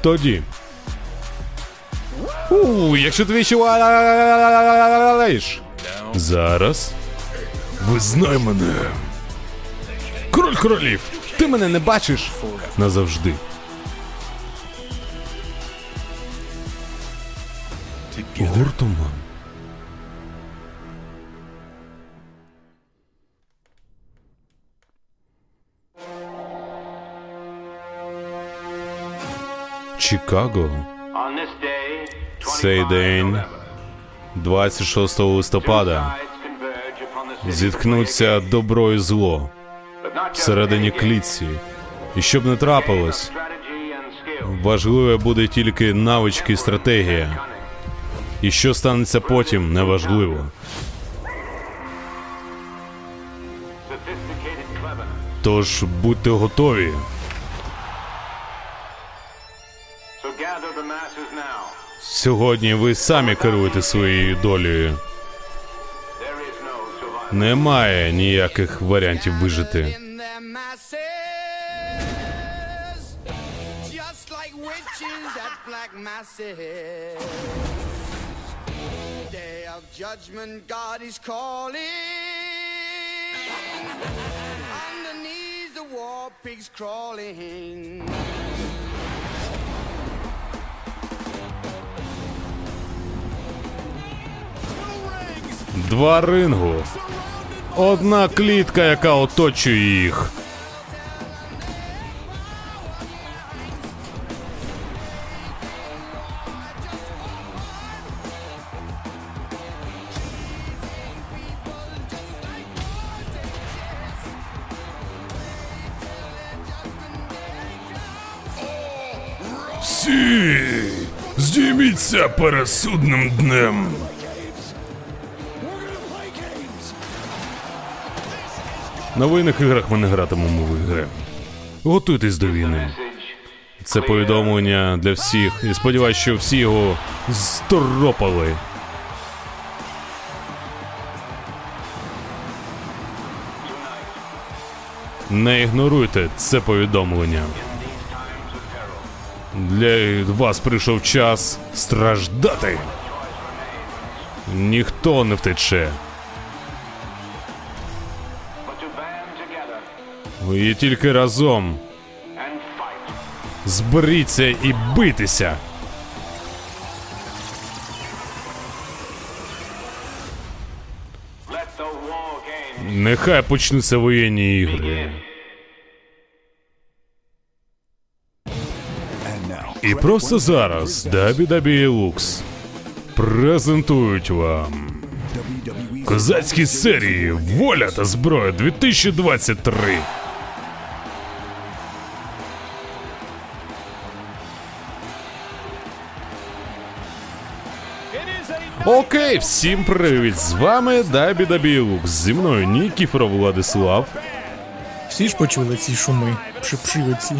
Тоді. У, якщо ти відчуваєш. Зараз. Визнай мене. Король королів. Ти мене не бачиш назавжди. Гуртом. Чикаго. Цей день, 26 листопада, зіткнуться добро і зло всередині клітці. І щоб не трапилось, важливе буде тільки навички і стратегія. І що станеться потім, неважливо. Тож будьте готові. Сьогодні ви самі керуєте своєю долею. Немає ніяких варіантів вижити. Day of judgment, God is calling. Underneath the war pigs crawling. Два рингу. Одна клітка, яка оточує їх. Всі! Здійміться перед судним днем. На воєнних іграх ми не гратимемо в ігри. Готуйтесь до війни. Це повідомлення для всіх. І сподіваюсь, що всі його сторопали. Не ігноруйте це повідомлення. Для вас прийшов час страждати. Ніхто не втече. Ви тільки разом. Зберіться і битися. Нехай почнуться воєнні ігри. І просто зараз Дабі Лукс презентують вам козацькі серії Воля та зброя 2023. Окей, всім привіт! З вами Дабі Дабі Лукс. Зі мною Нікіфоров Владислав. Всі ж почули ці шуми, пшипшивиці.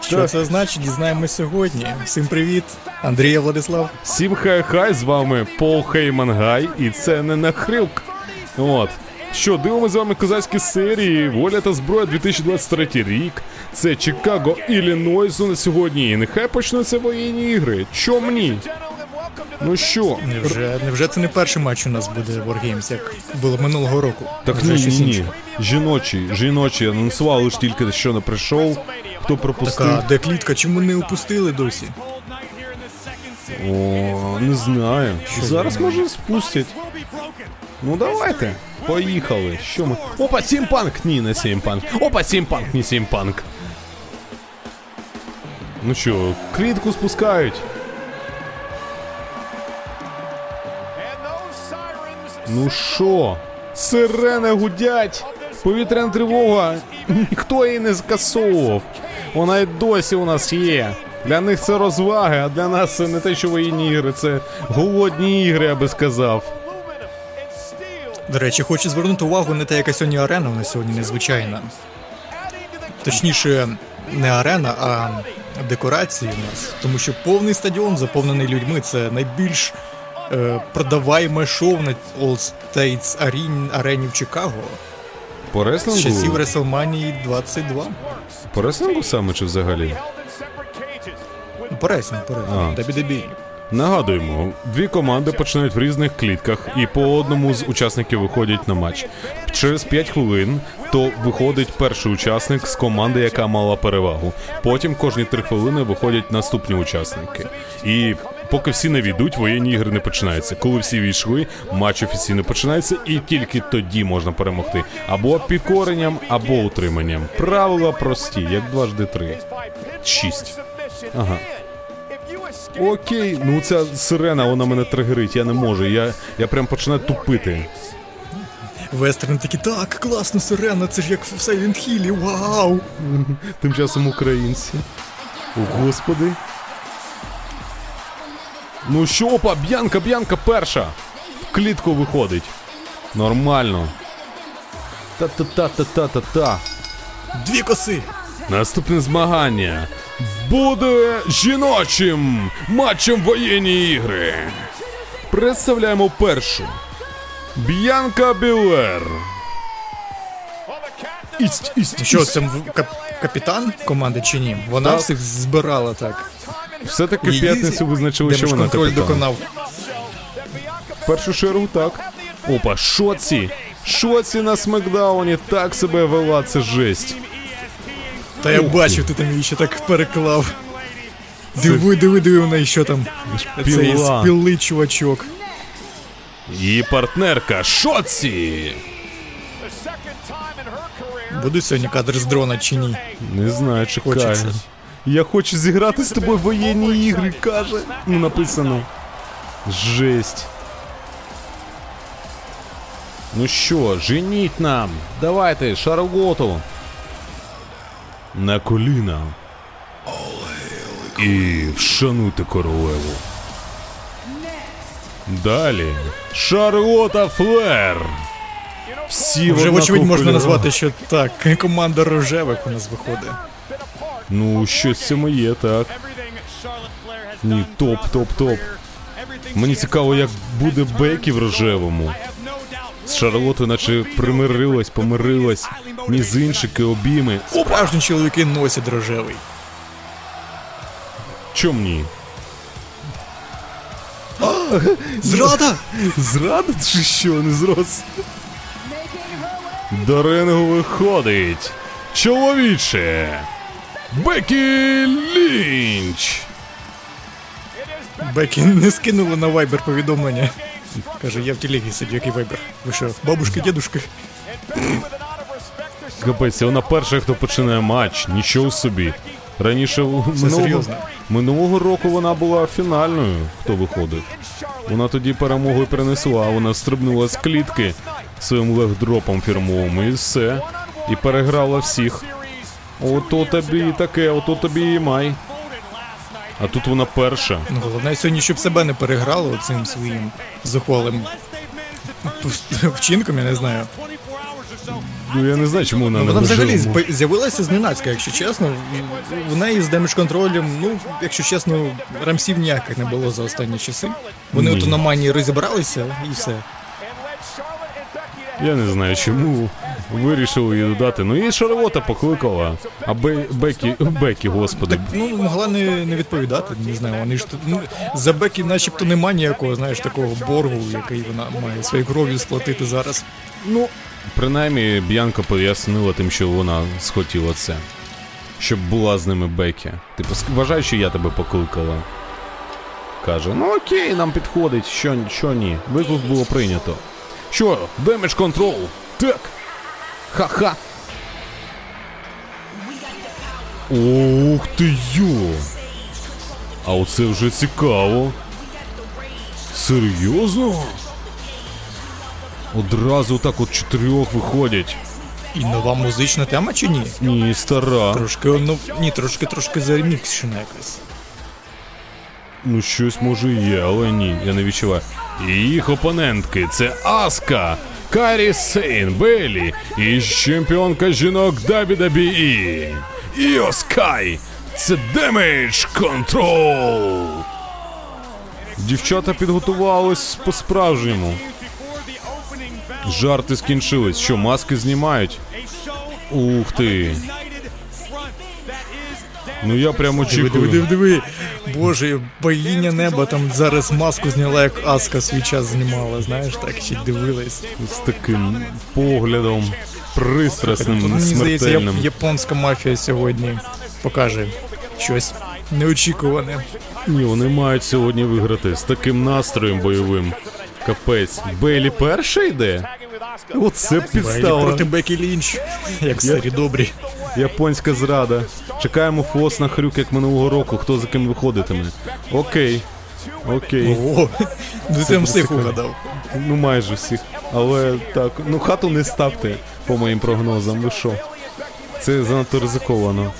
Що це значить, дізнаємось сьогодні. Всім привіт, Андрія Владислав. Всім хай-хай, з вами Пол Хеймангай, і це не нахрюк. От. Що, дивимося з вами козацькі серії Воля та зброя 2023 рік. Це Чикаго, Іллінойсу на сьогодні. І нехай почнуться воєнні ігри. Чом ні? Ну що? Невже, невже це не перший матч у нас буде в Wargames, як було минулого року? Так ні, ні, ні. інше. Жіночі, жіночі анонсували ж тільки що не прийшов. Хто пропустив? Така, де клітка, чому не опустили досі? О, не знаю. Що Зараз за може спустять. Ну давайте. Поїхали. Що ми. Опа, CM Punk! Ні, не CM Punk. Опа, CM Punk, не CM Punk. Ну що, клітку спускають. Ну що? Сирени гудять! Повітряна тривога! Ніхто її не скасовував. Вона й досі у нас є. Для них це розваги, а для нас це не те, що воєнні ігри, це голодні ігри, я би сказав. До речі, хочу звернути увагу на те, яка сьогодні арена нас сьогодні незвичайна. Точніше, не арена, а декорації у нас. Тому що повний стадіон заповнений людьми. Це найбільш е, продаваєме шоу на All States арені, в Чикаго По з часів реслингу? WrestleMania 22. По реслингу саме чи взагалі? наперед, наперед. А. Дабі-дабі. Нагадуємо, дві команди починають в різних клітках, і по одному з учасників виходять на матч. Через 5 хвилин то виходить перший учасник з команди, яка мала перевагу. Потім кожні 3 хвилини виходять наступні учасники. І поки всі не війдуть, воєнні ігри не починаються. Коли всі війшли, матч офіційно починається, і тільки тоді можна перемогти. Або підкоренням, або утриманням. Правила прості, як дважди три. Шість. Ага. Окей, ну ця сирена, вона мене тригерить, я не можу. Я, я прям починаю тупити. Вестерн такі, так, класно, сирена, це ж як в Silent Hill, вау! Тим часом українці. О, господи. Ну що, опа, б'янка, б'янка перша. В клітку виходить. Нормально. Та-та-та-та-та-та-та. Дві коси! Наступне змагання буде жіночим матчем воєнні ігри. Представляємо першу. Б'янка Білер. Ість, ість, Що, це кап- капітан команди чи ні? Вона Так. всіх збирала так. Все-таки в п'ятницю визначили, що вона контроль капітан. доконав. В першу чергу так. Опа, Шоці. Шоці на смакдауні так себе вела, це жесть. Та я бачив, ти там її ще так переклав. Диви, диви, диви, в неї що там. Цей Шпіла. спілий чувачок. Її партнерка Шоці. Буде сьогодні кадр з дрона чи ні? Не знаю, чекаю. Хочеться. Я хочу зіграти з тобою в воєнні ігри, каже. Ну, написано. Жесть. Ну що, женіть нам. Давайте, шароготу. На коліна. І вшануйте королеву. Далі. Шарлота Флер. Всі Вже вочевидь можна назвати, що так, команда рожевих у нас виходить. Ну, щось в цьому є, так. Ні, топ, топ, топ. Мені цікаво, як буде Бекі в рожевому. З Шарлотою наче примирилась, помирилась. Мізинчики, обійми. Справжні чоловіки носять рожевий. Чом ні? Зрада! Зрада чи що, не зрос? До рингу виходить. Чоловіче. Бекі Лінч. Бекі не скинули на вайбер повідомлення. Каже, я в телегі сидю, який Viber. Ви що, бабушки, дідушки? Капець, вона перша, хто починає матч. Нічого собі. Раніше минулого, минулого року вона була фінальною, хто виходив. Вона тоді перемогу принесла, вона стрибнула з клітки своїм leg drop ом фірмовим і все. І переграла всіх. Ото тобі і таке, ото тобі і май. А тут вона перша. Ну, головне сьогодні, щоб себе не переграло цим своїм зухвалим вчинком, я не знаю. Ну я не знаю, чому вона Ну, не вона взагалі з'явилася зненацька, якщо чесно. В неї з Damage Control ем, ну, якщо чесно, рамсів ніяких не було за останні часи. Вони Ні. от на манії розібралися і все. Я не знаю, чому вирішили її додати. Ну і Шарлота покликала. А Бе- Бекі, Бекі, господи. Ну, могла не, не відповідати, не знаю. Вони ж тут- ну, за Бекі начебто нема ніякого, знаєш, такого боргу, який вона має своєю кров'ю сплатити зараз. Ну, принаймні, Б'янка пояснила тим, що вона схотіла це. Щоб була з ними Бекі. Типу, ск- вважай, що я тебе покликала. Каже, ну окей, нам підходить, що, що ні. Виклик було прийнято. Що, Damage Control? Так. Ха-ха. Ух ти йо! А оце вже цікаво. Серйозно? Одразу так от чотирьох виходять. І нова музична тема чи ні? Ні, стара. Трошки, ну, ні, трошки, трошки заремікшена якась. Ну щось може і є, але ні, я не відчуваю. І їх опонентки це Аска, Карі Сейн, Белі і чемпіонка жінок WWE. Іо Скай. Це Damage Control. Дівчата підготувались по-справжньому. Жарти скінчились. Що, маски знімають? Ух ти. Ну я Диви, очікую. диви, диви, диви. Боже, богиня неба там зараз маску зняла, як Аска свій час знімала, знаєш, так ще дивилась. З таким поглядом пристрасним, Тут, мені здається, я- японська мафія сьогодні покаже щось неочікуване. Ні, вони мають сьогодні виграти з таким настроєм бойовим. Капець. Бейлі перший йде? Оце Бейлі підстава. проти Бекі Лінч, як старі добрі. Японська зрада. Чекаємо фос на хрюк, як минулого року, хто за ким виходитиме. Окей. Окей. Ого, ну ти всіх угадав. Ну майже всіх. Але так, ну хату не ставте, по моїм прогнозам. Ви що? Це занадто ризиковано.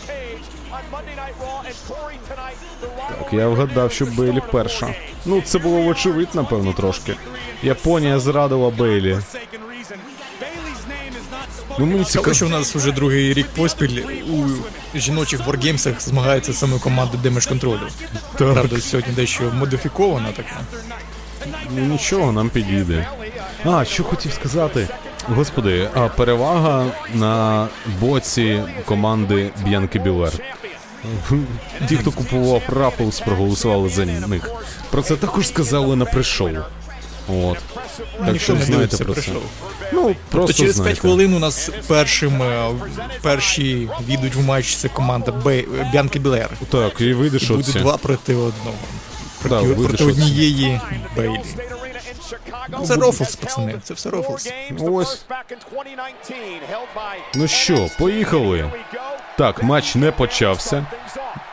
Так, я вгадав, що Бейлі перша. Ну, це було вочевидь, напевно, трошки. Японія зрадила Бейлі. Ну, мені Цікаво, що в нас вже другий рік поспіль у жіночих воргеймсах змагається саме команда Damage Control. Правда, сьогодні дещо модифікована така. Ну нічого, нам підійде. А, що хотів сказати. Господи, а перевага на боці команди Б'янки Білер. Ті, хто купував Рафлс, проголосували за них. Про це також сказали на pre-show. От. Так що не знаєте про це. Ну, просто через 5 хвилин у нас першим е, перші війдуть в матч це команда Б'янки Белер. Так, і вийдеш Буде два проти одного. Да, Проти, вийдеш проти однієї Бейлі. Це Rofls, пацани, це все Rofls. Ось. Ну що, поїхали. Так, матч не почався.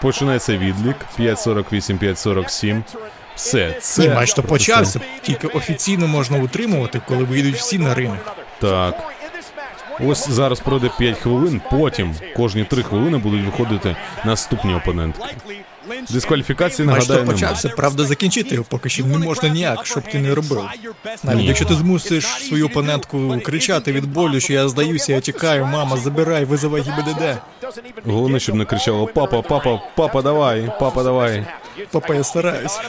Починається відлік 5.48, 5.47. Все, це. Ні, матч то почався, тільки офіційно можна утримувати, коли вийдуть всі на ринок. Так. Ось зараз пройде 5 хвилин, потім кожні 3 хвилини будуть виходити наступні опоненти. Дискваліфікації нагадаю немає. почався, правда, закінчити його поки що не можна ніяк, щоб ти не робив. Навіть Ні. якщо ти змусиш свою опонентку кричати від болю, що я здаюся, я тікаю, мама, забирай, визивай ГІБДД. Головне, щоб не кричало Папа, папа, папа, давай, папа, давай. Папа, я стараюсь.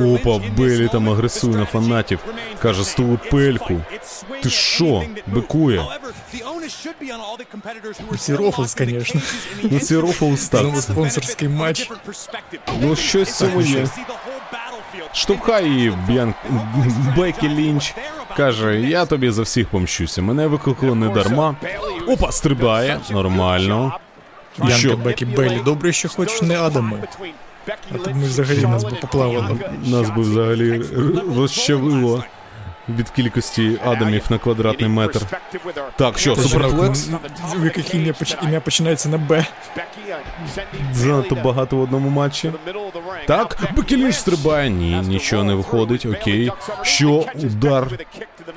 Опа, Бейлі там агресує на фанатів. Каже, стулу пельку. Ти що, бикує? Ці рофли, конечно. Ну ці рофл стат. Знову спонсорський матч. Ну щось в цьому є. Штовхає її Б'ян Бекі Лінч. Каже, я тобі за всіх помщуся. Мене викликали не дарма. Опа, стрибає. Нормально. Що? Бекі Беллі. Добре, що хоч не Адами. А то ми взагалі нас би поплавило. Нас би взагалі розчавило від кількості адамів на квадратний метр. Так, що, Та жінок, суперфлекс? м, в яких ім'я поч- ім'я починається на Б. Занадто багато в одному матчі. Так, Бекі Лінч стрибає. Ні, нічого не виходить. Окей. Що? Удар.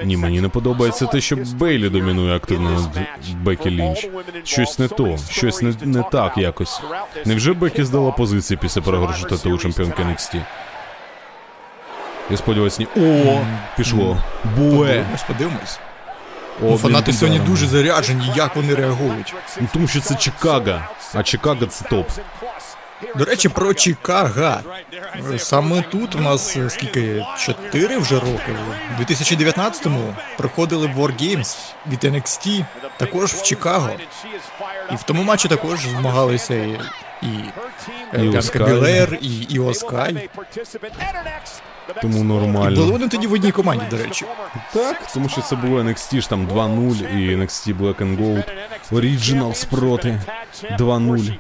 Ні, мені не подобається те, що Бейлі домінує активно над Бекі Лінч. Щось не то, щось не, не так якось. Невже Бекі здала позиції після програшу титулу чемпіонки NXT? Я сподіваюся, ні. О, пішло. Буе. Подивимось, подивимось. Ну, фанати сьогодні дуже заряджені, як вони реагують. Ну, тому що це Чикаго, а Чикаго це топ. До речі, про Чикаго. Саме тут у нас е, скільки? Чотири вже роки. У 2019-му проходили Wargames від NXT, також в Чикаго. І в тому матчі також змагалися і, і, І Оскай. Білер, і Іо Тому І були вони тоді в одній команді, до речі. Так, тому що це було NXT ж там 2-0 і NXT Black and Gold Original спроти 2-0.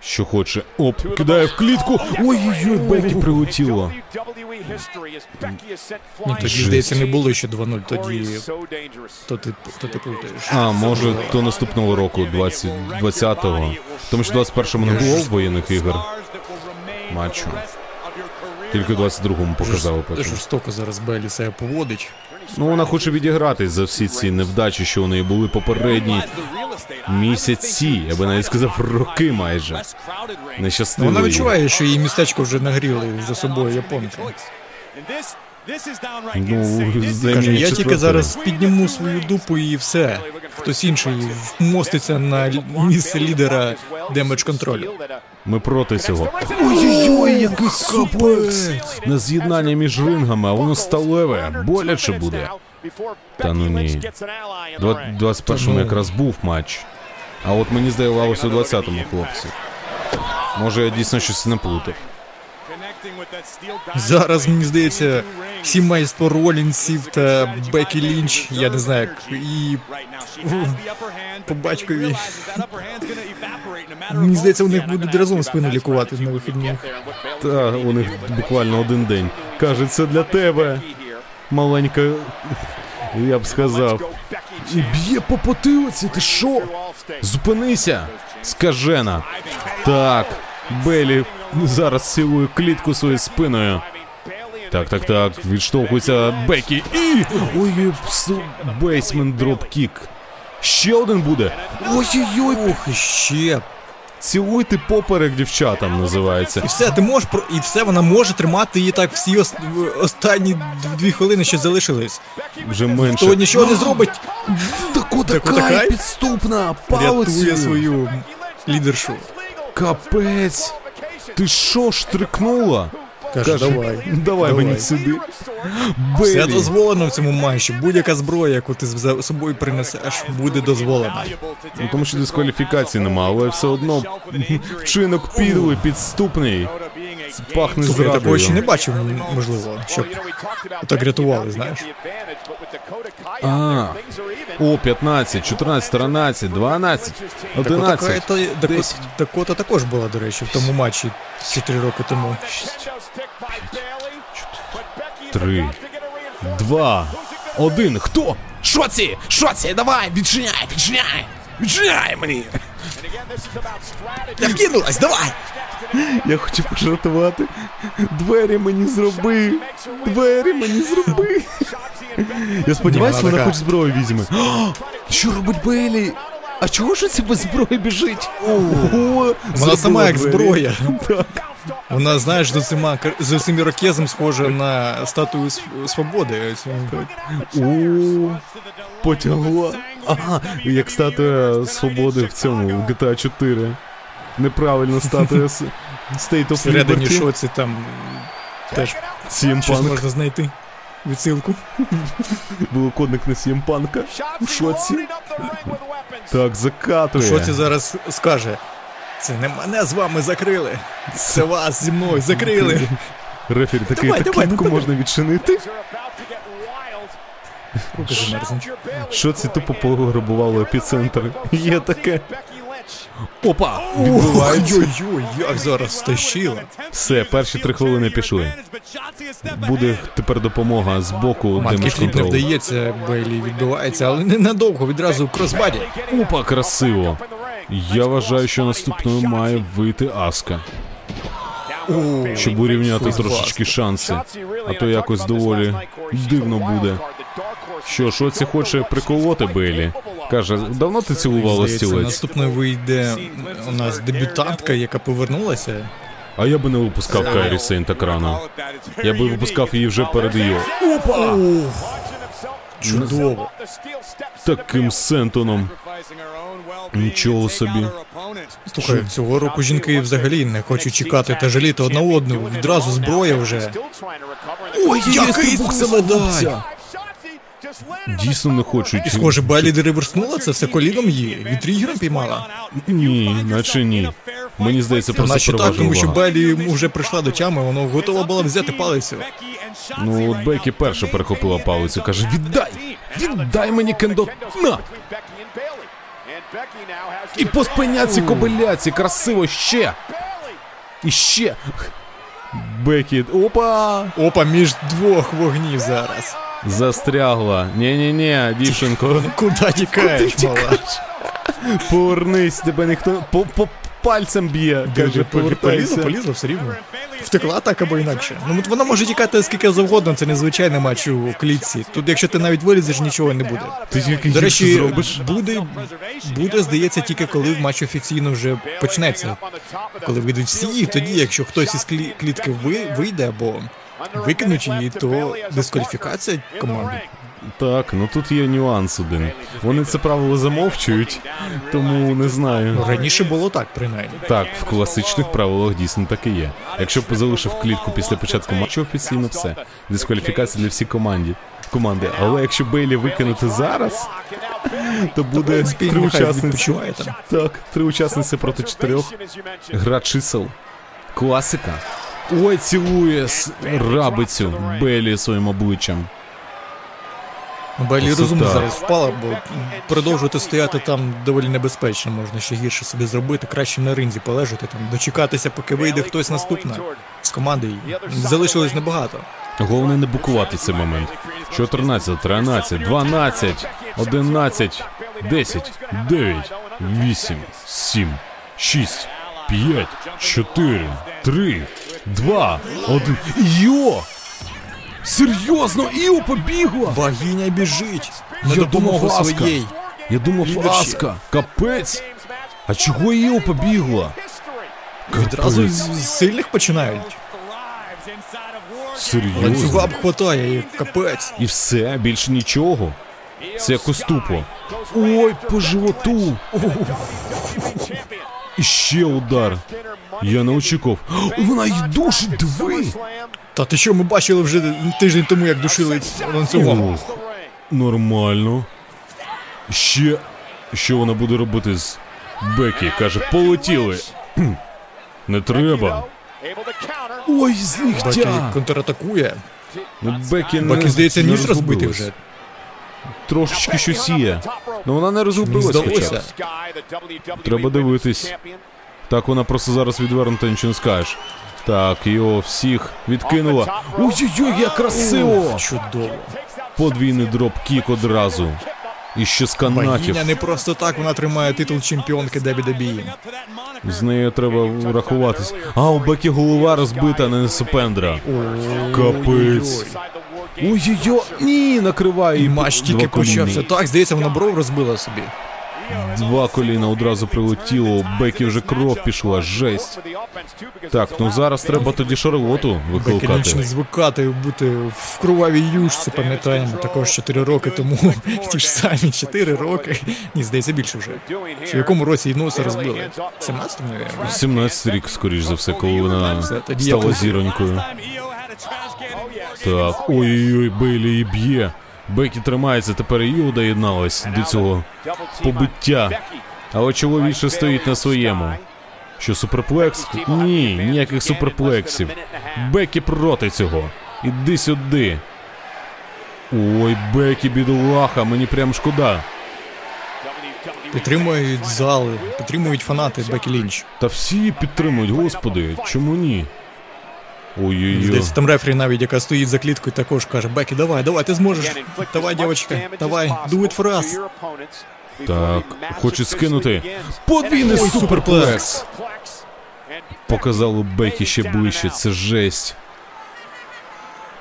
Що хоче. Оп, кидає в клітку. Ой-ой-ой, Бекі прилетіло. Ні, тоді, Жесть. здається, не було ще 2-0, тоді то ти, то ти плутаєш. А, може, то наступного року, 20, 20-го. Тому що 21-му не було воєнних ігор. Матчу. Тільки в 22-му показали потім. Жорстоко зараз Белі себе поводить. Ну, вона хоче відігратись за всі ці невдачі, що у неї були попередні місяці, я би навіть сказав, роки майже. Ну, Нещастиво. вона відчуває, що її містечко вже нагріли за собою японки. Ну, Каже, я тільки зараз підніму свою дупу і все. Хтось інший вмоститься на місце лідера Damage Control ю. Ми проти цього. Ой-ой-ой, який капець! На з'єднання між рингами, а воно сталеве. Боляче буде. Та ну ні. 21-му ну. якраз був матч. А от мені здавалося у 20-му, хлопці. Може я дійсно щось наплутав. Зараз, мені здається, сімейство Ролінсів та Бекі Лінч, я не знаю, як і по батькові. Мені здається, у них будуть разом спину лікувати на вихідних. Та у них буквально один день. Каже, це для тебе. Маленька, я б сказав. І б'є по потилиці, ти що? Зупинися! Скажена. Так, Бейлі зараз цілує клітку своєю спиною. Так, так, так, відштовхується Бекі і. Ой, псу, basement dropkick. Ще один буде. Ой-ой-ой, Ох, і ще. Цілуйте поперек дівчатам називається. І все, ти можеш про і все, вона може тримати її так всі ос- останні дві хвилини, що залишились. Вже менше. То нічого не зробить, Таку Така підступна рятує свою лідершу. Капець. Ти що штрикнула? Каже, давай. давай, давай. мені сюди. Все дозволено в цьому матчі. Будь-яка зброя, яку ти за собою принесеш, буде дозволена. Ну, тому що дискваліфікації нема, але все одно вчинок підлий, підступний. Пахне Слухай, я такого ще не бачив, можливо, щоб так рятували, знаєш. А, О, 15, 14, 13, 12, Така, 11. то, Дако- 10. Дакота також була, до речі, в тому матчі 4 роки тому. Три. Два. Один. Хто? Що ці? Що ці? Давай, відчиняй, відчиняй! Відчиняй мені! Я вкинулась, давай! Я хочу пожартувати. Двері мені зроби. Двері мені зроби. Я сподіваюся, вона така. хоч зброю візьме. Що робить Бейлі? А чого ж це без зброї біжить? Ого, Вона сама як зброя. Так. Вона, знаєш, з усіма з усім ірокезом схожа на статую свободи. О, потягла. Ага, як статуя свободи в цьому, в GTA 4. Неправильно статуя State of Всередині Liberty. шоці там теж щось можна знайти. Відсилку. Було кодник на Punk. В шоці. Так, закатує. Що це зараз скаже? Це не мене з вами закрили. Це вас зі мною закрили. Рефері такий, Давай, так давай, клітку ну, можна відчинити. Що ці тупо пограбували епіцентр? Є таке. Опа! Відбувається. Ой-ой-ой, як зараз стащила. Все, перші три хвилини пішли. Буде тепер допомога з боку Матки Damage flip не Control. вдається, Бейлі відбувається, але ненадовго, відразу в crossbody. Опа, красиво. Я вважаю, що наступною має вийти Аска, щоб урівняти трошечки шанси. А то якось доволі дивно буде. Що, Шоці хоче приколоти Бейлі? Каже, давно ти цілувала стілець? наступною вийде у нас дебютантка, яка повернулася. А я би не випускав Кайрі Сейн так рано. Я би випускав її вже перед її. Опа! Чудово. Таким сентоном. Нічого собі. Слухай, цього року жінки взагалі не хочуть чекати та жаліти одна одну. Відразу зброя вже. Ой, який Сусадай! Дійсно не хочуть. І схоже, Байлі реверснула це все коліном її. Від тригером піймала. Ні, наче ні. Мені здається, просто Наче так, тому що. Байлі вже прийшла до тями, вона готова була взяти палицю. Ну, от Бекі перша перехопила палицю, каже: віддай! Віддай мені кендо! На! І по спиняці кобиляці, красиво ще! І ще! Бекі, опа! Опа, між двох вогнів зараз. Застрягла. Ні-ні-ні, дівчинко. Куди тікаєш, мала? Повернись, тебе ніхто по, по пальцем б'є. Каже, Полізла, повертайся. полізла все рівно. Втекла так або інакше. Ну вона може тікати скільки завгодно, це незвичайний матч у клітці. Тут, якщо ти навіть вилізеш, нічого не буде. Ти До речі, зробиш. буде, буде, здається, тільки коли матч офіційно вже почнеться. Коли вийдуть всі, тоді, якщо хтось із клітки вийде або викинуть її, то дискваліфікація команди. Так, ну тут є нюанс один. Вони це правило замовчують, тому не знаю. Раніше було так, принаймні. Так, в класичних правилах дійсно так і є. Якщо б залишив клітку після початку матчу, офіційно все. Дискваліфікація для всіх команді. команди. Але якщо Бейлі викинути зараз, То буде три учасниці. Так, три учасниці проти чотирьох. Гра чисел. Класика. Ой, цілує рабицю Белі своїм обличчям. Белі розумно зараз впала, бо продовжувати стояти там доволі небезпечно, можна ще гірше собі зробити, краще на ринзі полежати, там, дочекатися, поки вийде хтось наступна з команди. Залишилось небагато. Головне не букувати цей момент. 14, 13, 12, 11, 10, 9, 8, 7, 6, 5, 4, 3, 2, 1. Йо! Серйозно, Іо побігла! Богиня біжить на Я допомогу думав, своєї. Я думав. Аска, капець. А чого Іо побігла? Відразу з сильних починають. Серйозно? Ланцюга б хватає, і капець. І все, більше нічого. Це якось тупо. Ой, по животу. І ще удар. Я не очікував. Вона й душить, диви. Та ти що, ми бачили вже тиждень тому, як душили ланцюгом. Ох, нормально. Ще. Що вона буде робити з Бекі? Каже, полетіли. Не треба. Ой, з ліктя. контратакує. Ну, Бекі не Бакі, здається, не ніс розбитий вже. Трошечки щось є. Ну вона не здалося. Треба дивитись. Так вона просто зараз відвернута, нічого не скажеш. Так, його всіх відкинула. Ой-ой-ой, як красиво! Чудово. Подвійний dropkick одразу. І ще з канатів. Богиня не просто так, вона тримає титул чемпіонки WWE. З нею треба врахуватись. А, у Бекі голова розбита, не Супендра. Капець. Ой-ой-ой, ні, накриває І матч тільки почався. Так, здається, вона бров розбила собі. Два коліна одразу прилетіло, у Бекі вже кров пішла, жесть. Так, ну зараз треба тоді Шарлоту Бекі Лінч не звикати бути в кровавій юшці, пам'ятаємо. Також 4 роки тому. Ті ж самі 4 роки. Ні, здається, більше вже. В якому році її носа розбили? 17-му, мабуть. 17 рік, скоріш за все, коли вона стала зіронькою. Так, ой-ой-ой, Бейлі її б'є. Бекі тримається, тепер і доєдналась до цього побиття. Але чоловіче стоїть на своєму. Що суперплекс? Ні, ніяких суперплексів. Бекі проти цього. Іди сюди. Ой, Бекі, бідолаха, мені прям шкода. Підтримують зали, підтримують фанати Бекі Лінч. Та всі підтримують, господи, чому ні? Ой-ой-ой. Здається, там рефері навіть, яка стоїть за кліткою, також каже: Бекі, давай, давай, ти зможеш. Давай, дівчинка, давай, do it for us. Так, хоче скинути. Подвійний суперплекс. Показало Бекі ще ближче, це жесть.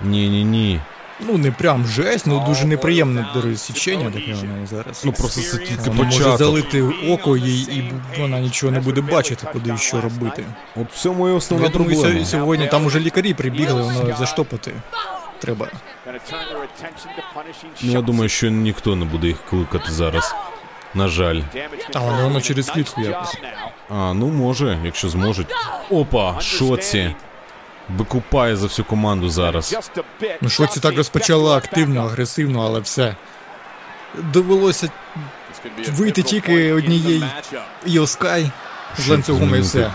Ні-ні-ні. Ну, не прям жесть, ну дуже неприємне до розсічення таке в неї зараз. Ну просто це тільки Вона може початок. залити око їй, і вона нічого не буде бачити, куди і що робити. От в цьому і основна Я думаю, проблема. ся- сьогодні там уже лікарі прибігли, воно заштопати. Треба. Ну, я думаю, що ніхто не буде їх кликати зараз. На жаль. А воно воно через клітку якось. А, ну може, якщо зможуть. Опа, шоці. Викупає за всю команду зараз. Ну що це так розпочала активно, агресивно, але все. Довелося вийти тільки однієї Іо Скай з ланцюгом і все.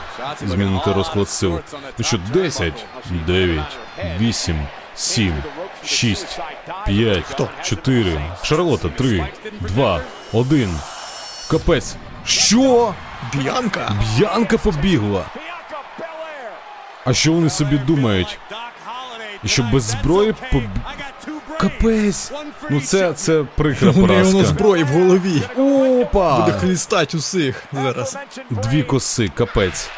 Змінити розклад сил. Ну що, 10, 9, 8, 7, 6, 5, Хто? 4, Шарлота, 3, 2, 1. Капець. Що? Б'янка? Б'янка побігла. А що вони собі думають? І що без зброї поб... Капець. Ну це, це прикра У неї воно зброї в голові. Опа! Буде хлістать усіх зараз. Дві коси, капець.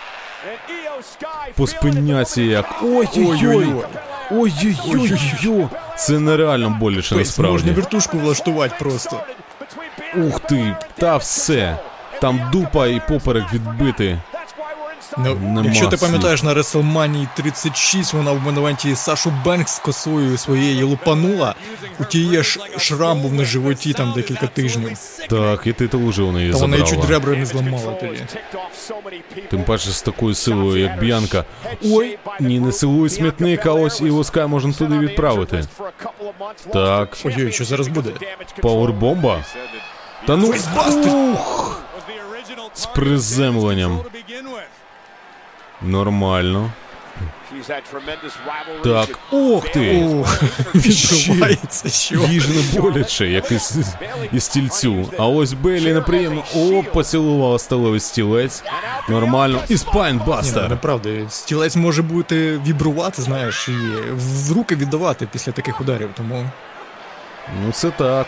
По спиняці як. Ой-ой-ой. Ой-ой-ой. Це нереально боляче Тобто можна насправді. вертушку влаштувати просто. Ух ти, та все. Там дупа і поперек відбити. Ну, Нема якщо ти пам'ятаєш на WrestleMania 36, вона в монументі Сашу Бенкс косою своєю лупанула. У тієї ж шрам був на животі там декілька тижнів. Так, і титул уже у неї Та вона їй чуть забрала. ребра не зламала тоді. Тим паче з такою силою, як Б'янка. Ой, ні, не силуй смітник, а ось і Оскай можна туди відправити. Так, Ой-ой, що зараз буде? пауербомба. Та ну ух! З приземленням. Нормально. Так, ох ти! Ох, відбувається, що? Їй боляче, як із, із стільцю. А ось Бейлі неприємно. О, поцілувала сталевий стілець. Нормально. І Ні, ну, spinebuster. направда, стілець може бути вібрувати, знаєш, і в руки віддавати після таких ударів, тому Ну це так.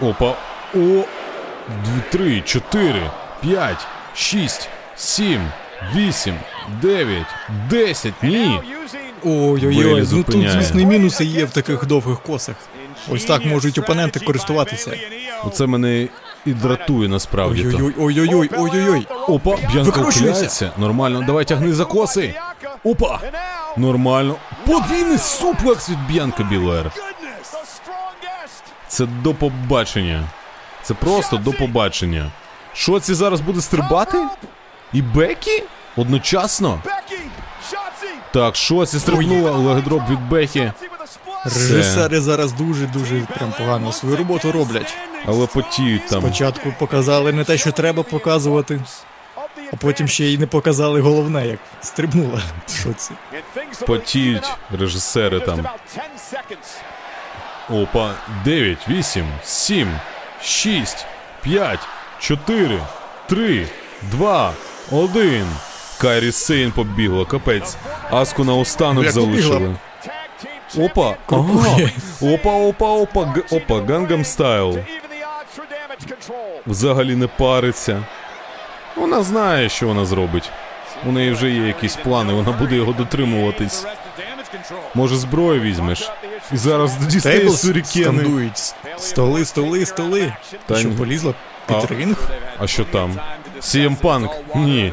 Опа. О! Дві, три, чотири, п'ять, шість, сім, вісім, дев'ять, десять. Ні. Ой-ой-ой, ну тут, звісно, і мінуси є в таких довгих косах. Ось так можуть опоненти користуватися. Оце мене і дратує насправді. Ой-ой-ой, ой-ой-ой, ой-ой-ой. Опа, Б'янка ухиляється. Нормально, давай тягни за коси. Опа! Нормально. Подвійний суплекс від Б'янка Білер. Це до побачення. Це просто до побачення. Що це зараз буде стрибати? І Бекі? Одночасно? Так, Шоці стрибнула, легдроп від Бекі, Режисери зараз дуже-дуже прям погано свою роботу роблять. але потіють там. Спочатку показали не те, що треба показувати, а потім ще й не показали головне, як стрибнула. Що це? Потіють режисери там. Опа, 9, 8, 7, 6, 5, 4, 3, 2, 1. Кайрі Сейн побігла, капець. Аску на останок залишили. Опа, ага. Опа, опа, опа, г- опа, Гангам Стайл. Взагалі не париться. Вона знає, що вона зробить. У неї вже є якісь плани, вона буде його дотримуватись. Може, зброю візьмеш? І зараз дістає Тейблс скандують. Столи, столи, столи. Та Що полізла під А. ринг? А що там? CM Punk? Ні.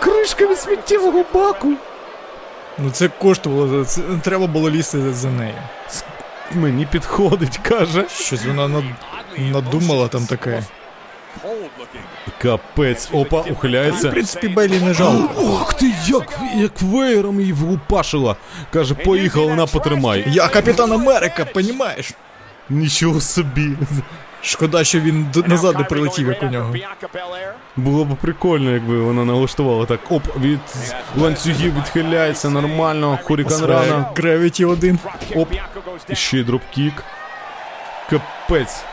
Кришка від сміттєвого баку. Ну це коштувало, це треба було лізти за нею. Мені підходить, каже. Щось вона над... надумала там таке. Капець, опа, ухиляється. В принципі, Белі не жалко. Ох ти, як, як веєром її влупашила. Каже, поїхала, вона потримай. Я капітан Америка, понімаєш? Нічого собі. Шкода, що він назад не прилетів, як у нього. Було б прикольно, якби вона налаштувала так. Оп, від ланцюгів відхиляється нормально. Хурікан рана. Гравіті 1. Оп. І ще й дропкік. Капець.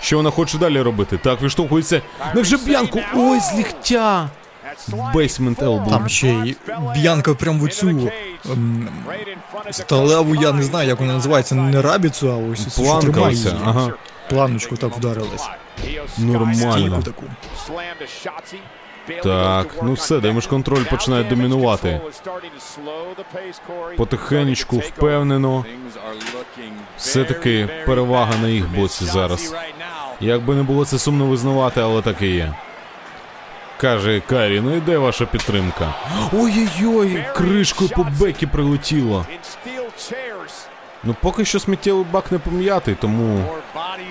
Що вона хоче далі робити? Так, відштовхується. Невже б'янку? Ой, з ліктя. Бейсмент елбу. Там ще й Б'янка прям в оцю ем, сталеву, я не знаю, як вона називається, не рабіцу, а ось цю, що тримає Планкався. її. Ага. Планочку так вдарилась. Нормально. Стійку таку. Так, ну все, Damage Control починає домінувати. Потихенечку, впевнено. Все-таки перевага на їх боці зараз. Як би не було це сумно визнавати, але так і є. Каже Карі, і де ваша підтримка? Ой-ой-ой, кришкою по Бекі прилетіло. Ну поки що сміттєвий бак не пом'ятий, тому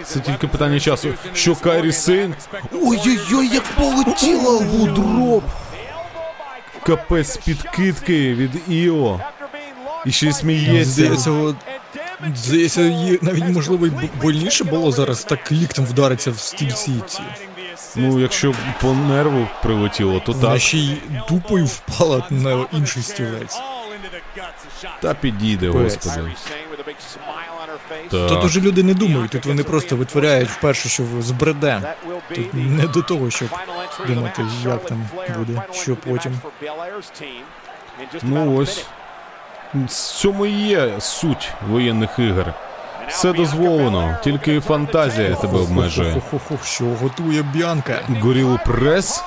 це тільки питання часу. Що Кайрі Сейн? Ой-ой-ой, як полетіла вудроп! Капець підкидки від Іо. І ще й сміється. Здається, навіть можливо й больніше було зараз так ліктем вдариться в стільці ці. Ну, якщо по нерву прилетіло, то Вона так. ще й дупою впала на інший стілець. Та підійде, господи. Тут Так. уже люди не думають, тут вони просто витворяють вперше, що збреде. Тут не до того, щоб думати, як там буде, що потім. Ну ось. В цьому і є суть воєнних ігор. Все дозволено, тільки фантазія тебе обмежує. Що готує Б'янка? Горілу прес?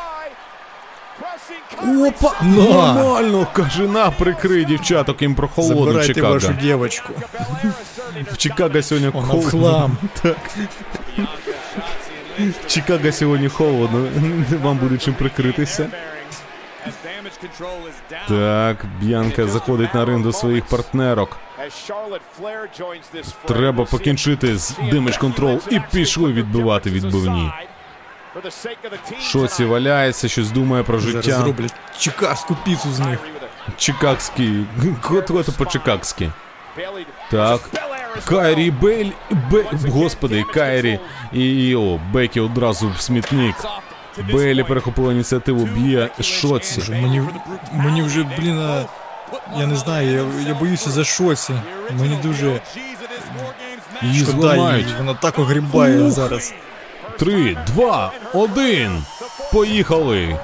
Опа! На! Нормально! Каже, на, прикрий дівчаток, їм прохолодно в Забирайте Чикаго. вашу дівочку. В Чикаго сьогодні Вона в холодно. хлам. Так. В Чикаго сьогодні холодно. Вам буде чим прикритися. Так, Б'янка заходить на ринг до своїх партнерок. Треба покінчити з Damage Control і пішли відбивати відбивні. Шоці валяється, щось думає про Зараз життя. зроблять чикагську піцу з них. Чикагський. Котлету по-чикагськи. Так. Кайрі Бель. Бе... Господи, Кайрі і о, Бекі одразу в смітник. Бейлі перехопила ініціативу, б'є шоці. Мені, мені вже, блін, а, я не знаю, я, я боюся за шоці. Мені дуже Її зламають. її, вона так огрібає Ух. зараз. Три, два, один. Поїхали.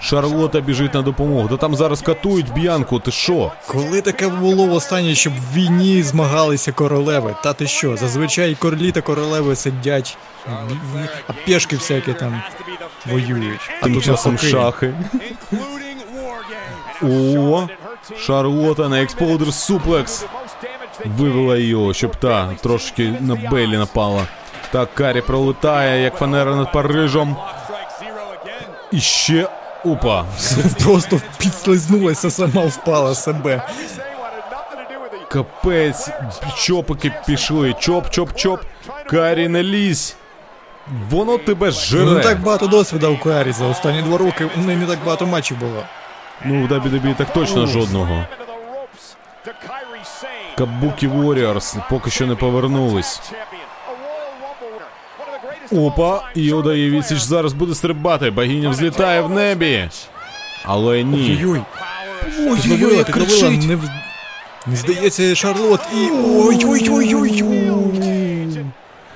Шарлота біжить на допомогу. Та там зараз катують б'янку, ти що? Коли таке було востаннє, щоб в війні змагалися королеви? Та ти що? Зазвичай королі та королеви сидять, в- в- а пешки всякі там воюють. А Тим тут часом шахи. О, Шарлота на експлодер суплекс. Вивела її, щоб та трошки на Бейлі напала. Так, Карі пролетає, як фанера над Парижем. І ще. Опа. Просто підслизнулася, сама впала себе. Капець. Чопики пішли. Чоп, чоп, чоп. Карі не лізь. Воно тебе Ну, не так багато досвіду у Карі за останні два роки. У неї не так багато матчів було. Ну, в Дабі так точно жодного. Кабукі Warriors поки що не повернулись. Опа, Йода і Вісіч зараз буде стрибати. Богиня взлітає в небі. Але ні. Ой-ой. Ой-ой-ой, кричить. не, не здається Шарлот і. Ой-ой-ой-ой-ой.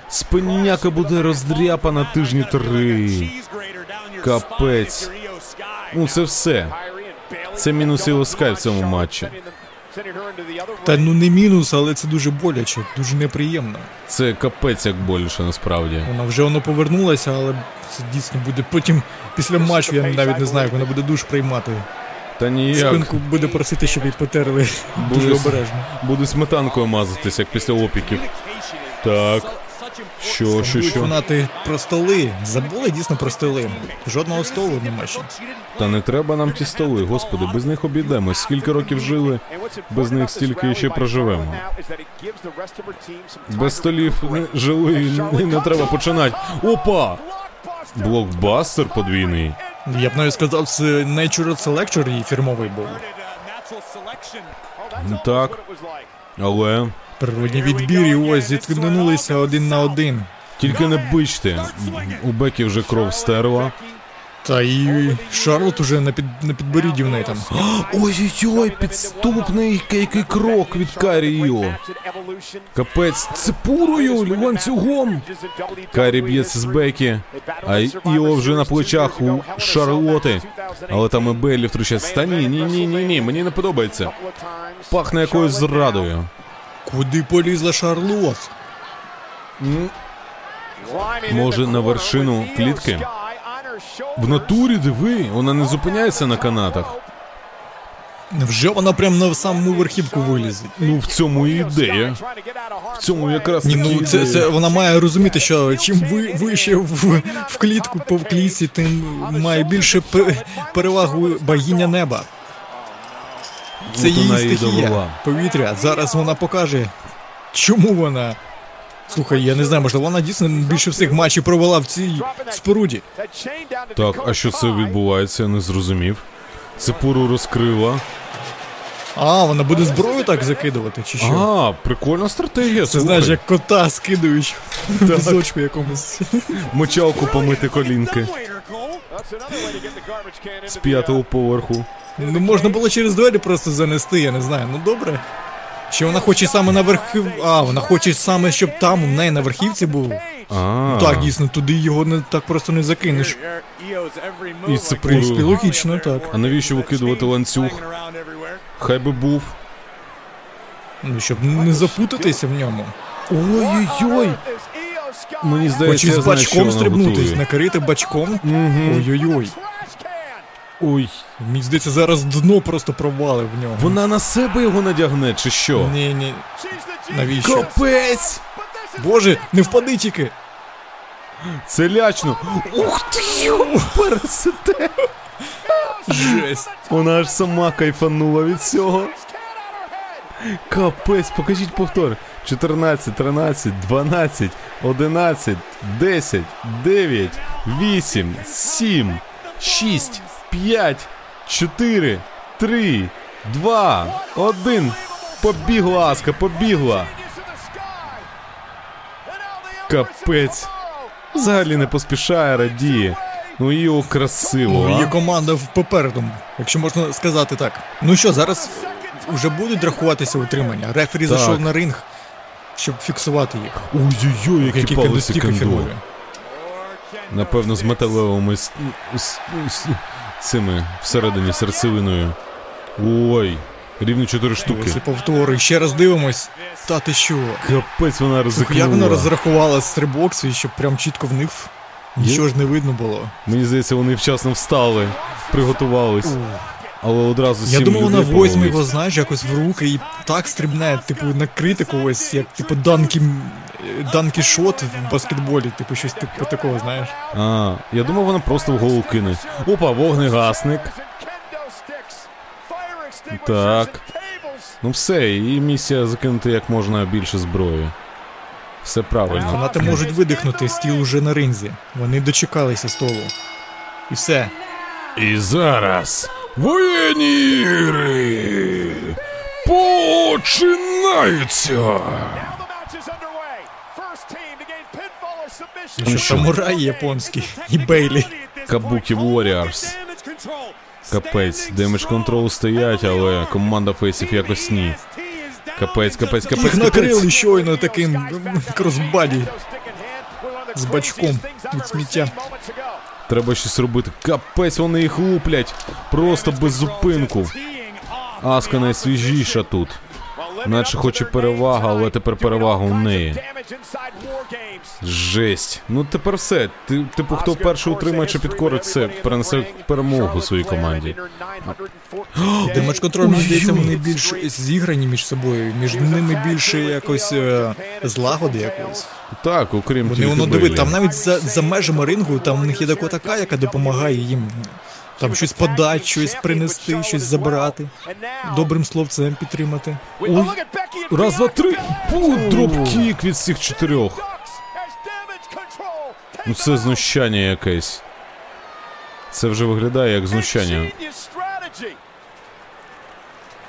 Спиняка буде роздряпана тижні три. Капець. Ну це все. Це мінуси Оскай в цьому матчі. Та ну не мінус, але це дуже боляче, дуже неприємно. Це капець як боліше насправді. Вона вже воно повернулася, але це дійсно буде потім після матчу, я навіть не знаю, як вона буде душ приймати. Та ніяк. Спинку буде просити, щоб її потерли дуже обережно. Буде сметанкою мазатись, як після опіків. Так. Що, що, що? фанати про столи. Забули дійсно про столи. Жодного столу нема ще. Та не треба нам ті столи, господи, без них обійдемось. Скільки років жили, без них стільки ще проживемо. Без столів не жили і не треба починати. Опа! Блокбастер подвійний. Я б навіть сказав, це Natural Selector її фірмовий був. Так, але Природні відбір і ось зіткнулися один на один. тільки не бичте. У Бекі вже кров стерла. Та і Шарлот уже на, під, на підборідді в неї там. Ой-ой-ой, підступний який крок від Каріо. Капець, цепурою, ланцюгом. Карі б'ється з Бекі, а Іо вже на плечах у Шарлоти. Але там і Беллі втручається. Та ні, ні, ні, ні, ні, мені не подобається. Пахне якоюсь зрадою. Куди полізла Шарлот? Може, на вершину клітки? В натурі диви, вона не зупиняється на канатах. Вже вона прям на саму верхівку вилізе. Ну в цьому і ідея. В цьому якраз Ні, ну це, це вона має розуміти, що чим ви вище в, в клітку по клітці, тим має більше пе- перевагу богиня неба. Це От її стихія. довела. Повітря. Зараз вона покаже, чому вона. Слухай, я не знаю, можливо, вона дійсно більше всіх матчів провела в цій споруді. Так, а що це відбувається, я не зрозумів. Цепуру розкрила. А, вона буде зброю так закидувати, чи що? А, прикольна стратегія. Це знаєш, як кота скидують в пісочку якомусь. Мочалку помити колінки з п'ятого поверху. Ну можна було через двері просто занести, я не знаю. Ну добре. Чи вона хоче саме на верхів. А, вона хоче саме, щоб там у неї на верхівці був. Ну так, дійсно, туди його не так просто не закинеш. і це В принципі, логічно, так. А навіщо викидувати ланцюг? Хай би був. Ну, щоб не запутатися в ньому. Ой-ой-ой. Мені здається, Хоче з бачком стрибнутись, накрити бачком. Ой-ой-ой. Ой, Мені здається, зараз дно просто провали в нього. вона на себе його надягне, чи що? Ні, ні. Навіщо? Капець! Боже, не впади тільки! Це лячно. Ух ти пересете. Жесть. Вона аж сама кайфанула від цього. Капець, покажіть повтор. 14, 13, 12, 11, 10, 9, 8, 7, 6, 5, 4, 3, 2, 1. Побігла, Аска, побігла. Капець. Взагалі не поспішає, радіє. Ну його красиво. Її А? команда попереду, якщо можна сказати так. Ну що, зараз вже будуть рахуватися утримання. Рефері Так. зайшов на ринг, щоб фіксувати їх. Ой-ой-ой, які Які палиці фірмові. Напевно, з металевими цими всередині серцевиною. Ой, рівно 4 штуки. Ось і повтори. Ще раз дивимось. Та ти що? Капець вона ризикнула. як вона розрахувала стрибок свій, щоб прям чітко в них нічого ж не видно було. Мені здається, вони вчасно встали, приготувались. Але одразу Я думав, вона возьме його, знаєш, якось в руки і так стрибне, типу, на критику ось, як типу Данкі, Данкі Шот в баскетболі, типу щось типу такого, знаєш. А, я думав, вона просто в голову кине. Опа, вогнегасник. Так. Ну все, її місія закинути як можна більше зброї. Все правильно. Фанати можуть видихнути, стіл уже на ринзі. Вони дочекалися столу. І все. І зараз воєнні ігри починаються. Що? самурай японський і Бейлі. Kabuki Warriors. Капець, Damage Control стоять, але команда фейсів якось ні. Капець, капець, капець, Їх накрили щойно таким crossbody з бачком від сміття. Треба щось робити. Капець, вони їх луплять. Просто без зупинку. Аска найсвіжіша тут. Наче хоче перевага, але тепер перевага у неї. Жесть. Ну тепер все. Ти, типу, хто перший утримає чи підкорить це, перенесе перемогу своїй команді. Damage Control, мені здається, вони більш зіграні між собою, між ними більше якось е, злагоди якоїсь. Так, окрім Вони воно диви, там навіть за, за межами рингу, там у них є така, яка допомагає їм там щось подати, щось принести, щось забрати, добрим словцем підтримати. Ой, раз, два, три. Пу, dropkick від всіх чотирьох. Ну це знущання якесь. Це вже виглядає як знущання.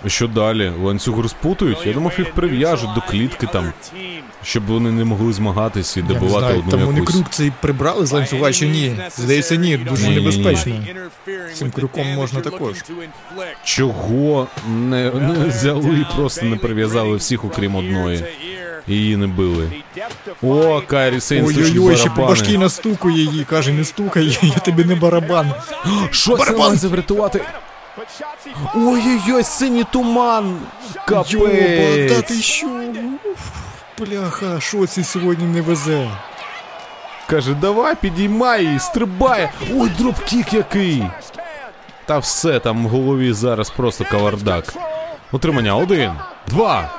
Що далі? Ланцюг розпутують? Я думав, їх прив'яжуть до клітки там, щоб вони не могли змагатись і Я не знаю, одну там вони якусь. крюк цей прибрали з ланцюга чи ні? Здається, ні, дуже Ні-ні-ні. небезпечно. Цим крюком можна також. Чого не, не взяли і просто не прив'язали всіх, окрім одної. Її не били. О, Кайрі Сейн Ой-ой-ой, ще по башки барабани. настукує її, каже, не стукай, я тобі не барабан. Що це Барабан! має врятувати? Ой-ой-ой, синій туман! Йоба, та ти що? Бляха, що це сьогодні не везе? Каже, давай, підіймай її, стрибай! Ой, dropkick який! Та все, там в голові зараз просто кавардак. Утримання, один, два,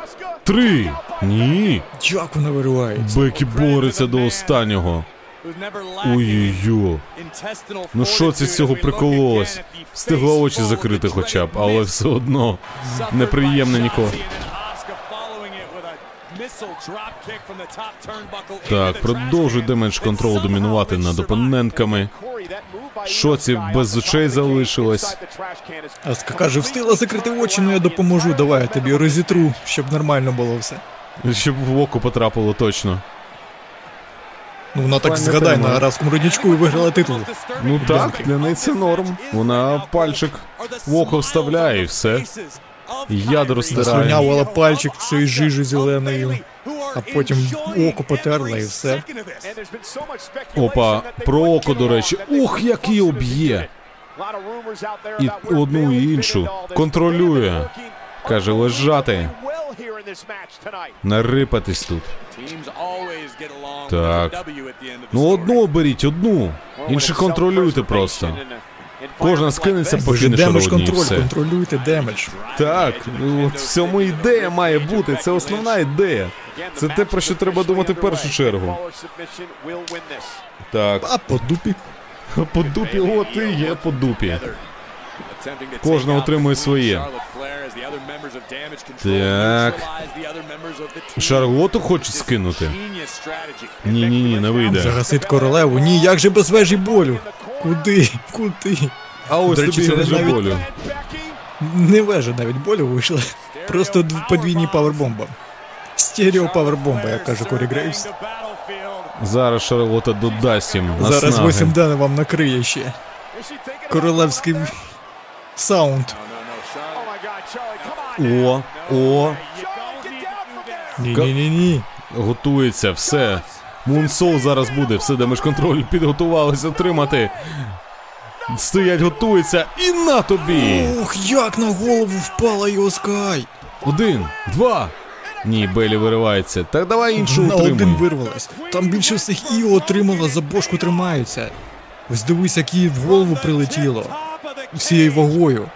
три. Ні. Як вона виривається? Бекі бореться до останнього. Ой-ой-ой. Ну що це з цього прикололось? Встигла очі закрити хоча б, але все одно неприємно нікого. Так, продовжує Damage CTRL домінувати над опонентками. Шоці без очей залишилась. Аска каже, встигла закрити очі, ну я допоможу, давай я тобі розітру, щоб нормально було все. Щоб в око потрапило точно. Ну вона так згадай на арабському родничку і виграла титул. Ну так, для неї це норм. Вона пальчик в око вставляє і все. Ядро стирає. Заслюнявила пальчик цією жижі зеленою, а потім око потерла і все. Опа, про око, до речі. Ух, як її об'є. І одну і іншу контролює. Каже, лежати, нарипатись тут. Так. Ну одну оберіть, одну. Інших контролюйте просто. Кожна скинеться по Damage CTRL, все. контролюйте Damage. Так, ну от в цьому ідея має бути. Це основна ідея. Це те, про що треба думати в першу чергу. Так, А по дупі. по дупі, от і є по дупі. Кожна отримує своє. Так. Шарлоту хочуть скинути. Ні, ні, ні, не вийде. Загасить королеву. Ні, як же без вежі болю? Куди? Куди? А ось До речі, це вже навіть- болю. Не вежа навіть болю вийшла. Просто подвійні павербомба. Стерео павербомба, як каже Корі Грейвс. Зараз Шарлота додасть їм Зараз 8 Дена вам накриє ще. Королевський сайд. О, о, Ні-ні-ні-ні. готується, все. Moonsault зараз буде, все, Damage CTRL підготувалися отримати. Стоять, готується, і на тобі! Ух, як на голову впала Іо Скай. Один, два. Ні, Белі виривається. Так давай іншу На один вирвалась. Там більше всіх Іо отримала, за бошку тримаються. Ось дивись, як їй в голову прилетіло. Всією вагою.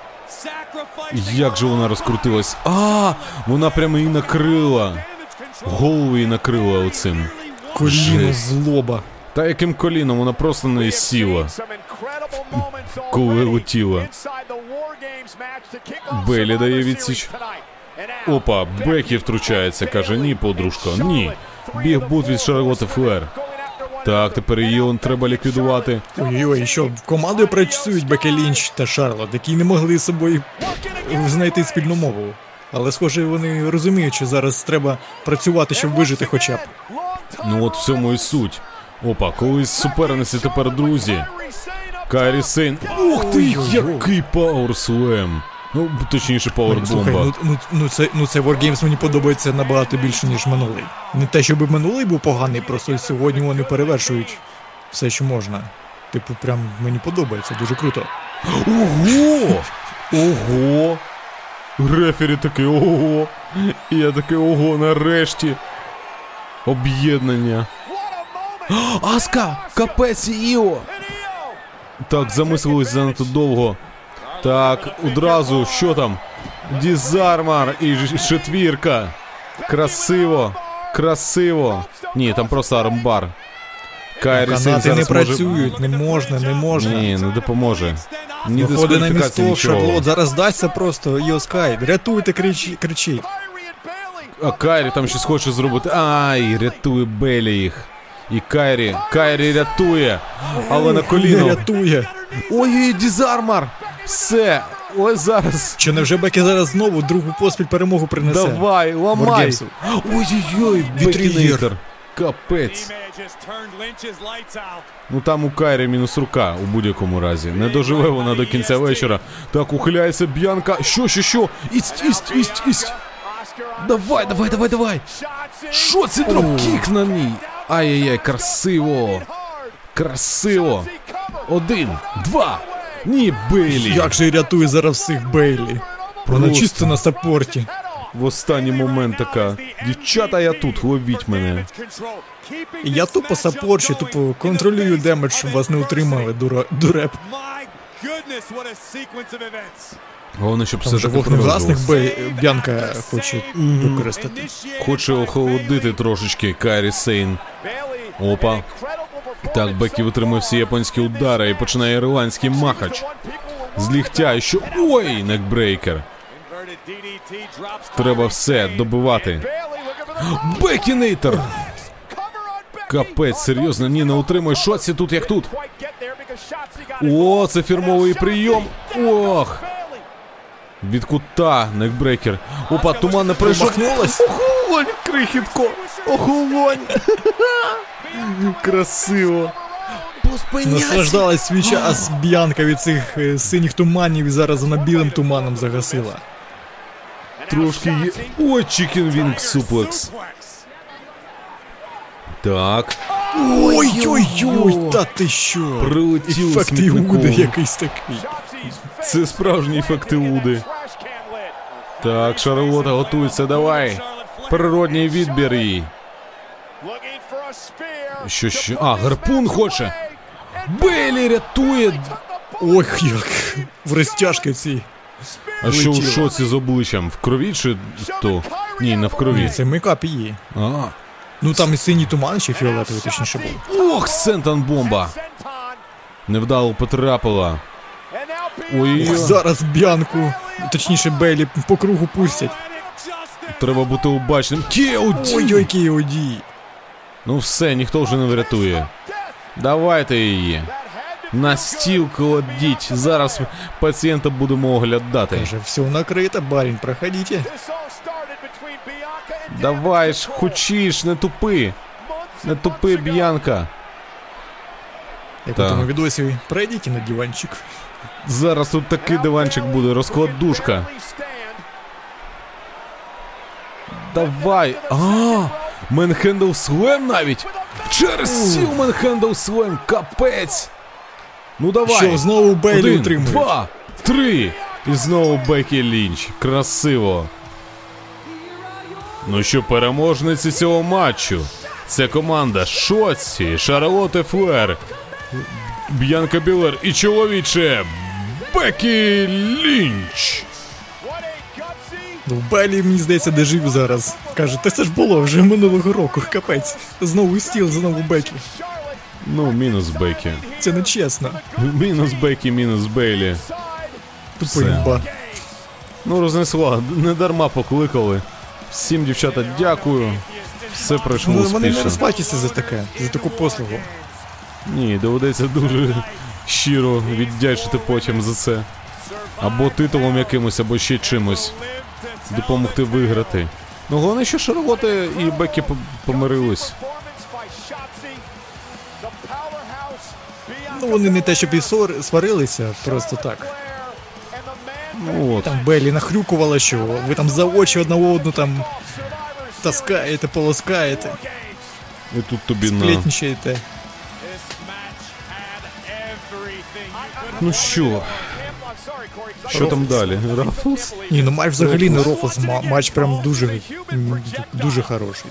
Як же вона розкрутилась? А, вона прямо її накрила. Голову її накрила оцим. Коліно злоба. Та яким коліном вона просто не сіла. коли летіла. Белі дає відсіч. Опа, Бекі втручається, каже, ні, подружко, ні. Біг бут від Шарлоти Флер. Так, тепер її он треба ліквідувати. Ой-ой, що командою працюють Бекі Лінч та Шарлот, які не могли з собою знайти спільну мову. Але схоже, вони розуміють, що зараз треба працювати, щоб вижити хоча б. Ну от в цьому і суть. Опа, колись суперниці тепер друзі. Кайрі Сейн. Ух ти, який powerslam. Ну, точніше, Слухай, пауербомба. ну, ну, ну, це, ну це Wargames мені подобається набагато більше, ніж минулий. Не те, щоб минулий був поганий, просто сьогодні вони перевершують все, що можна. Типу, прям мені подобається, дуже круто. Ого! Ого! Рефері такий ого! І я такий ого, нарешті. Об'єднання. Аска! Капець і Іо! Так, замислились занадто довго. Так, одразу, що там? Дізармар і ж- четвірка. Красиво, красиво. Ні, там просто армбар. Кайрі Сейн Канати не зараз може... працюють, не можна, не можна. Ні, не допоможе. Ні Виходить на дискваліфікації, місток, нічого. Шарлот, зараз дасться просто Йоскай. Рятуйте, кричі, кричіть. А Кайрі там щось хоче зробити. Ай, рятує Белі їх. І Кайрі, Кайрі рятує, але на Не коліно. рятує. Ой, дізармар! Все, ось зараз. Чи невже Бекі зараз знову другу поспіль перемогу принесе? Давай, ламай. Ой-ой-ой, Вітрієр. Капець. Ну там у Кайрі мінус рука у будь-якому разі. Не доживе вона до кінця вечора. Так, ухиляється Б'янка. Що, що, що? Ість, ість, ість, ість. Давай, давай, давай, давай. Що це dropkick на ній? Ай-яй-яй, красиво. Красиво. Один, два. Ні, Бейлі. Як же рятує зараз всіх Бейлі? Вона чисто на support і. В останній момент така. Дівчата, я тут, ловіть мене. Я тупо саппорчу, тупо контролюю damage, щоб вас не утримали, дура, дуреп. Головне, щоб все вогнегасник. Бей- Б'янка хоче використати. Хоче охолодити трошечки Кайрі Сейн. Опа. Так, Бекі витримує всі японські удари і починає ірландський махач. З лігтя і що. Ой, neckbreaker. Треба все добивати. Бекі найтер! Капець, серйозно, ні, не утримує шоці тут як тут. О, це фірмовий прийом. Ох! Від кута, некбрейкер. Опа, туман не. Промахнулась? Охолонь, крихітко! Охолонь! Красиво! Наслаждалась свій час Б'янка від цих е, синіх туманів і зараз вона білим туманом загасила. Трошки є. Ой, Chicken Wing суплекс. Так. Ой-ой-ой, та ти що? Прилетіло Ефект смітником. Якийсь такий. Це справжні ефекти Уди. Так, Шарлота готується, давай. Природній відбір їй. Що що? А, гарпун хоче. Белі рятує. Ой, як. В розтяжки ці. А що у шоці з обличчям? В крові чи то? Ні, не в крові. Це мейкап її. А. Ну там і синій туман, чи фіолетовий точніше був. Ох, Senton bomb а. Невдало потрапила. Ой, Ох, зараз Б'янку, точніше Бейлі, по кругу пустять. треба бути обачним. KOD! Ой-ой, KOD. Ну все, ніхто вже не врятує. Давайте її. На стіл кладіть. Зараз пацієнта будемо оглядати. Каже, все накрито, барін, проходите. Давай ж, хочеш, не тупи. Не тупи, Б'янка. Як у тому відосі, пройдіть на диванчик. Зараз тут такий диванчик буде, розкладушка. Давай. А, Manhandle Slam навіть. Через стіл Manhandle Slam. Капець. Ну давай. Що, знову Бейлі Один, утримують? два, три. І знову Бекі Лінч. Красиво. Ну що, переможниці цього матчу. Це команда Шоці, Шарлотте Флер, Б'янка Білер і чоловіче Бекі Лінч. Ну, Бейлі, мені здається, де жив зараз. Каже, та це ж було вже минулого року, капець. Знову стіл, знову Бекі. Ну, мінус Бекі. Це не чесно. Мінус Бекі, мінус Бейлі. Тупий Все. ба. Ну, рознесла, не дарма покликали. Всім, дівчата, дякую. Все пройшло Ну, вони не успішно. розплачуються за таке, за таку послугу. Ні, доведеться дуже щиро віддячити потім за це. Або титулом якимось, або ще чимось. Допомогти виграти. Ну, головне, що Шарлота і Бекі помирились. Ну вони не те, щоб і сварилися, просто так. Ну от. Там Беллі нахрюкувала, що ви там за очі одна одну там таскаєте, полоскаєте, І тут тобі на. Ну що, що там далі? Рафлс? Ні, ну матч взагалі не рофлс, матч прям дуже, дуже хороший.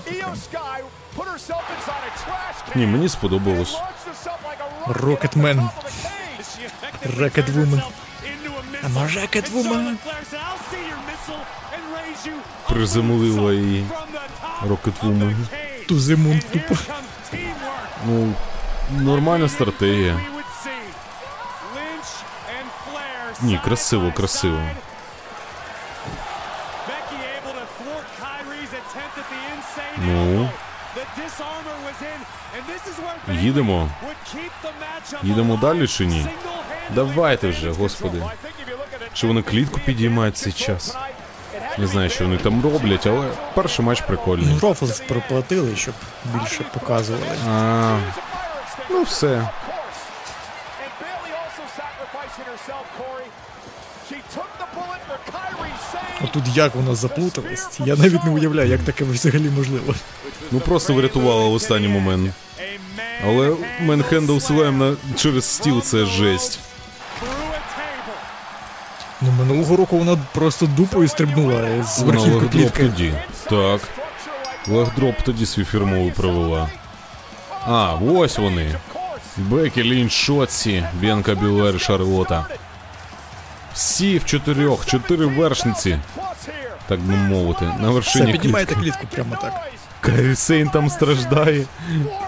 Ні, мені сподобалось. Рокетмен, Рекетвумен. A Rocketwoman. Приземлила її. Rocketwoman. Тузимун тупо. Ну, нормальна стратегія. Ні, красиво, красиво. Ну, їдемо. Їдемо далі чи ні? Давайте вже, господи. Чи вони клітку підіймають цей час? Не знаю, що вони там роблять, але перший матч прикольний. Ну, проплатили, щоб більше показували. А, ну все. Отут як воно заплуталось, я навіть не уявляю, як таке взагалі можливо. Ну просто врятувала в останній момент. Але Менхендл Слем на через стіл це жесть. Ну минулого року вона просто дупою стрибнула з верхівки клітки. тоді. Так. Легдроп тоді свій фірмовий провела. А, ось вони. Бекі, Лінч, Шотсі, Б'янка Білер, Шарлота. Всі в чотирьох, чотири вершниці, так би мовити, на Все, вершині піднімаєте клітки. клітку прямо так. Карі Сейн там страждає.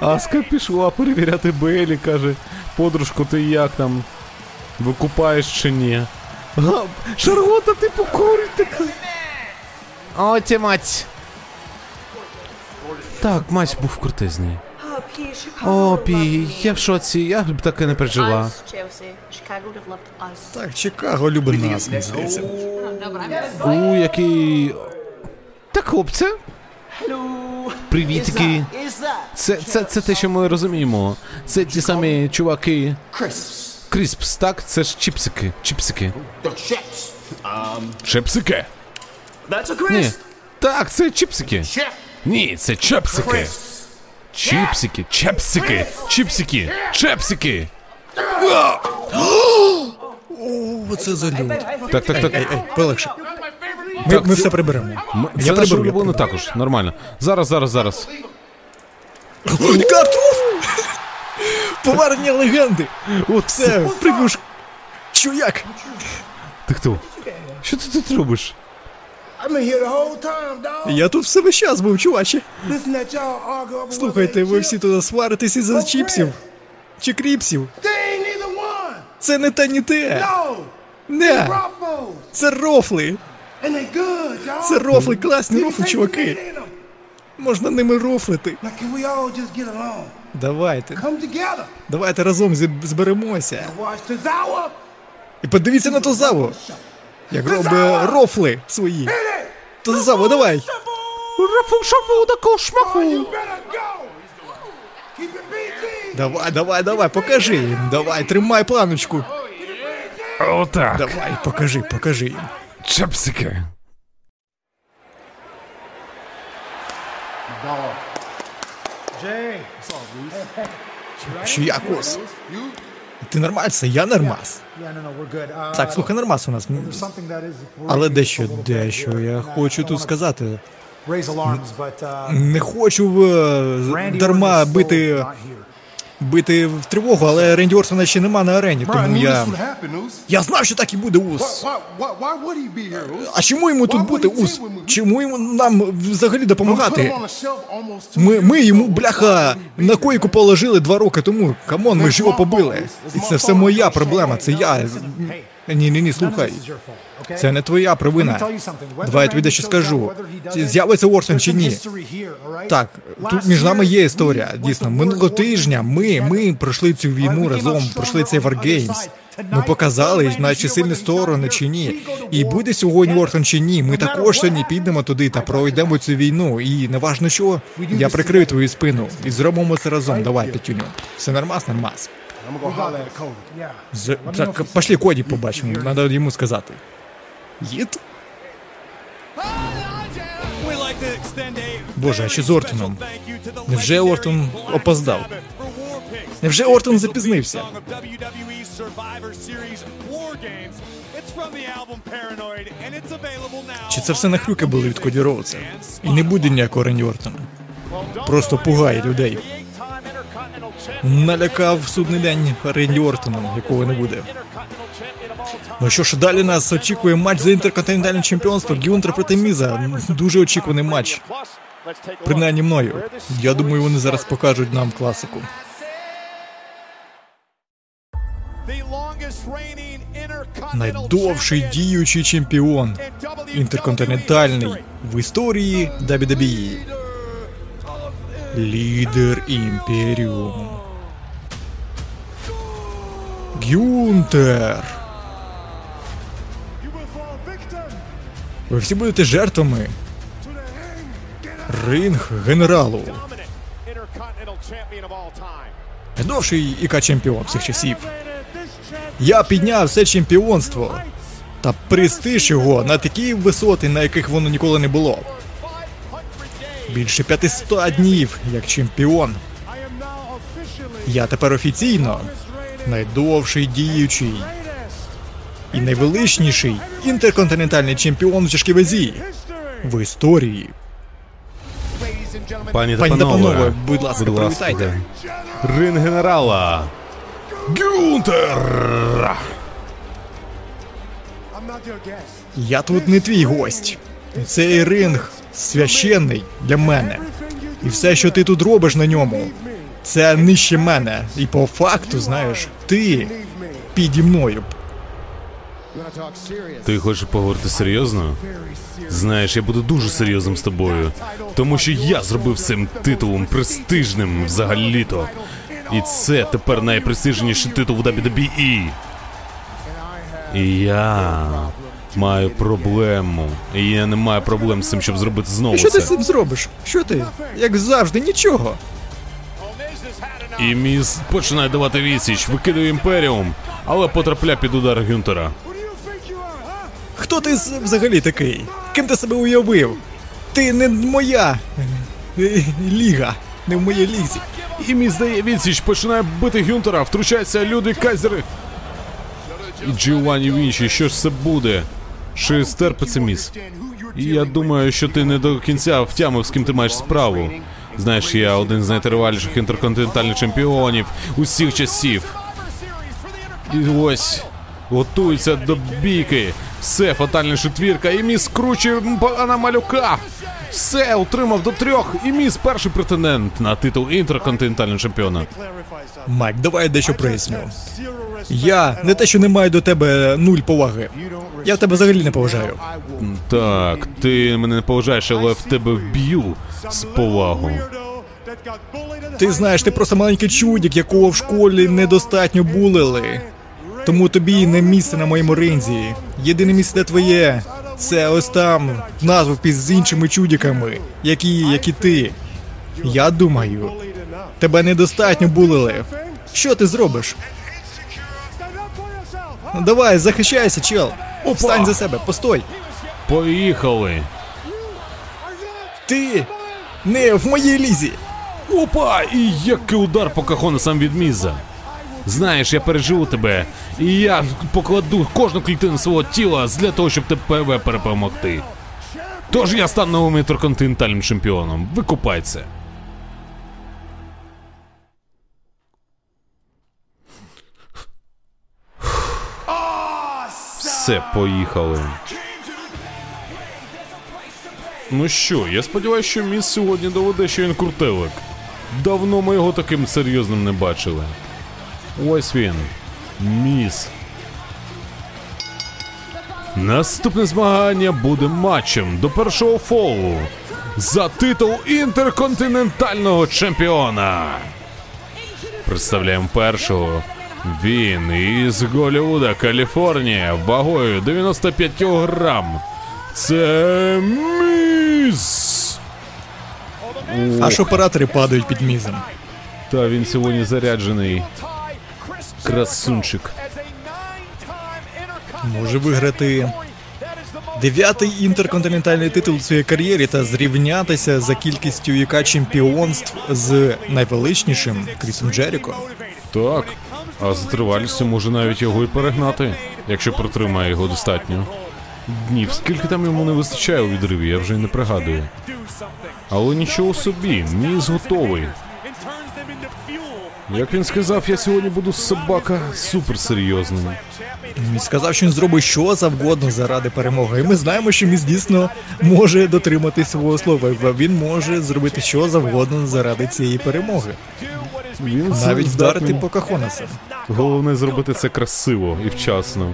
Аска пішла перевіряти Белі, каже, подружко, ти як там? Викупаєш чи ні? А, Шарлота, ти покурить така. О, ті мать. Так, мать був крутизний. О, Пі, я в шоці, я б таке не пережила. Так, Чикаго любить нас, мені здається. У, який. Так, хлопце. Привітки. Це, це, це те, що ми розуміємо. Це ті самі чуваки. Кріспс, так? Це ж чіпсики. Чіпсики. Чіпсики? Ні. Так, це чіпсики. Ні, це чепсики. Чіпсики, чепсики, чіпсики, чепсики. О, це за люд. Так, так, так. Ей, ей, полегше. Ми, Так, ми це- все приберемо. М- Я Це наше приберу, я улюблене приберу. також, нормально. Зараз, зараз, зараз. Картуф! Повернення легенди! Все, прибуш. Чуяк! Ти хто? Що ти тут робиш? Я тут все весь час був, чуваче. Слухайте, ви всі туди сваритесь із-за чіпсів. Чи кріпсів. Це не те, ні те. Не, це рофли. Це рофли, класні рофли, чуваки. Можна ними рофлити. Давайте, давайте разом зберемося. І подивіться на Тозаву, як робить рофли свої. Тозаву, давай. Рафу, шафу, it PG. Давай, давай, давай, покажи їм. Давай, тримай планочку. Отак. Давай, покажи, покажи їм. Чапсики. Jay. Ти нормаль, це я нормас. Uh, Так, слухай, нормас у нас. Але дещо, дещо я хочу тут сказати. uh, Не хочу е, дарма бити. Бити в тривогу, але Ренді Ортона ще нема на арені, тому я. happen, Uso. Я знав, що так і буде ус. А чому йому тут бути ус? Чому йому нам взагалі допомагати? Ми, ми йому, бляха, на койку положили два роки тому. Come on, ми ж його побили. І це все моя проблема, це я. Ні, ні, ні, слухай. Це не твоя провина. Давай я тобі дещо скажу. з'явиться Ортон чи ні? Так, тут між нами є історія. Дійсно, минулого тижня ми, ми пройшли цю війну разом, пройшли цей Wargames. Ми показали, наші сильні сторони чи ні. І буде сьогодні Ортон чи ні. Ми також сьогодні підемо туди та пройдемо цю війну. І неважно що, я прикрию твою спину. І зробимо це разом. Давай, Петюню. Все нормас, нормас. I'm gonna go holler at Cody. Yeah. З... Так, пошли Коді побачимо, треба йому сказати. Їд? Боже, а що з Ортоном? Невже Ортон опоздав? Невже Ортон запізнився? Чи це все нахрюки були від Коді Роудса? І не буде ніякого Ренді Ортона. Просто пугає людей. Налякав судний день Ренді Ортоном, якого не буде. Ну що ж, далі нас очікує матч за інтерконтинентальне чемпіонство Гюнтер проти Міза. Дуже очікуваний матч. Принаймні мною. Я думаю, вони зараз покажуть нам класику. Найдовший діючий чемпіон інтерконтинентальний в історії WWE. Лідер імперіум. Гюнтер. Ви всі будете жертвами. Ринг генералу. Найдовший ІК чемпіон всіх часів. Я підняв це чемпіонство та престиж його на такі висоти, на яких воно ніколи не було. Більше 500 днів як чемпіон. Я тепер офіційно найдовший діючий і найвеличніший інтерконтинентальний чемпіон в тяжкій в історії. Пані та панове, панове, будь ласка, привітайте. Рин генерала. Гюнтер! Я тут не твій гость. Цей ринг священний для мене. І все, що ти тут робиш на ньому, це нижче мене. І по факту, знаєш, ти піді мною. Ти хочеш поговорити серйозно? Знаєш, я буду дуже серйозним з тобою, тому що я зробив цим титулом престижним взагалі-то. І це тепер найпрестижніший титул в WWE. І я маю проблему. І я не маю проблем з цим, щоб зробити знову І що ти з цим зробиш? Що ти? Як завжди, нічого. І міс починає давати відсіч, викидує імперіум, але потрапляє під удар Гюнтера. Хто ти взагалі такий? Ким ти себе уявив? Ти не моя е, ліга, не в моїй лізі. І міс дає відсіч, починає бити Гюнтера, втручаються люди Кайзери. І Джованні Вінчі, що ж це буде? Чи стерпиться міс? І я думаю, що ти не до кінця втямив, з ким ти маєш справу. Знаєш, я один з найтриваліших інтерконтинентальних чемпіонів усіх часів. І ось готуються до бійки. Все, фатальна четвірка, і міс круче пана малюка. Все, отримав до трьох, і міс перший претендент на титул інтерконтинентального чемпіона. Майк, давай я дещо проясню. Я не те, що не маю до тебе нуль поваги. Я тебе взагалі не поважаю. Так, ти мене не поважаєш, але в тебе вб'ю з повагу. Ти знаєш, ти просто маленький чудик, якого в школі недостатньо булили. Тому тобі не місце на моєму ринзі. Єдине місце твоє Це ось там назву з іншими чудиками, які, як і ти. Я думаю, тебе недостатньо булили. Що ти зробиш? Давай, захищайся, чел. Встань за себе, постой. Поїхали. Ти не в моїй лізі. Опа! І який удар по кахонесам від Міза. Знаєш, я переживу тебе, і я покладу кожну клітину свого тіла для того, щоб тебе перепомогти. Тож я стану новим інтерконтинентальним чемпіоном. Викупай це. Все, поїхали. Ну що, я сподіваюся, що міс сьогодні доведе, що він крутелик. Давно ми його таким серйозним не бачили. Ось він. Міс. Наступне змагання буде матчем до першого фолу за титул інтерконтинентального чемпіона. Представляємо першого. Він із Голлівуда, Каліфорнія, вагою 95 кілограм. Це міс. Аж оператори падають під мізом. Та він сьогодні заряджений. Красунчик. Може виграти дев'ятий інтерконтинентальний титул у своїй кар'єрі та зрівнятися за кількістю яка чемпіонств з найвеличнішим Крісом Джеріко. Так. А за тривалістю може навіть його і перегнати, якщо протримає його достатньо. Днів, скільки там йому не вистачає у відриві, я вже й не пригадую. Але нічого собі, міс готовий. Як він сказав, я сьогодні буду собака суперсерйозним. Він сказав, що він зробить що завгодно заради перемоги. І ми знаємо, що Міс дійсно може дотримати свого слова. Він може зробити що завгодно заради цієї перемоги. Він Навіть вдарити здатний. по Кахонасу. Головне зробити це красиво і вчасно.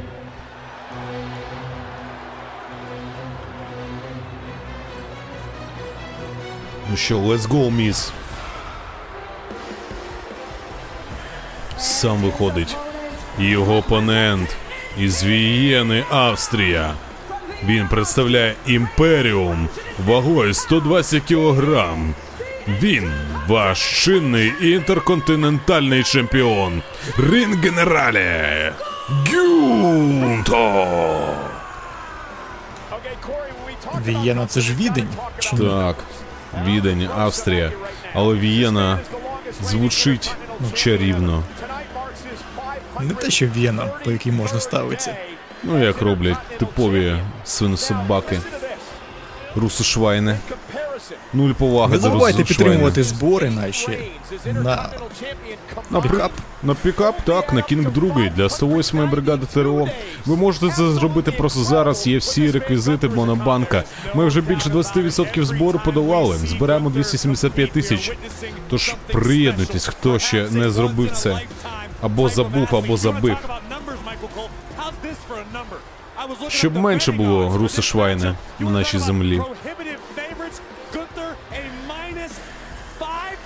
Ну що, let's go, міс. Сам виходить. Його опонент із Вієни, Австрія. Він представляє імперіум вагою 120 кілограм. Він ваш чинний інтерконтинентальний чемпіон. Рин генерале Гюнто. Вієна це ж відень. Ні? Так, Відень, Австрія. Але Вієна звучить чарівно. Не те, що Вієна, по якій можна ставитися. Ну, як роблять типові свинособаки. Русошвайни. Нуль поваги Не до забувайте русошвайни. підтримувати збори наші на На пікап. На пікап, так, на Кінг 2 для 108-ї бригади ТРО. Ви можете це зробити просто зараз. Є всі реквізити Монобанка. Ми вже більше 20% збору подавали. Зберемо 275 тисяч. Тож приєднуйтесь, хто ще не зробив це. Або забув, або забив. Щоб менше було русошвайни в нашій землі.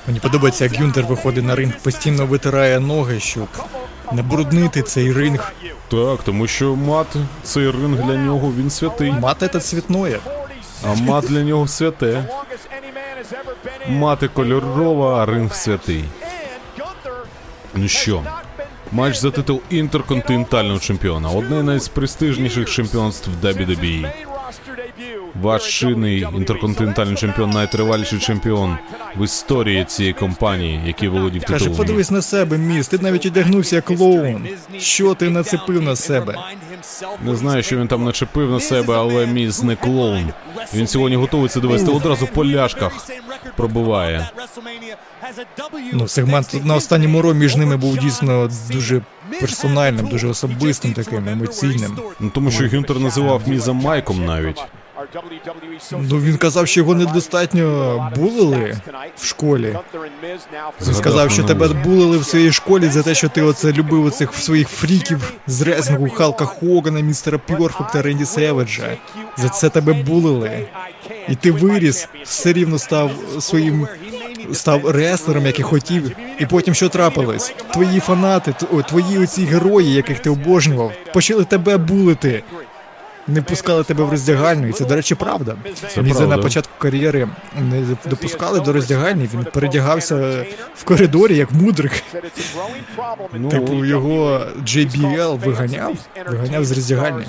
Мені подобається, як Гюнтер виходить на ринг, постійно витирає ноги, щоб не бруднити цей ринг. Так, тому що мат, цей ринг для нього він святий. Мати це цвітноє. А мат для нього святе. Мати кольорова, а ринг святий. Ну що, матч за титул інтерконтинентального чемпіона. Одне з найпрестижніших чемпіонств WWE. Ваш чинний інтерконтинентальний чемпіон, найтриваліший чемпіон в історії цієї компанії, який володів Каже, подивись на себе, міс, ти навіть одягнувся як клоун. Що ти нацепив на себе? Не знаю, що він там начепив на себе, але міс не клоун. Він сьогодні це довести одразу по ляшках. Пробиває. Ну, сегмент на останньому ро між ними був дійсно дуже персональним, дуже особистим, таким емоційним. Ну тому що Гюнтер називав Міза Майком навіть. Ну він казав, що його недостатньо булили в школі. Він сказав, що тебе булили в своїй школі за те, що ти оце любив оцих своїх фріків з резнигу Халка Хогана, містера Пьорфекта, Ренді Севеджа. За це тебе булили. І ти виріс, все рівно став своїм став реслером, як і хотів. І потім що трапилось? Твої фанати, твої оці герої, яких ти обожнював, почали тебе булити. не пускали тебе в роздягальню, і це, до речі, правда. Це Міза правда. на початку кар'єри не допускали до роздягальні, він передягався в коридорі як мудрик. Ну, Типу його JBL виганяв, виганяв з роздягальні.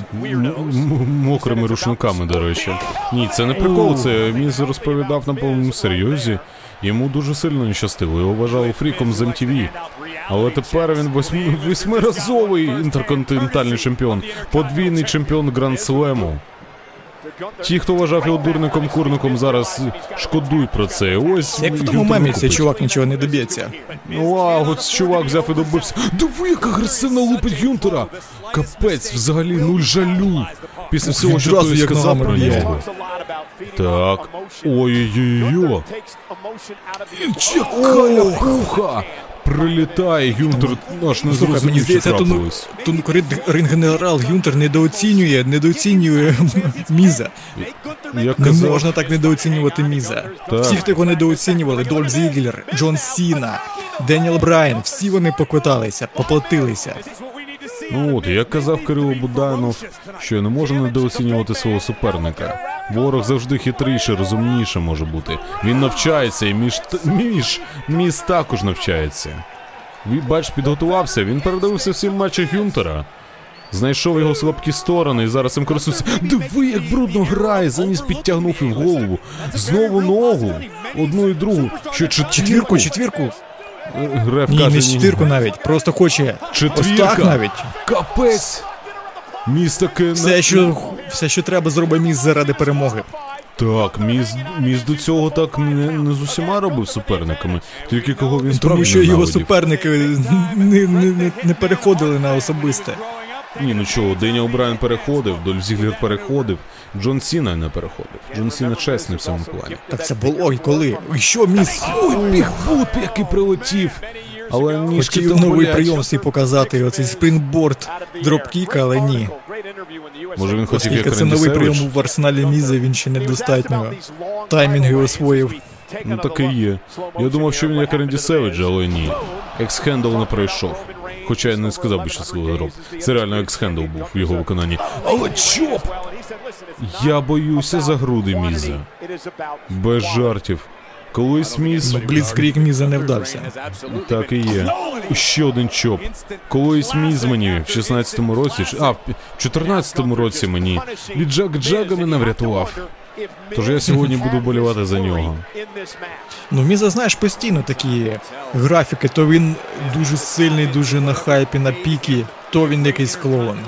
мокрими рушниками, до речі. Ні, це не прикол, це Міз розповідав на повному серйозі. Йому дуже сильно не щастило, його вважали фріком з MTV. Але тепер він восьми, восьмиразовий інтерконтинентальний чемпіон, подвійний чемпіон Гранд Слему. Ті, хто вважав його дурником курником, зараз шкодують про це. Ось Як в тому мемі цей чувак нічого не доб'ється. Ну, а от чувак взяв і добився. Диви, як агресивно лупить Гюнтера! Капець, взагалі нуль жалю. Після всього, що той сказав про нього. Так. Ой-ой-ой. Чекає пуха! Прилітає Гюнтер, аж не мені зрозумів, що здається, ну, трапилось. то ринг-генерал Гюнтер недооцінює, недооцінює Міза. Як Не казав, можна так недооцінювати Міза. Так. Всі, хто його недооцінювали, Дольф Зіглер, Джон Сіна, Деніел Брайан, всі вони поквиталися, поплатилися. Ну от, як казав Кирило Буданов, що не можна недооцінювати свого суперника. Ворог завжди хитріше, розумніше може бути. Він навчається, і між, між міс також навчається. Бач, підготувався, він передивився всі матчі Гюнтера. Знайшов його слабкі сторони і зараз їм користується. Диви, як брудно грає, заніс підтягнув і в голову. Знову ногу. Одну і другу. Що четвірку? Четвірку, Греф Ні, каже, не четвірку навіть, просто хоче Четвірка. ось так навіть. Капець! Міс таке Все, що, все, що треба, зробить міс заради перемоги. Так, міс, міс до цього так не, не з усіма робив суперниками, тільки кого він Тому що його ненавидів. суперники не, не, не, не переходили на особисте. Ні, ну чого, Деніел Брайан переходив, Дольф Зіглер переходив, Джон Сіна не переходив. Джон Сіна чесний в цьому плані. Так це було і коли? І що Міз? Ой, Big boot, який прилетів! Але ніжки Хотів там новий болять. прийом свій показати, оцей springboard dropkick, але ні. Може він хотів як Оскільки це новий прийом в арсеналі Міза, він ще недостатньо таймінги освоїв. Ну так і є. Я думав, що він як Ренді Севідж, але ні. Ексхендл не пройшов. Хоча я не сказав би щасливий дроп. Це реально axe handle був в його виконанні. Але chop! Я боюся за груди Міза. Без жартів. Колись Міз... Ну, Бліцкріг Міза не вдався. Так і є. Ще один chop. Колись Міз мені в 16-му році, а, в 14-му році мені від Джак Джага мене врятував. Тож я сьогодні буду болівати за нього. Ну, Міза, знаєш, постійно такі графіки, то він дуже сильний, дуже на хайпі, на пікі, то він якийсь клоун.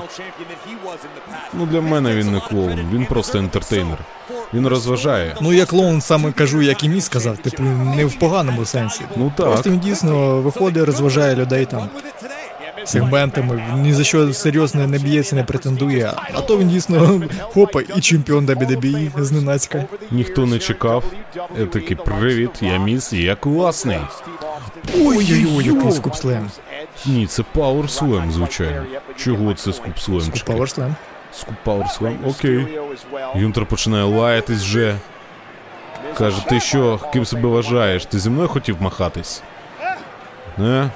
Ну для мене він не клоун, він просто entertainer. Він розважає. Ну, я клоун саме кажу, як і Міз сказав, типу, не в поганому сенсі. Ну так. Просто він дійсно виходить, розважає людей там сегментами, ні за що серйозно не б'ється, не претендує. А то він дійсно хопа і чемпіон WWE зненацька. Ніхто не чекав. Я такий привіт, я міс, я класний. Ой-ой-ой, який скупслем. Ні, це Power звичайно. Чого це Скуп Слем? Скуп Power Скуп Power окей. Юнтер починає лаятись вже. Каже, ти що, ким себе вважаєш? Ти зі мною хотів махатись? Не?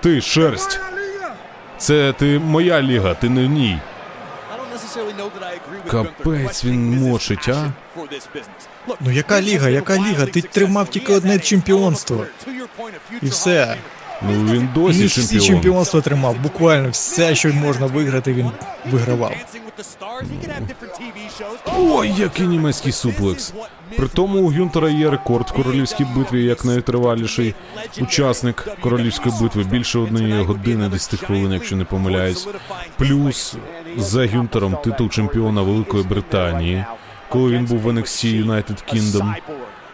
Ти, шерсть. Це ти моя ліга, ти не в ній. Капець він мочить, а? Ну яка ліга, яка ліга? Ти тримав тільки одне чемпіонство. І все. Ну він досі Між всі чемпіонства тримав. Буквально все, що можна виграти, він вигравав. Ой, який німецький суплекс. При тому у Гюнтера є рекорд в королівській битві як найтриваліший учасник королівської битви більше однієї години 10 хвилин, якщо не помиляюсь. Плюс за Гюнтером титул чемпіона Великої Британії, коли він був в NXT United Kingdom.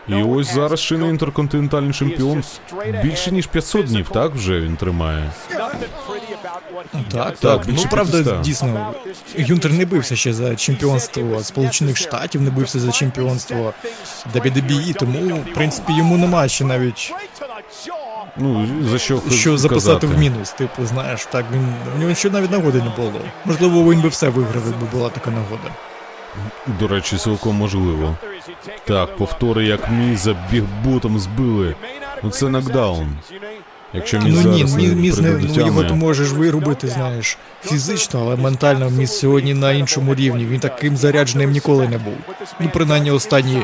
І ось зараз ще не інтерконтинентальний чемпіон. Більше ніж 500 днів, так вже він тримає. Так, так. Ну правда, 500. дійсно, Юнтер не бився ще за чемпіонство Сполучених Штатів, не бився за чемпіонство WWE, тому, в принципі, йому немає ще навіть Ну за що що записати казати. в мінус. Типу, знаєш, так він в нього ще навіть нагоди не було. Можливо, він би все виграв, якби була така нагода. До речі, цілком можливо. Так, повтори, як мій за бігботом збили. Ну це нокдаун. Якщо міс Ну ні, зараз мі- міс не, ну, його ти можеш вирубити, знаєш, фізично, але ментально міс сьогодні на іншому рівні. Він таким зарядженим ніколи не був. Ну, принаймні, останні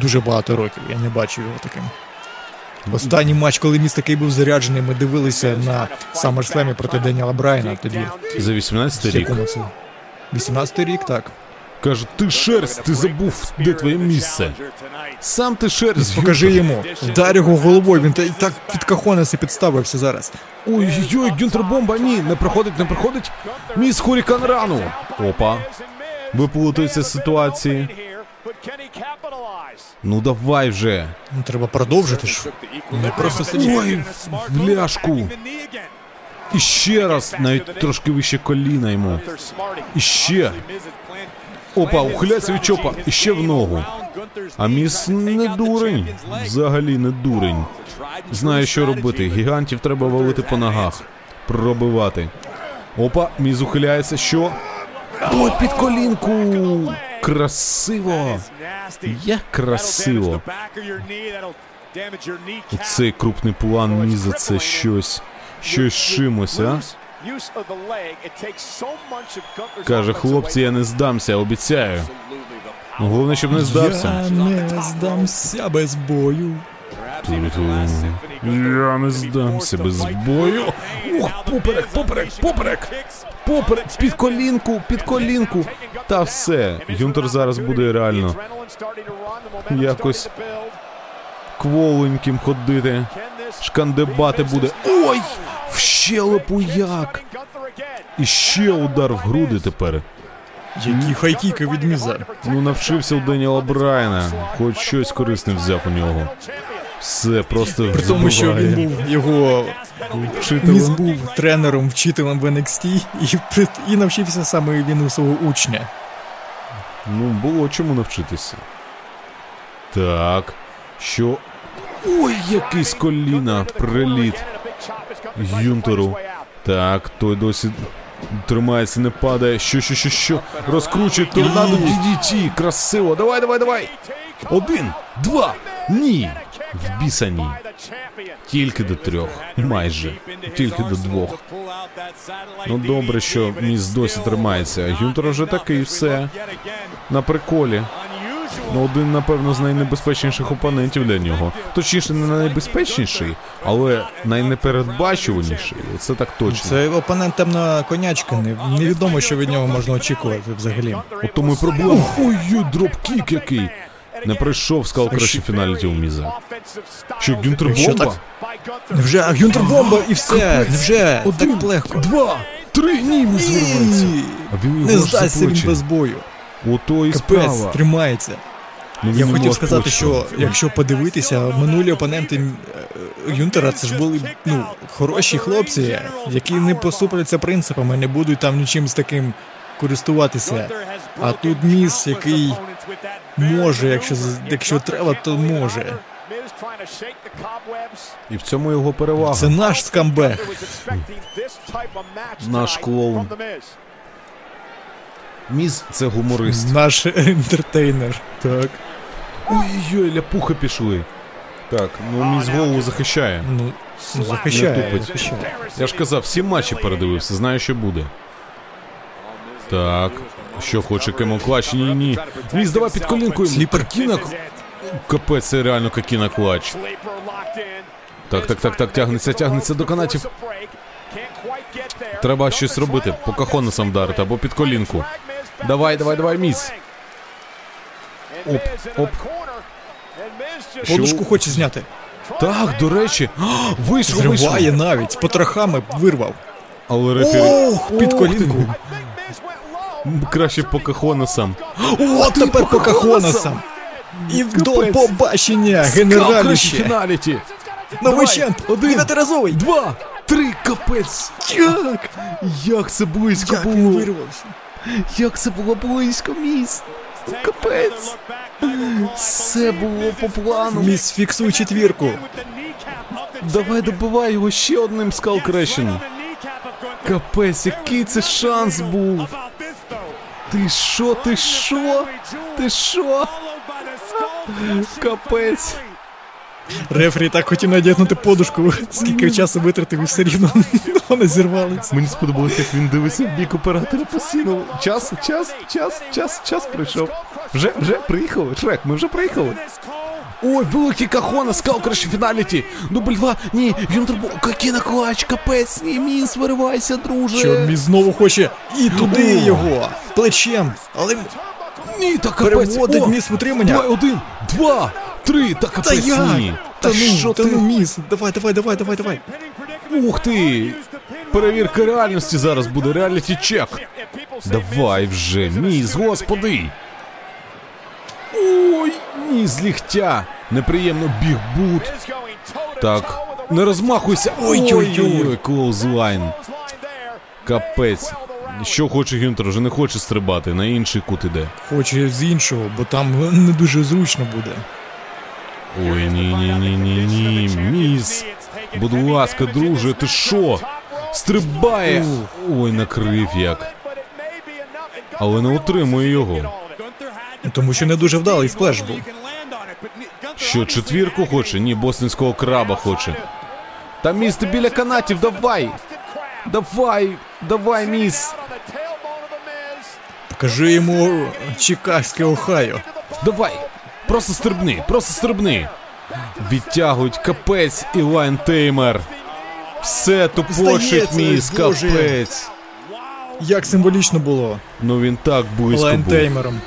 дуже багато років. Я не бачив його таким. Останній матч, коли міс такий був заряджений, ми дивилися на SummerSlam проти Деніела Брайана тоді. за 18 В рік. якому 18-й рік, так. Каже, ти шерсть, ти забув, де твоє місце. Сам ти шерсть. Покажи йому. Вдар його головою, він та й так під кахонеси підставився зараз. Ой-ой-ой, Гюнтер бомба, ні, не проходить, не проходить. Міс Хурікан рану. Опа. Виплутується з ситуації. Ну давай вже. Ну, треба продовжити ж. Не просто сидіти. Ой, в ляшку. І ще раз, навіть трошки вище коліна йому. І ще. Опа, ухиляється від чопа. Ще в ногу. А міс не дурень. Взагалі не дурень. Знає, що робити. Гігантів треба валити по ногах. Пробивати. Опа, міс ухиляється. Що? Ой, під колінку. Красиво. Як красиво. Цей крупний план Міза це щось. Щось з чимось, а? Каже, хлопці, я не здамся, обіцяю. Ну, головне, щоб не здався. Я не здамся без бою. Ту-ту. Я не здамся без бою. Ух, поперек, поперек, поперек. Поперек, під колінку, під колінку. Та все. Гюнтер зараз буде реально якось кволеньким ходити. Шкандебати буде. Ой! В щелепу як! І ще удар в груди тепер. Які хайкіки від міза. Ну, навчився у Деніела Брайана. Хоч щось корисне взяв у нього. Все просто При тому, що він був його вчителем. міс був тренером, вчителем в NXT і, і навчився саме він у свого учня. Ну, було чому навчитися. Так. Що. Ой, який з коліна приліт Юнтеру. Так, той досі тримається, не падає. Що, що, що, що? Розкручує торнадо DDT. Красиво. Давай, давай, давай. Один, два. Ні. В біса ні. Тільки до трьох. Майже. Тільки до двох. Ну добре, що міс досі тримається. Гюнтер вже такий, все. На приколі. Ну, один, напевно, з найнебезпечніших опонентів для нього. Точніше, не найнебезпечніший, але найнепередбачуваніший. Це так точно. Це опонент темна конячка. Невідомо, що від нього можна очікувати взагалі. От тому і проблема. Ой-ой, дропкік який. Не пройшов сказав краще фіналіті у Міза. Що, Гюнтер Якщо бомба? Невже а Гюнтер бомба і все? Невже Один, так легко? Два, три, ні. А він Не здасться він без бою. Ото і Капець, справа. тримається. Ну, Я хотів сказати, що якщо подивитися, минулі опоненти е, Юнтера це ж були ну, хороші хлопці, які не поступляться принципами, не будуть там нічим з таким користуватися. А тут міс, який може, якщо з- якщо треба, то може. І в цьому його перевага. Це наш скамбех. Наш клоун. Міз це гуморист. Наш ентертейнер. Так. Ой-ой, ляпуха пішли. Так, ну міз голову захищає. Ну, ну захищає, Не тупить. захищає. Я ж казав, всі матчі передивився, знаю, що буде. Так. Що хоче Кемо Клач? Ні, ні. Міз, давай під колінкою. Сліпер. Кіна. Капець, це реально Кокіна Клач. Так, так, так, так, тягнеться, тягнеться до канатів. Треба щось робити, по кахонусам вдарити або під колінку. Давай, давай, давай, міс. Оп, оп. Подушку хоче зняти. Так, до речі, А, вийшов, Зриває навіть, з потрохами вирвав. Але рефері... Ох, під колінку. Краще по кахонусам. От тепер по кахонасам. І до Капець. побачення, генераліще. фіналіті. Новий Давай, чемп, один. дев'ятиразовий. Два, три, капець. Як? Як це близько Як він було. вирвався? Як це було близько, міс. Капець. Все було по плану. Міс, фіксуй четвірку. Давай добивай його ще одним скалкрещеном. Капець, який це шанс був. Ти що, ти що? Ти що? Капець. Рефері так хотів надягнути подушку, скільки часу витратив і все рівно вони зірвались. Мені сподобалось, як він дивився в бік оператора постійно. Час, час, час, час, час прийшов. Вже, вже приїхали, Шрек, ми вже приїхали. Ой, великий кахон, скал краще фіналіті. Дубль два, ні, Юнтербо, який накладач, капець, ні, міс, виривайся, друже. Що мій знову хоче і туди О. його плечем, але Ні, та капець. переводить О, Міз витримання. Давай, один, два, три, та Та капець, як? Та ну, що та ти? ну Міз, давай, давай, давай, давай, давай. Ух ти! Перевірка реальності зараз буде, reality check. Давай вже, Міз, господи. Ой, ні, з ліктя. Неприємно big boot. Так, не розмахуйся. Ой-ой-ой, clothesline. Капець. Що хоче Гюнтер, вже не хоче стрибати, на інший кут іде. Хоче з іншого, бо там не дуже зручно буде. Ой, ні, ні, ні, ні, ні, міс. Будь ласка, друже, ти що? Стрибає! Ой, накрив як. Але не утримує його. Тому що не дуже вдалий сплеш був. Що, четвірку хоче? Ні, босненського краба хоче. Та міс, ти біля канатів, давай! Давай, давай, міс! Покажи йому Чикагське Охайо. Давай! Просто стрибни, просто стрибни! Відтягують капець і лайн теймер. Все Здається, міс, капець. Як символічно було Ну він так близько був. лайнтеймером.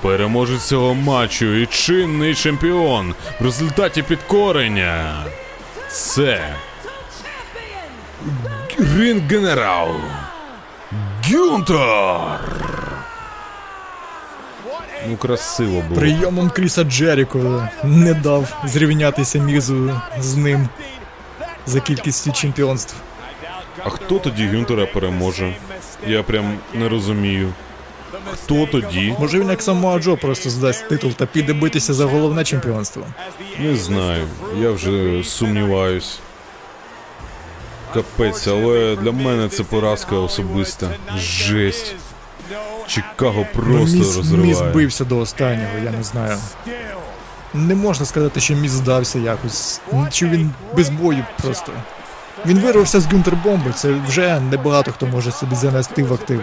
Переможець цього матчу і чинний чемпіон в результаті підкорення. Це Ринг Генерал Гюнтер. Ну, красиво було. Прийомом Кріса Джеріко не дав зрівнятися мізу з ним за кількістю чемпіонств. А хто тоді Гюнтера переможе? Я прям не розумію. Хто тоді? Може він як Самуа Джо просто здасть титул та піде битися за головне чемпіонство. Не знаю. Я вже сумніваюсь. Капець, але для мене це поразка особиста. Жесть. Чикаго просто міс, міс розриває. бився до останнього, я не знаю. Не можна сказати, що міс здався якось. Чи він без бою просто. Він вирвався з Гюнтер бомби, це вже небагато хто може собі занести в актив.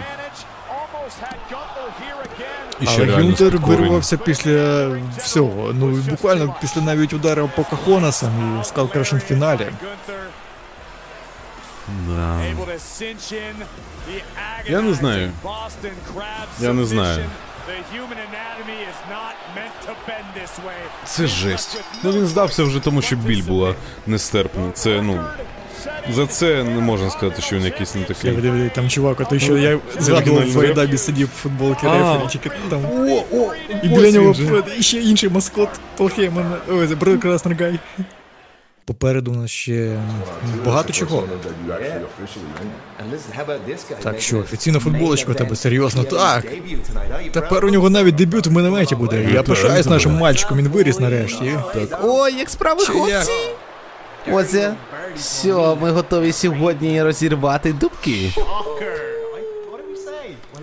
І ще Але Гюнтер вирвався після всього. Ну буквально після навіть удару по Кахонасам і Скалкрашен в фіналі. Да. Я не знаю. Я не знаю. Це жесть. Ну він здався вже тому, що біль була нестерпна. Це ну. За це не можна сказати, що він якийсь не такий. Диви, диви, там чувак, а той, що я згадував в реп. Сидів в футболці рефері, тільки там. О, о, І біля нього ще інший маскот Пол Ой, це Брод Красний Гай. Попереду у нас ще багато чого. Так що, офіційна футболочка у тебе серйозно так. Тепер у нього навіть дебют в минометі буде. Я пишаюсь нашим мальчиком, він виріс нарешті. Так. Ой, як справи, хлопці! Оце. Все, ми готові сьогодні розірвати дубки.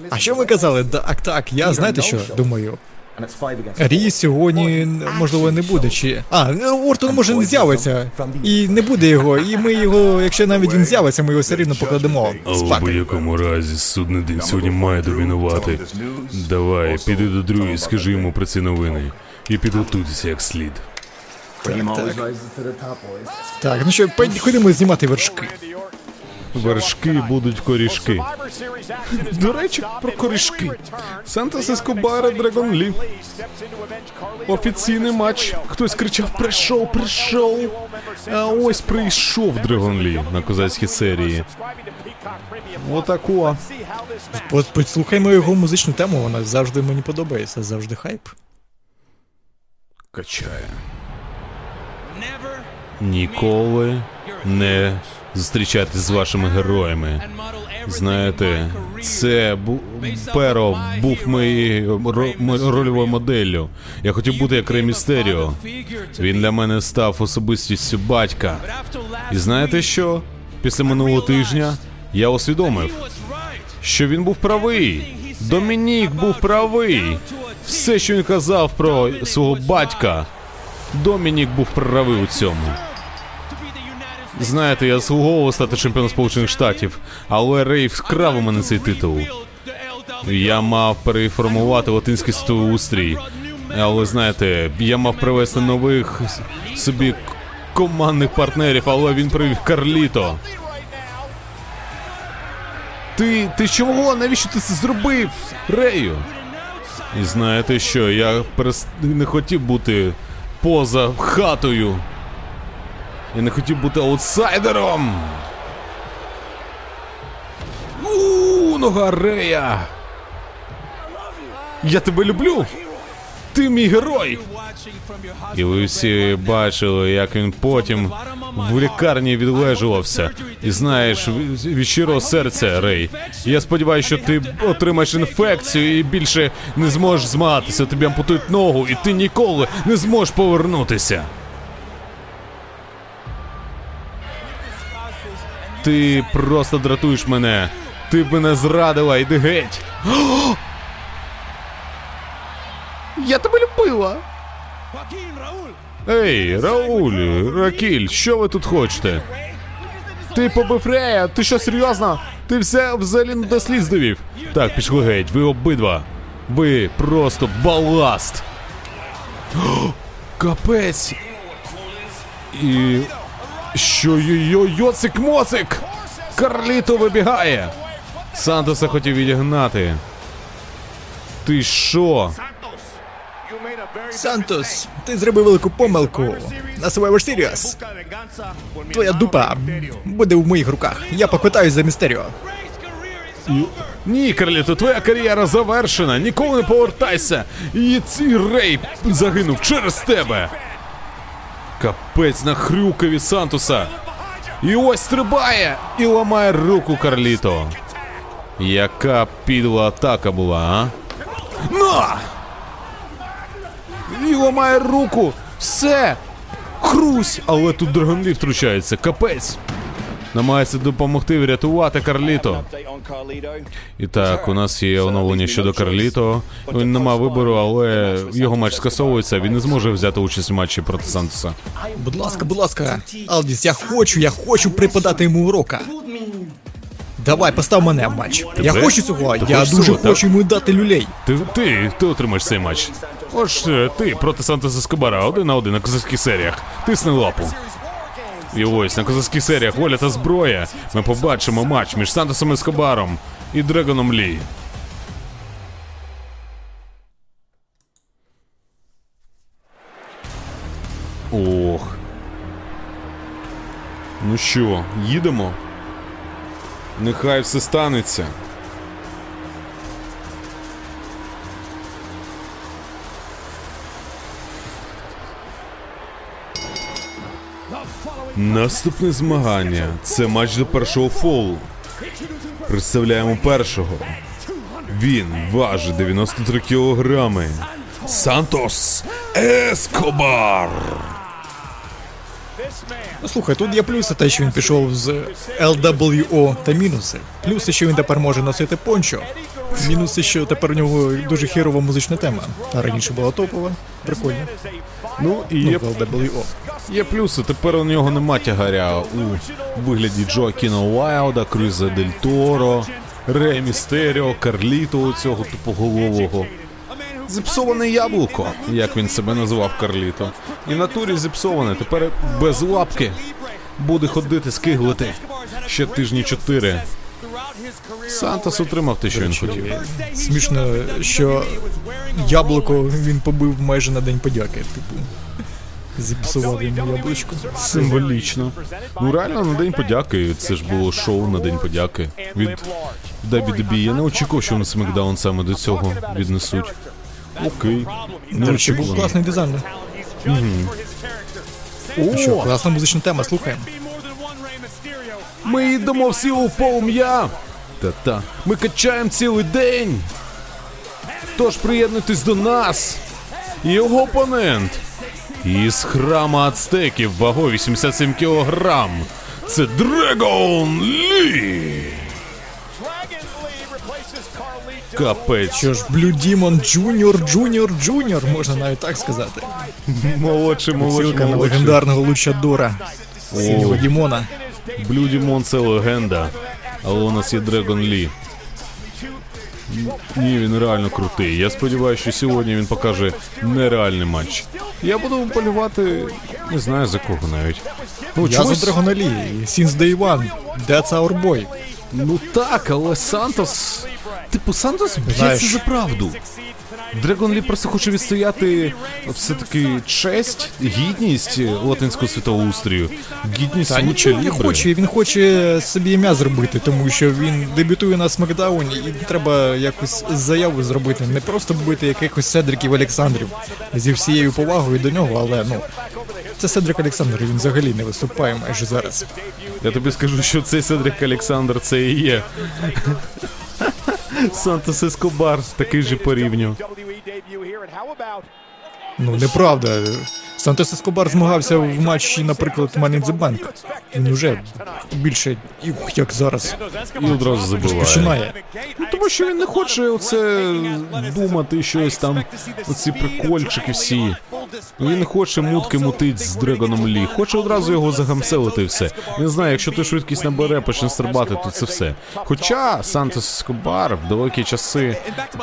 А що ви казали? Так, так, я знаєте що думаю. Рі сьогодні можливо не буде чи. А, ну, Ортон може не з'явиться. І не буде його. І ми його, якщо навіть він з'явиться, ми його все рівно покладемо. Але в будь-якому разі судний день сьогодні має домінувати. Давай, піди до Дрю скажи йому про ці новини. І підготуйтеся як слід. Так, ну що, ходімо знімати вершки. Вершки будуть корішки. До речі, про корішки. Сантос Ескобара Драгон Лі. Офіційний матч. Хтось кричав: прийшов, прийшов. А ось прийшов Драгон Лі на козацькій серії. Отако. От послухаймо його музичну тему, вона завжди мені подобається, завжди хайп. Качає. Ніколи не зустрічатись з вашими героями. Знаєте, це бу... Перо був моєю ро- рольовою моделлю. Я хотів бути як Рей Містеріо. Він для мене став особистістю батька. І знаєте що? Після минулого тижня я усвідомив, що він був правий. Домінік був правий. Все, що він казав про свого батька, Домінік був правий у цьому. Знаєте, я заслуговував стати чемпіоном Сполучених Штатів, але Рей вкрав у мене цей титул. Я мав переформувати латинський світовий устрій. Але знаєте, я мав привести нових собі командних партнерів, але він привів Карліто. Ти. ти чого? Навіщо ти це зробив? Рею? І знаєте що, я перес... не хотів бути поза хатою. Я не хотів бути аутсайдером. У, нога Рея. Я тебе люблю. Ти мій герой. І ви всі бачили, як він потім в лікарні відлежувався. І знаєш, від щирого серця, Рей. Я сподіваюся, що ти отримаєш інфекцію і більше не зможеш змагатися. Тобі ампутують ногу, і ти ніколи не зможеш повернутися. Ти просто дратуєш мене. Ти б мене зрадила, йди геть. Я тебе любила. Ей, Рауль, Ракіль, що ви тут хочете? Ти побив Рея, ти що серйозно? Ти все взагалі не до сліз довів. Так, пішли геть, ви обидва. Ви просто баласт. Капець. І. Що йо йоцик моцик Карліто вибігає! Сантоса хотів відігнати. Ти що? Сантос, ти зробив велику помилку. На Survivor Series. Твоя дупа буде в моїх руках. Я поквитаюсь за Містеріо. Ні, Карліто, твоя кар'єра завершена. Ніколи не повертайся. І цей рей загинув через тебе. Капець на хрюкові Сантуса. І ось стрибає і ламає руку Карліто. Яка підла атака була, а? На! І ламає руку. Все. Хрусь! Але тут Драгонлі втручається. Капець. Намагається допомогти врятувати Карліто. І так, у нас є оновлення щодо Карліто. Він не мав вибору, але його матч скасовується. Він не зможе взяти участь у матчі проти Сантоса. Будь ласка, будь ласка. Алдіс, я хочу, я хочу преподати йому урока. Давай, постав мене в матч. Я Тебе? хочу цього, Ти я хочеш дуже цього, так? хочу йому дати люлей. Ти, ти, ти отримаєш цей матч. Ось е, ти проти Сантоса Скобара один на один на козацьких серіях. Тисни лапу. І ось на козацьких серіях воля та зброя. Ми побачимо матч між Сантосом Ескобаром і Дрегоном Лі. Ох. Ну що, їдемо? Нехай все станеться. Наступне змагання це матч до першого фолу. Представляємо першого. Він важить 93 кілограми. Сантос Ескобар. Ну слухай, тут є плюси те, що він пішов з LWO та мінуси. Плюси, що він тепер може носити пончо. Мінуси, що тепер у нього дуже хірова музична тема. А раніше була топова. Прикольно. Ну і Ну, є, LWO. є плюси. Тепер у нього нема тягаря у вигляді Джоакіна Уайлда, Криза Дель Торо, Ре Містеріо, Карліто цього тупоголового. Зіпсоване яблуко, як він себе називав Карліто. І в натурі зіпсоване, тепер без лапки. Буде ходити, скиглити. Ще тижні чотири. Сантос отримав те, що він хотів. Смішно, що яблуко він побив майже на день подяки. Типу. Зіпсував йому яблучко. Символічно. Ну реально на день подяки. Це ж було шоу на день подяки. Від WWE. Я не очікував, що на SmackDown саме до цього віднесуть. Окей. До речі, був класний дизайн. Ну Що, О, класна музична тема, слухаємо. Ми йдемо всі у полум'я. Та-та. Ми качаємо цілий день. Тож приєднуйтесь до нас. Його опонент. Із храма ацтеків вагою 87 кілограм. Це Дрегон Лі. Капець. Що ж, Блю Дімон Джуніор, Джуніор, Джуніор, можна навіть так сказати. Молодший, молодший, Цілка на молодший. легендарного лучадора. Синього Дімона. Блю Дімон це легенда, але у нас є Дрегон Лі. Ні, він реально крутий. Я сподіваюся, що сьогодні він покаже нереальний матч. Я буду полювати, не знаю за кого навіть. Ну, Я чогось- за Драгона Лі. Since day one. That's our boy. Ну так, але Сантос. Типу, Сантос б'ється Знаєш- за правду. Дрегон Лі просто хоче відстояти все-таки честь, гідність латинського світоустрою, гідність Та нічого не хоче, він хоче собі ім'я зробити, тому що він дебютує на Смакдауні і треба якось заяву зробити, не просто бити якихось Седриків Олександрів зі всією повагою до нього, але ну. Це Седрик Олександр, він взагалі не виступає майже зараз. Я тобі скажу, що цей Седрик Олександр це і є. Сантос Ескобар, такий же по рівню. Ну, неправда. Сантос Ескобар змагався в матчі, наприклад, Money in the Bank. Він уже більше, як зараз, І одразу забиває. починає. Ну, тому що він не хоче оце думати щось там, оці прикольчики всі. Він не хоче мутки мутить з Дрегоном Лі. Хоче одразу його загамселити і все. Він знає, якщо ти швидкість набере, почне стрибати, то це все. Хоча Сантос Ескобар в далекі часи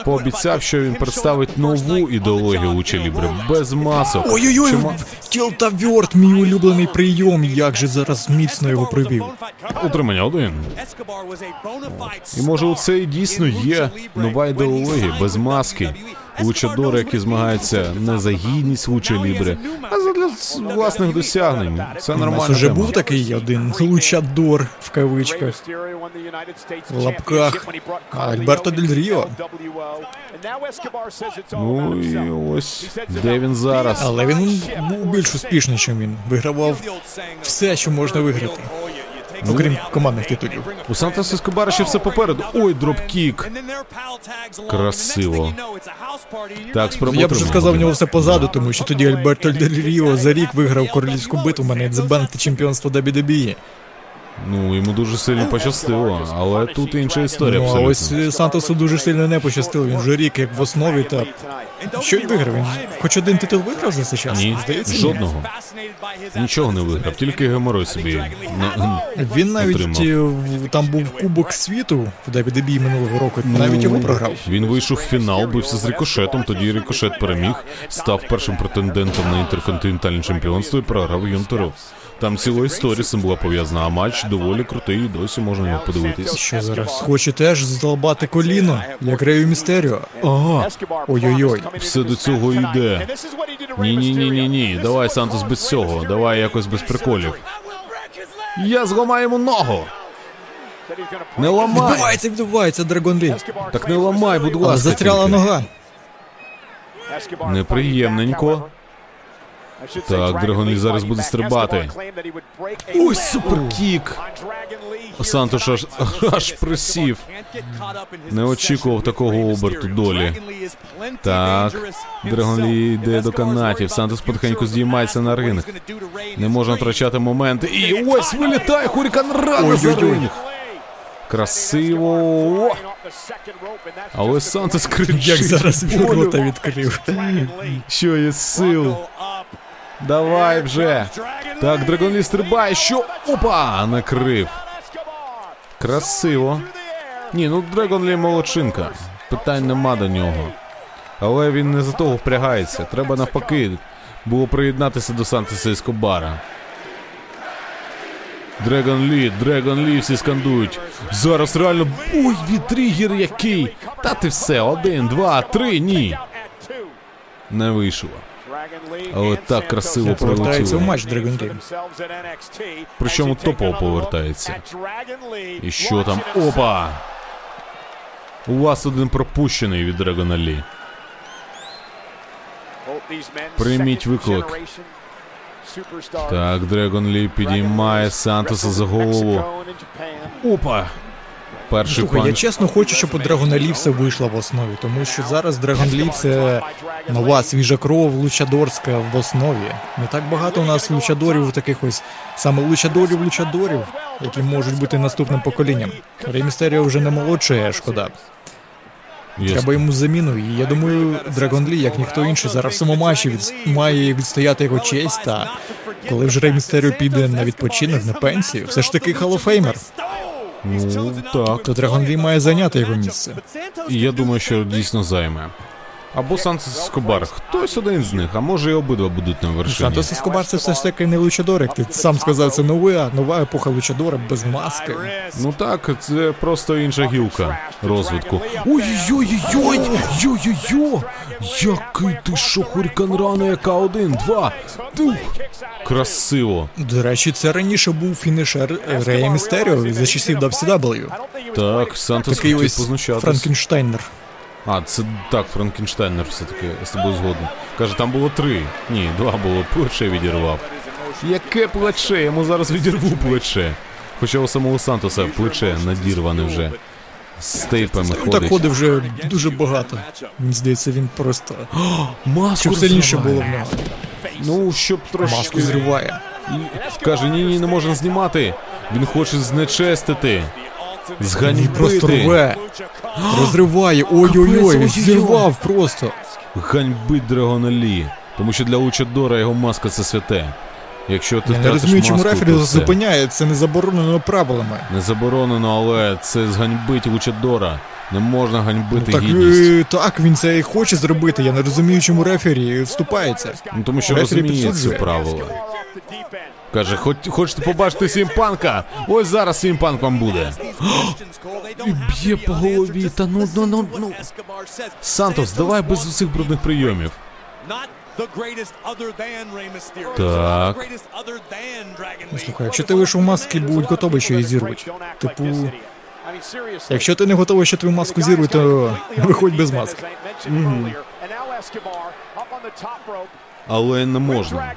пообіцяв, що він представить нову ідеологію Луча Лібри без масок. Ой-ой-ой, Ма- тілтаверт, мій улюблений прийом, як же зараз міцно його привів. Утримання один. І може у це і дійсно є нова ідеологія без маски. Лучадори, які змагаються не за гідність Луча Лібри, а задля власних досягнень. Це У нас нормально. уже був такий один лучадор в кавичках. в лапках. Альберто Дель Ріо. Ну і ось де він зараз. Але він був більш успішний, ніж він. Вигравав все, що можна виграти. Окрім командних титулів. У Сантос Ескобара ще все попереду. Ой, dropkick. Красиво. Так. Я б вже сказав, в нього все позаду, тому що тоді Альберто Дель Ріо за рік виграв королівську битву, Money in the Bank та чемпіонство WWE. Ну, йому дуже сильно пощастило, але тут інша історія Ну, а абсолютно. ось е, Сантосу дуже сильно не пощастило. Він вже рік як в основі та що він виграв? Він хоч один титул виграв за цей час? Ні, Здається, жодного. Нічого не виграв, тільки геморой собі. на- Він навіть Отримав. е, там був Кубок світу в WWE минулого року, навіть його програв. Він вийшов в фінал, бився з Рикошетом, тоді Рикошет переміг, став першим претендентом на інтерконтинентальне чемпіонство і програв Юнтеру. Там ціла історія з цим була пов'язана, а матч доволі крутий, і досі можна його подивитись. Що зараз? Хоче теж здолбати коліно, як Рею Містеріо. Ага. Ой-ой-ой. Все до цього йде. Ні, ні, ні. Давай, Сантос, без цього. Давай якось без приколів. Я зламаю йому ногу. Не ламай. Відбувається, відбувається, Драгон Лі. Так не ламай, будь Але ласка. застряла тільки. нога. Неприємненько. Так, Драгон Лі зараз буде стрибати. Ой, суперкік. Сантош аж, аж присів. Не очікував такого оберту долі. Так, Драгон Лі йде до канатів. Сантос потихеньку здіймається на ринг. Не можна втрачати моменти. І ось вилітає Хурікан Рана за ринг. Красиво. Але Сантос кричить. Як зараз болю. він рота відкрив. Що є сил? Давай вже. Так, Драгонлі стрибає, що. Опа! Накрив. Красиво. Ні, ну Драгонлі молодчинка. Питань нема до нього. Але він не за того впрягається. Треба навпаки було приєднатися до Сантоса Ескобара. Дрегон Лі, Дрегон Лі всі скандують. Зараз реально. Ой, вітрігер який! Та ти все, один, два, три, ні. Не вийшло. Але так красиво Повертається в матч Драгон Лі. Причому топово повертається. І що там? Опа! У вас один пропущений від Драгона Лі. Прийміть виклик. Так, Драгон Лі підіймає Сантоса за голову. Опа! Перший Слухай, я чесно хочу, щоб у Лі все вийшло в основі, тому що зараз Лі це нова свіжа кров лучадорська в основі. Не так багато у нас лучадорів таких ось саме лучадорів лучадорів, які можуть бути наступним поколінням. Рей Містеріо вже не молодшає, шкода. Ясно. Треба йому заміну. І я думаю, Драгон Лі, як ніхто інший, зараз в цьому матчі від... має відстояти його честь. Та коли вже Рей Містеріо піде на відпочинок, на пенсію, все ж таки халофеймер, Ну так. то Драгон Лі має зайняти його місце. І я думаю, що дійсно займе. Або Сантос Ескобар, хтось один з них, а може і обидва будуть на вершині. Сантос Ескобар це все ж таки не лучадор, як ти сам сказав, це нова, нова епоха лучадора без маски. Ну так, це просто інша гілка розвитку. Ой-ой-ой-ой! Який ти що, Хурікан Рано, яка один, два. Тух. Красиво. До речі, це раніше був фінішер Рея Містеріо за часів WCW. Так, Сантос Такий хотів ось позначатись. Франкенштейнер. А, це так, Франкенштейнер все-таки, я з тобою згоден. Каже, там було три. Ні, два було, плече відірвав. Яке плече? Йому зараз відірву плече. Хоча у самого Сантоса плече надірване вже. З тейпами Ну, так ходить. ходить вже дуже багато. Мені здається, він просто. Маску Щоб сильніше було в нього. Ну, щоб трошки... Маску зриває. І Каже, ні, ні, не можна знімати. Він хоче знечестити. Він просто рве. Розриває. Ой-ой-ой, зірвав просто. Ганьбить Драгона Лі. Тому що для Лучадора його маска це святе. Якщо ти Я не розумію, чому рефері зупиняє, це не заборонено правилами. Не заборонено, але це зганьбить Лучадора. Не можна Ну, ганьбити так, гідність. е, так, він це і хоче зробити. Я не розумію, чому рефері вступається. Ну тому що рефері розуміє ці підсуджує. правила. Каже, хоч, хочете побачити Сімпанка? Ось зараз Сімпанк вам буде. І б'є по голові, та ну, ну, ну, ну. Сантос, давай без усіх брудних прийомів. Так. Ну, Слухай, якщо ти вийшов в маски, будь готовий, що її зірвуть. Типу, якщо ти не готовий, що твою маску зірвуть, то виходь без маски. Але не можна.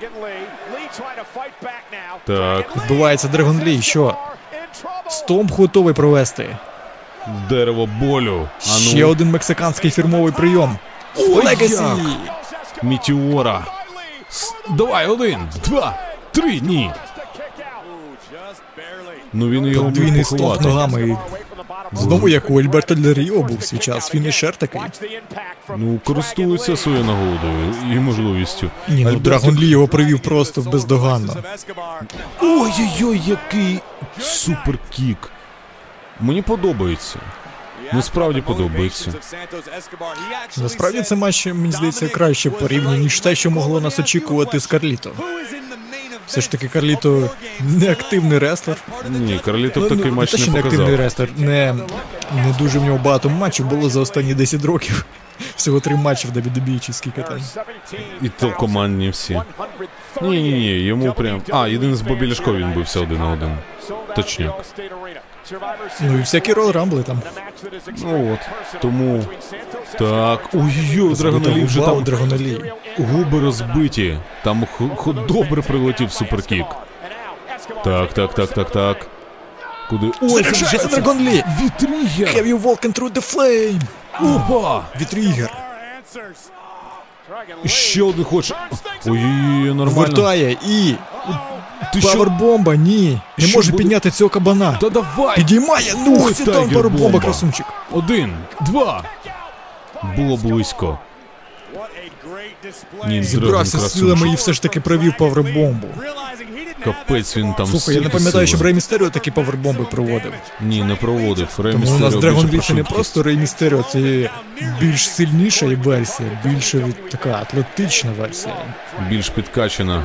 Так, Відбувається Драгон Лі, що? Стомп готовий провести. дерево болю. А ну, Ще один мексиканський фірмовий прийом. Legacy! Meteora. С- Давай, один, два, три, ні. Ну він його Подвійний поховати. ногами. Знову як у Альберто Дель Ріо був свій час, finisher такий. Ну, користується своєю нагодою і можливістю. Ні, ну Драгон Лі його привів просто бездоганно. Ой-ой-ой, який superkick. Мені подобається. Насправді подобається. Насправді це матч, мені здається, краще порівняно, ніж те, що могло нас очікувати з Карліто. Все ж таки, Карліто не активний реслер. Ні, Карлітов Ну, такий ну, матч що не не активний показав. реслер. Не, не дуже в нього багато матчів було за останні 10 років. Всього три матчі в WWE чи скільки там. І то командні всі. Ні, ні, ні, йому прям. А, єдиний з Бобі Ляшко він бився один на один. Точняк. Ну і всякі рол рамбли там. Ну от. Тому. Так. Ой-ой, Драгонолі вже там Драгонолі. губи розбиті. Там добре прилетів суперкік. Так, так, так, так, так. Куди? Ой, Заряджається Драгон Лі! Вітрігер! Have you walking through the flame? Опа! Вітрігер. Ще один хоче. Ой-ой-ой, нормально. Вертає і Ти павербомба, ні. Не Що може буде? підняти цього кабана. Та давай! Підіймає, ну, Ой, сітон Тайгер павербомба, красунчик. Один, два. Було близько. Ні, Зібрався з силами і все ж таки провів павербомбу. Капець він там Слухай, я не пам'ятаю, щоб сили. Рей Містеріо такі павербомби проводив. Ні, не проводив. Рей Тому у нас Містеріо Драгон більше це не про просто Рей Містеріо, це більш сильніша версія, більше від- така атлетична версія. швидкість. Більш підкачана.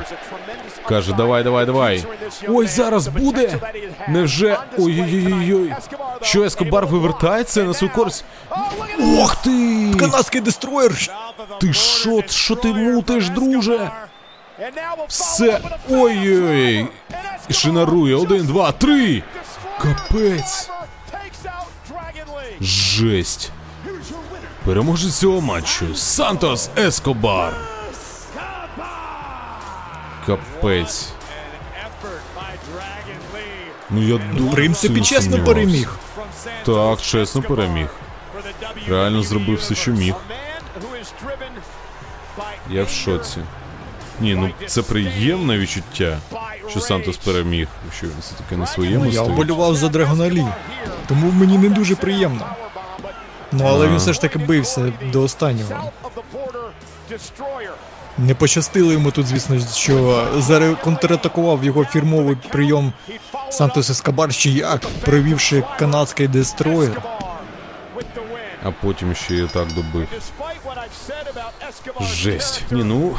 Каже, давай, давай, давай. Ой, зараз буде. Невже? Ой-ой-ой-ой. Що Ескобар вивертається на свою користь? Ох ти! Канадський дестроєр! Ти що, що ти мутиш, друже? Все. Ой-ой. Шинарує. Один, два, три. Капець. Жесть. Переможець цього матчу. Сантос Ескобар. Капець. Ну я дуже В принципі, сильно чесно сумнівався. переміг. Так, чесно переміг. Реально зробив все, що міг. Я в шоці. Ні, ну це приємне відчуття, що Сантос переміг, що він все таки на своєму Ну, я стоїть. вболював за Драгона Лі, тому мені не дуже приємно. Ну але він все ж таки бився до останнього. Не пощастило йому тут, звісно, що контратакував його фірмовий прийом Сантос Ескабар ще як, провівши канадський дестроєр. А потім ще і так добив. Жесть. Ні, ну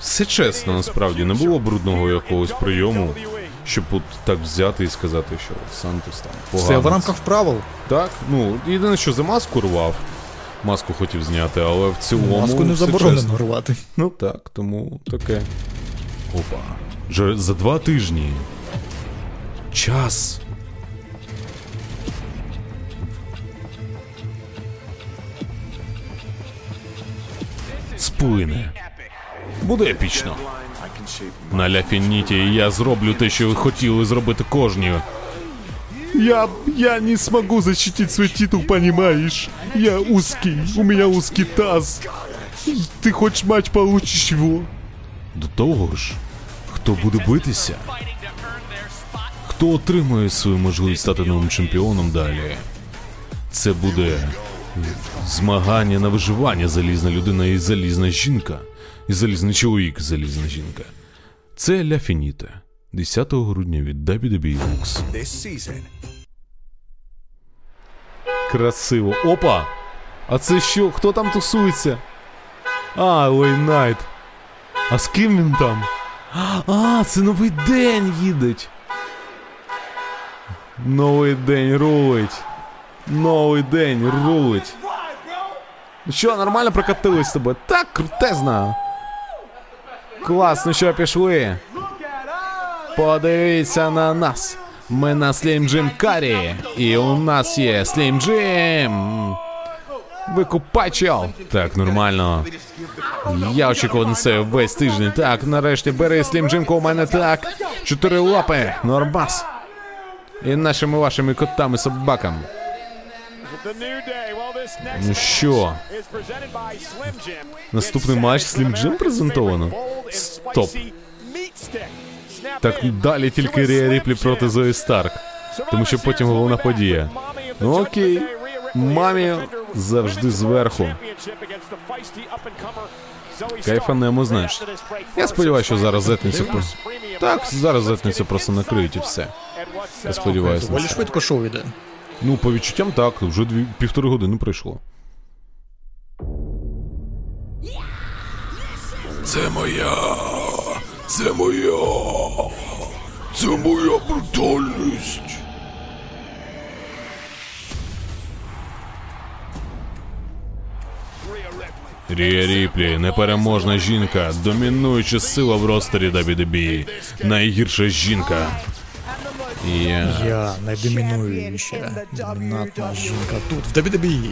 все чесно, насправді не було брудного якогось прийому, щоб от так взяти і сказати, що Сантос там погано. Все в рамках правил. Так, ну єдине, що за маску рвав. Маску хотів зняти, але в цілому. Маску не заборонено рвати. Ну так, тому таке. Опа. Вже за два тижні. Час. Сплине. Буде епічно. На ляфініті я зроблю те, що ви хотіли зробити кожні. Я, я не смогу защитить свой титул, понимаешь? Я узкий, у меня узкий таз. Ти хоч матч получиш його. До того ж, хто буде битися? Хто отримує свою можливість стати новим чемпіоном далі? Це буде змагання на виживання залізна людина і залізна жінка. І залізний чоловік, залізна жінка. Це Ля Фініте. 10 грудня від WWE Lux. Красиво. Опа! А це що? Хто там тусується? А, Лей Найт. А з ким він там? А, це новий день їдеть. Новий день рулить. Новий день рулить. Ну Що, нормально прокатились з тобою? Так, крутезно. Клас, ну що, пішли. Подивіться на нас. Ми на Слім Джим Карі. І у нас є Слім Джим. Викупачел. Так, нормально. Я очікував на це весь тиждень. Так, нарешті бери Слім Джимку у мене так. Чотири лапи. Нормас. І нашими вашими котами собакам. Ну що? Наступний матч Slim Jim презентовано? Стоп. Так далі тільки Рія Ріплі проти Зої Старк. Тому що потім головна подія. Ну окей. Мамі завжди зверху. Кайфанемо, знаєш. Я сподіваюся, що зараз зетницю просто. Так, зараз зетницю просто накриють і все. Я сподіваюся. на Доволі це. швидко шоу іде. Ну, по відчуттям так, вже дві півтори години пройшло. Це моя. Це моя. Це моя брутальність. Рія Ріплі, непереможна жінка, домінуюча сила в ростері WWE, найгірша жінка. Я... Я найдомінуюча, домінантна жінка тут, в. WWE.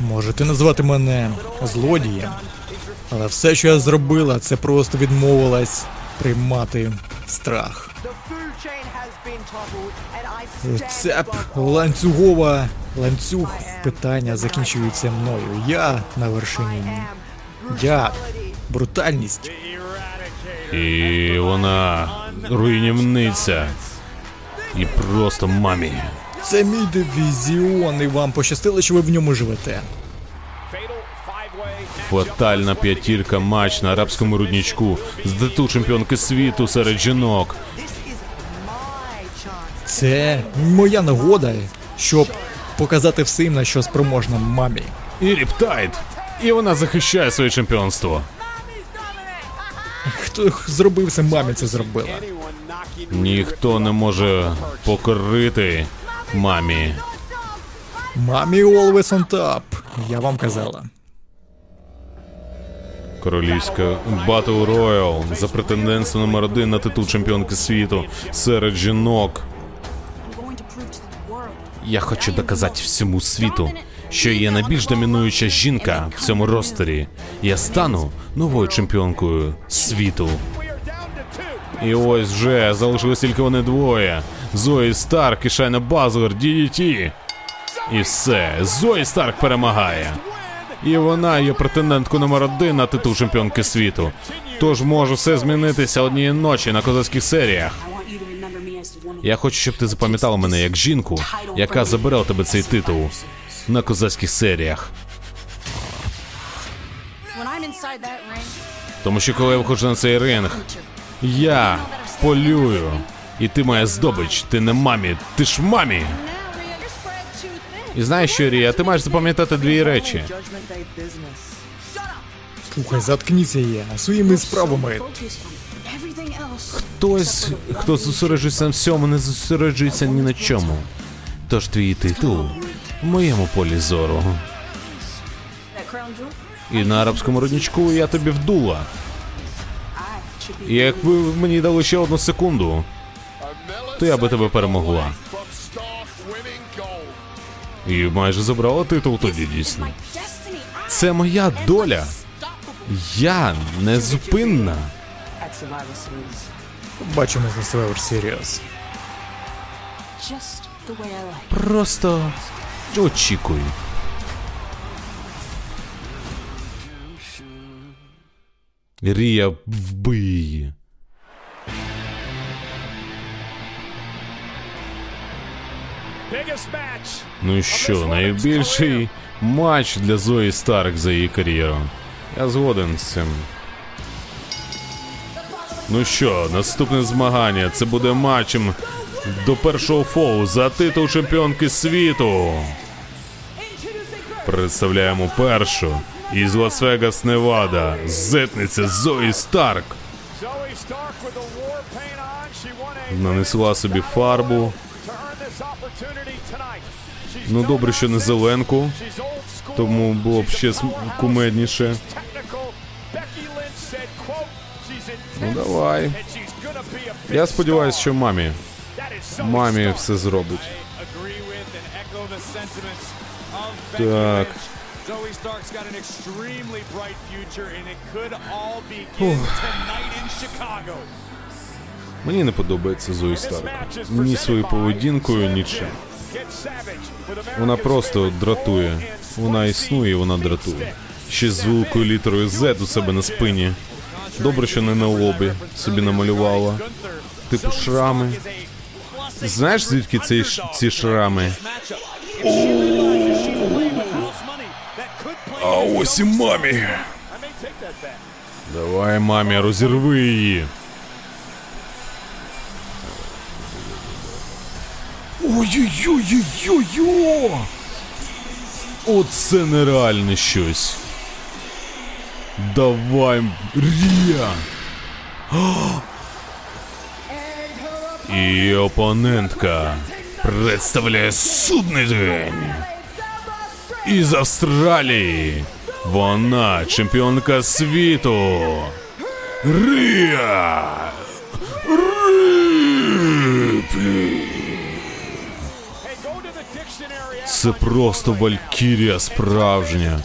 Можете назвати мене злодієм, але все, що я зробила, це просто відмовилась приймати страх. Цеп ланцюгова ланцюг питання закінчується мною. Я на вершині. Я брутальність. І вона руйнівниця. І просто мамі. Це мій дивізіон, і вам пощастило, що ви в ньому живете. Фатальна п'ятірка матч на арабському руднічку з диту чемпіонки світу серед жінок. Це моя нагода, щоб показати всім, на що спроможна мамі. І Ріптайд. І вона захищає своє чемпіонство. Хто зробив це мамі, це зробила. Ніхто не може покорити мамі. Mami always on top. Я вам казала. Королівська Battle Royal за претендентство номер один на титул чемпіонки світу серед жінок. Я хочу доказати всьому світу, що я найбільш домінуюча жінка в цьому ростері. Я стану новою чемпіонкою світу. І ось вже залишилось тільки вони двоє. Зої Старк і Шайна Базлер DDT. І все, Зої Старк перемагає. І вона є претенденткою номер один на титул чемпіонки світу. Тож може все змінитися однієї ночі на козацьких серіях. Я хочу, щоб ти запам'ятала мене як жінку, яка забере у тебе цей титул на козацьких серіях. Тому що коли я виходжу на цей ринг, я полюю. І ти моя здобич, ти не мамі, ти ж мамі. І знаєш що, Рія, ти маєш запам'ятати дві речі. Слухай, заткніться я своїми справами. Хтось, хто зосереджується на всьому, не зосереджується ні на чому. Тож твій титул в моєму полі зору. І на арабському родничку я тобі вдула. І якби мені дали ще одну секунду, то я би тебе перемогла. І майже забрала титул тоді дійсно. Це моя доля. Я незупинна. Бачимось на Survivor Series. Просто очікуй. Рія, вбий її. Ну що, найбільший матч для Зої Старк за її кар'єру. Я згоден з цим. Ну що, наступне змагання. Це буде матчем до першого фолу за титул чемпіонки світу. Представляємо першу із Лас-Вегас, Невада, зетниця Зої Старк. Нанесла собі фарбу. Ну добре, що не зеленку, тому було б ще кумедніше. Ну давай. Я сподіваюся, що мамі. Мамі все зробить. Так. Zoe Stark's got an extremely bright future, and it could all begin tonight in Chicago. Мені не подобається Зої Старк. Ні своєю поведінкою, нічим. Вона просто дратує. Вона існує, вона дратує. Ще з великою літерою Z у себе на спині. Добре, що не на лобі собі намалювала. Типу шрами. Знаєш, звідки ці, ці шрами? А ось і мамі. Давай, мамі, розірви її. Ой-ой-ой-ой-ой! Оце нереальне щось. Давай, Рія. І опонентка представляє судний день. Із Австралії. Вона чемпіонка світу. Рія. Ріплі. Це просто Валькірія справжня.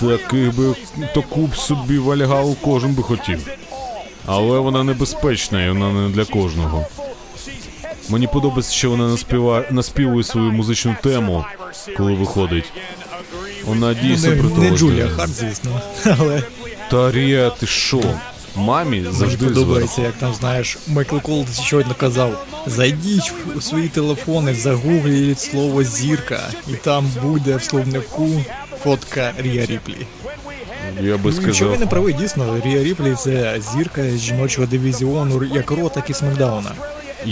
Таких би таку б собі вальгалу кожен би хотів. Але вона небезпечна і вона не для кожного. Мені подобається, що вона наспіва... наспівує свою музичну тему, коли виходить. Вона дійсно Не, не притова. Джулія Харт, звісно, але Та Рія, ти що? Мамі мені завжди подобається, як там знаєш, Майкл Кол щойно казав: зайдіть у свої телефони, загугліть слово зірка, і там буде в словнику фотка Рія Ріплі. Я би Якщо ви сказав. не правий, дійсно, Рія Ріплі це зірка жіночого дивізіону як Ро, так і Смакдауна.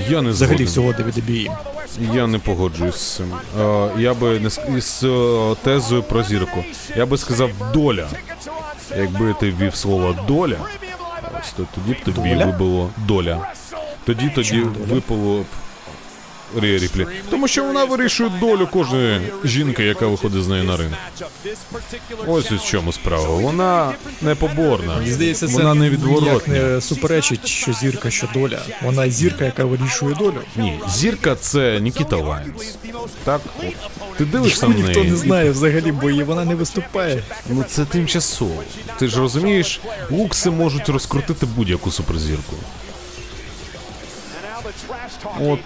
Я не Взагалі всього WWE. Я не погоджуюсь з цим. Е, я би не із е, тезою про зірку. Я би сказав доля. Якби ти ввів слово доля, ось то тоді б тобі Доля? вибило доля. Тоді тоді випало б Рія Ріплі. Тому що вона вирішує долю кожної жінки, яка виходить з нею на ринг. Ось в чому справа. Вона непоборна. Здається, це вона ніяк невідворотна. не суперечить, що зірка, що доля. Вона зірка, яка вирішує долю. Ні, зірка це Нікіта Лайнс. Так? Ти дивишся на неї? Ніхто не знає взагалі, бо її вона не виступає. Ну це тимчасово. Ти ж розумієш, лукси можуть розкрутити будь-яку суперзірку. От.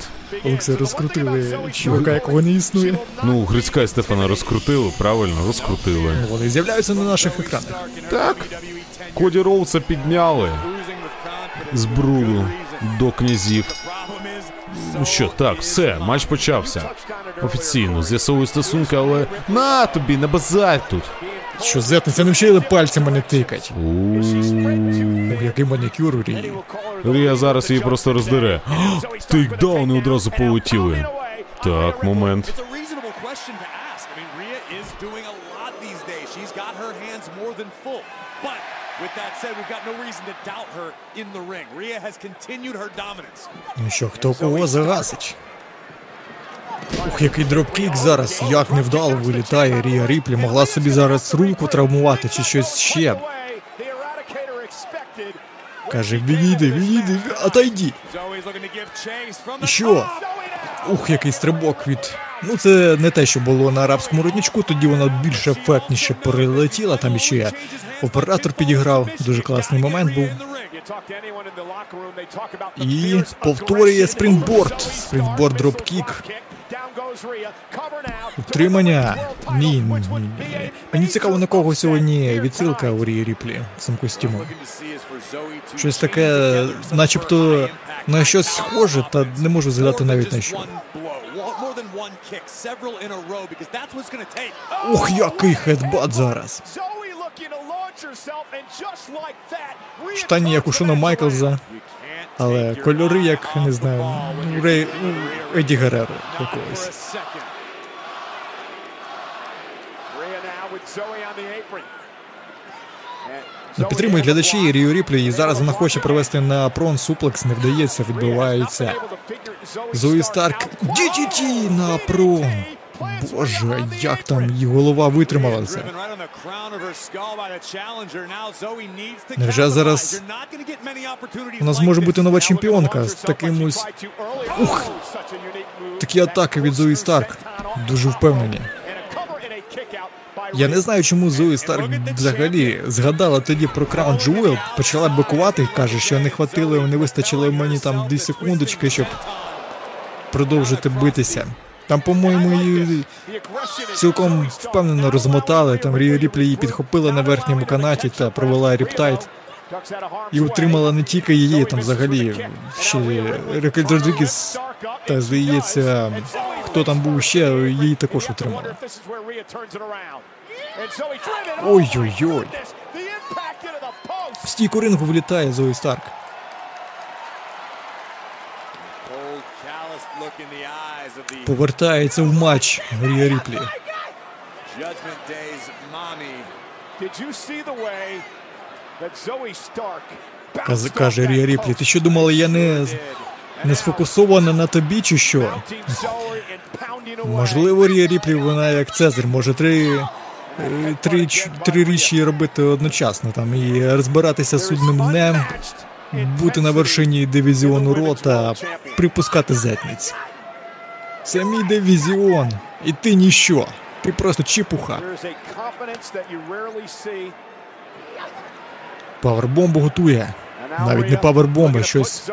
Олексій, розкрутили чувака, якого не існує. Ну, Грицька і Стефана розкрутили, правильно, розкрутили. Вони з'являються на наших екранах. Так. Коді Роуса підняли з бруду до князів. Ну що, так, все, матч почався. Офіційно, з'ясовую стосунки, але на тобі, не базарь тут. Що зетниця не вчили пальцями не тикать. Який манікюр у Рії. Рія зараз її просто роздере. Тейкдауни одразу полетіли. Так, момент. Ну що, хто кого загасить? Ух, який dropkick зараз, як невдало вилітає Рія Ріплі. Могла собі зараз руку травмувати чи щось ще. Каже, відійди, відійди, отойди. Що? Ух, який стрибок від. Ну, це не те, що було на арабському родничку, тоді вона більш ефектніше прилетіла. Там іще оператор підіграв. Дуже класний момент був. І повторює springboard. Springboard dropkick. Утримання. Ні, ні, ні, ні. Мені цікаво, на кого сьогодні відсилка у Рії Ріплі цим костюмом. Щось таке, начебто на щось схоже, та не можу згадати навіть на що. Ух, який хедбат зараз. Штані, як у Шона Майклза, але кольори, як не знаю, у Рей Еді Гереро якогось. Ну, Підтримують глядачі Ріо Ріплі, і зараз вона хоче провести на прон суплекс, не вдається, відбивається. Зої Старк DDT на прон. Боже, як там її голова витримала це. Невже зараз у нас може бути нова чемпіонка з таким ось... Ух! Такі атаки від Зої Старк. Дуже впевнені. Я не знаю, чому Зої Старк взагалі згадала тоді про Crown Jewel, почала бикувати, каже, що не хватило, не вистачило мені там 2 секундочки, щоб продовжити битися. Там, по-моєму, її цілком впевнено розмотали. Там Ріплі її підхопила на верхньому канаті та провела Riptide. І утримала не тільки її, там взагалі ще Рекель Родрігес, та здається, хто там був ще, її також утримали. Ой-ой-ой. Стійку рингу влітає Зої Старк. Повертається в матч Рія Ріплі. Каз- Каже Рія Ріплі, ти що думала, я не, не сфокусована на тобі чи що? Можливо, Рія Ріплі, вона як Цезар, може три, е, три, три річі робити одночасно там і розбиратися з судним днем, бути на вершині дивізіону рота, припускати зетниць. Це мій дивізіон, і ти ніщо. Ти просто чепуха. Павербомбу готує. Навіть не павербомба, щось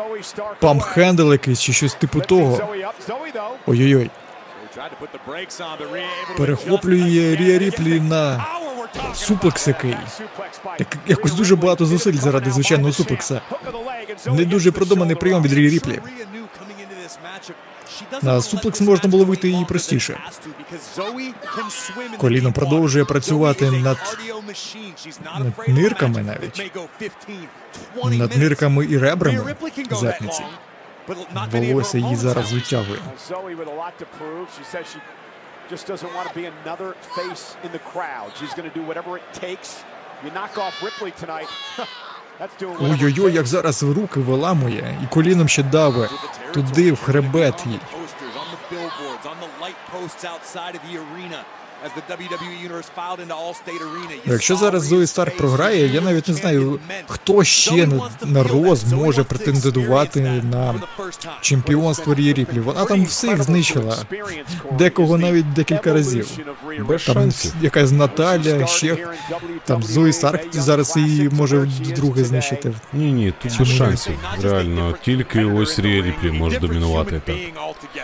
pump handle якийсь чи щось типу того. Ой-ой-ой. Перехоплює Рія Ріплі на суплекс який. Як, якось дуже багато зусиль заради звичайного суплекса. Не дуже продуманий прийом від Рії Ріплі. На суплекс можна було вийти і простіше. Коліно продовжує працювати над, над нирками навіть. Над нирками і ребрами задниці. Волосся її зараз витягує. just doesn't want to be another face in the crowd. She's going to do whatever it takes. You knock off Ripley tonight. Ой-ой-ой, як зараз руки виламує і коліном ще дави туди в хребет їй. You Якщо зараз Зої Старк програє, я навіть не знаю, хто ще на, wants to на. Роз може претендувати на чемпіонство Рії Ріплі. Вона там всіх знищила. Декого навіть декілька разів. Без Там шансів. якась Наталя, ще там Зої Старк зараз її може вдруге знищити. Ні, ні, тут без шансів. Реально, тільки ось Рія Ріплі може домінувати так.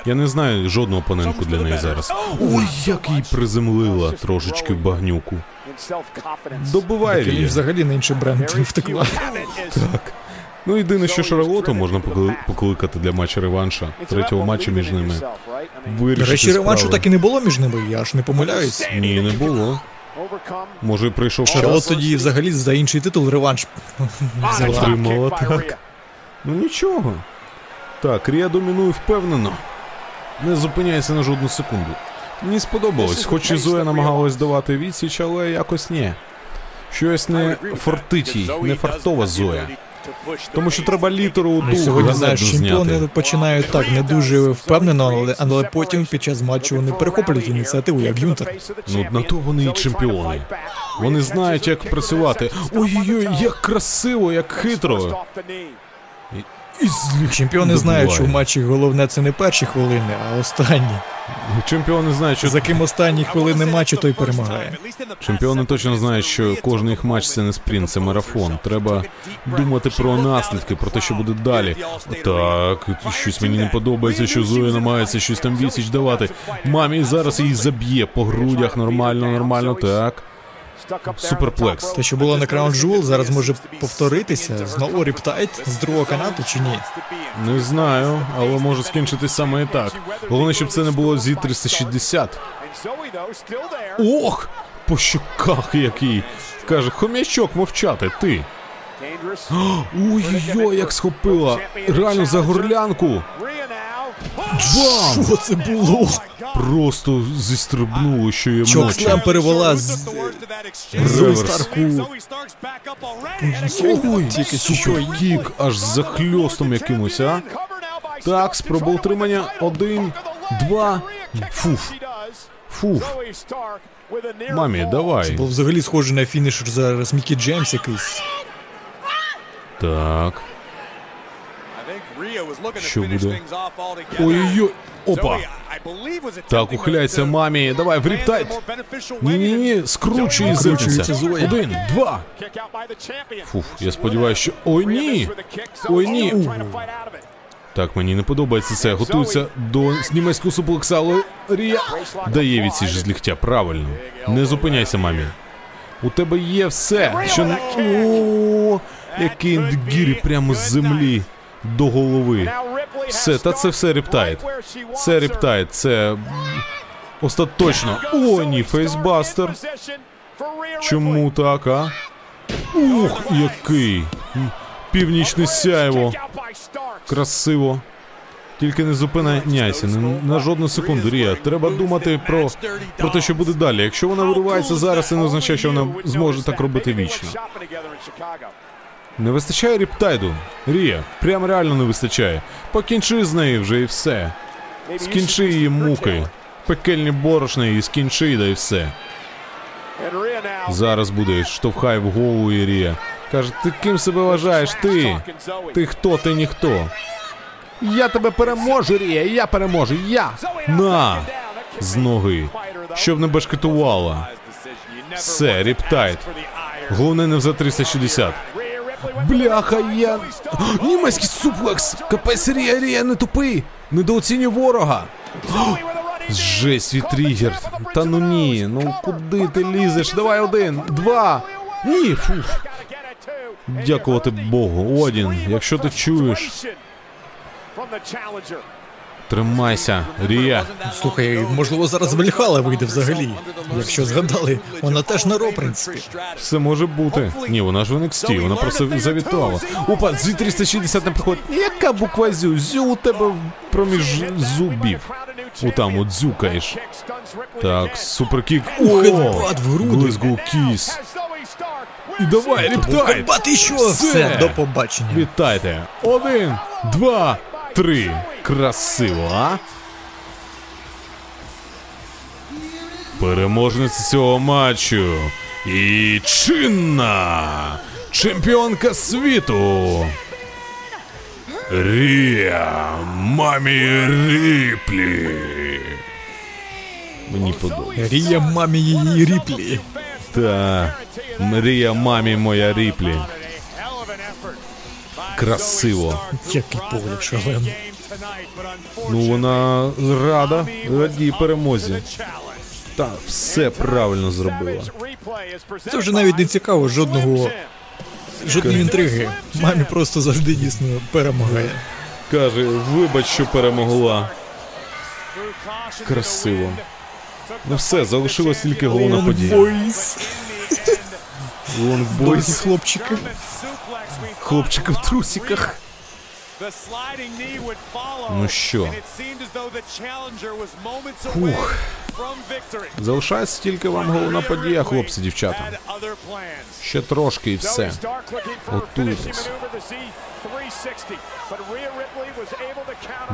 Я не знаю жодного опонентку для неї зараз. Ой, як її приземлила трошечки в багнюку. Добивай Келі взагалі на інший бренд втекла. Так. Ну єдине, що Шарлоту можна покли- покликати для матча реванша. Третього матчу між ними. До Вирішити речі, реваншу так і не було між ними, я ж не помиляюсь. Ні, не було. Може, прийшов Шарлот тоді взагалі за інший титул реванш взяла. Отримала так. Ну нічого. Так, Рія домінує впевнено. Не зупиняється на жодну секунду. Мені сподобалось, хоч і Зоя намагалась давати відсіч, але якось ні. Щось не фортить їй, не фартова Зоя. Тому що треба літеру у Ну, сьогодні, знаєш, чемпіони починають так не дуже впевнено, але, але потім під час матчу вони перехоплюють ініціативу, як Гюнтер. Ну, на то вони і чемпіони. Вони знають, як працювати. Ой-ой-ой, як красиво, як хитро. Чемпіони знають, що в матчі головне це не перші хвилини, а останні. Чемпіони знають, що За ким останні хвилини матчу, той перемагає. Чемпіони точно знають, що кожен їх матч це не спринт, це марафон. Треба думати про наслідки, про те, що буде далі. Так, щось мені не подобається, що Зоя намагається щось там відсіч давати. Мамі зараз її заб'є по грудях. Нормально, нормально, так. Суперплекс. Те, що було на Crown Jewel, зараз може повторитися. Знову Riptide з другого канату чи ні? Не знаю, але може скінчитись саме так. Головне, щоб це не було зі 360. Ох! По щоках який. Каже, хомячок мовчати, ти. Ой-ой-ой, як схопила. Реально за горлянку. Бам! Що це було? Просто зістрибнуло, що є Чок слем перевела з Старку. Ой, Тільки що кік аж з захльостом якимось, а? Так, спроба утримання. Один, два. Фуф. Фуф. Мамі, давай. Був взагалі схожий на фінішер зараз Мікі Джеймс якийсь. Так. Що буде? Ой-ой-ой. Опа. Так, ухиляється мамі. Давай, в Riptide. Ні-ні-ні, скручуй і Скручується Один, два. Фуф, я сподіваюся, що. Ой, ні! Ой, ні. Так, мені не подобається це. Готується до німецького суплекса, Рія дає відсіч з ліктя. Правильно. Не зупиняйся, мамі. У тебе є все, що. О, який enzuigiri прямо з землі до голови. Все, та це все Riptide. Це Riptide, це. Остаточно. О, ні, facebuster. Чому так, а? Ух, який! Північне сяйво. Красиво. Тільки не зупиняйся на, на жодну секунду, Рія. Треба думати про, про те, що буде далі. Якщо вона виривається зараз, це не означає, що вона зможе так робити вічно. Не вистачає ріптайду. Рія, прям реально не вистачає. Покінчи з нею вже і все. Скінчи її муки. Пекельні борошна і скінчи, да і все. Зараз буде, штовхай в голову Ірія. Каже, ти ким себе вважаєш? Ти? Ти хто, ти ніхто. Я тебе переможу, Рія, я переможу, я! На! З ноги. Щоб не башкетувала. Все, Riptide. Головне не за 360. Бляха, я. Німецький суплекс! Капець Рія, не тупи! Недооцінюй ворога! Жесть, V-Trigger. Та ну ні, ну куди ти лізеш? Давай один, два. Ні, фуф. Дякувати Богу. Одін, якщо ти чуєш, тримайся, Рія. Слухай, можливо, зараз Вельхала вийде взагалі. Якщо згадали, вона теж на Ро, принципі. Все може бути. Ні, вона ж в NXT, вона просто завітала. Опа, зі 360 не приходить. Яка буква зю? Зю у тебе проміж зубів. Отам от дзюкаєш. Так, суперкік. О, хедбат в груди. Кіс. І давай, ріптайт. Хедбат що? Все, до побачення. Вітайте. Один, два, три. Красиво, а? переможниця цього матчу і чинна чемпіонка світу. Рія Мамі Ріплі. Мені подобається. Рія мамі її ріплі. Та мрія мамі моя Ріплі. Красиво. Який погляд шалений. Ну вона рада, радій перемозі. Та все правильно зробила. Це вже навіть не цікаво жодного. Жодної інтриги. Мамі просто завжди дійсно перемагає. Каже, вибач, що перемогла. Красиво. Ну все, залишилась тільки головна подія. Бойс. Бойс бойс, хлопчики. Хлопчики в трусиках. Ну що? Фух. Залишається тільки вам головна подія, хлопці, дівчата. Ще трошки і все. Готуйтесь.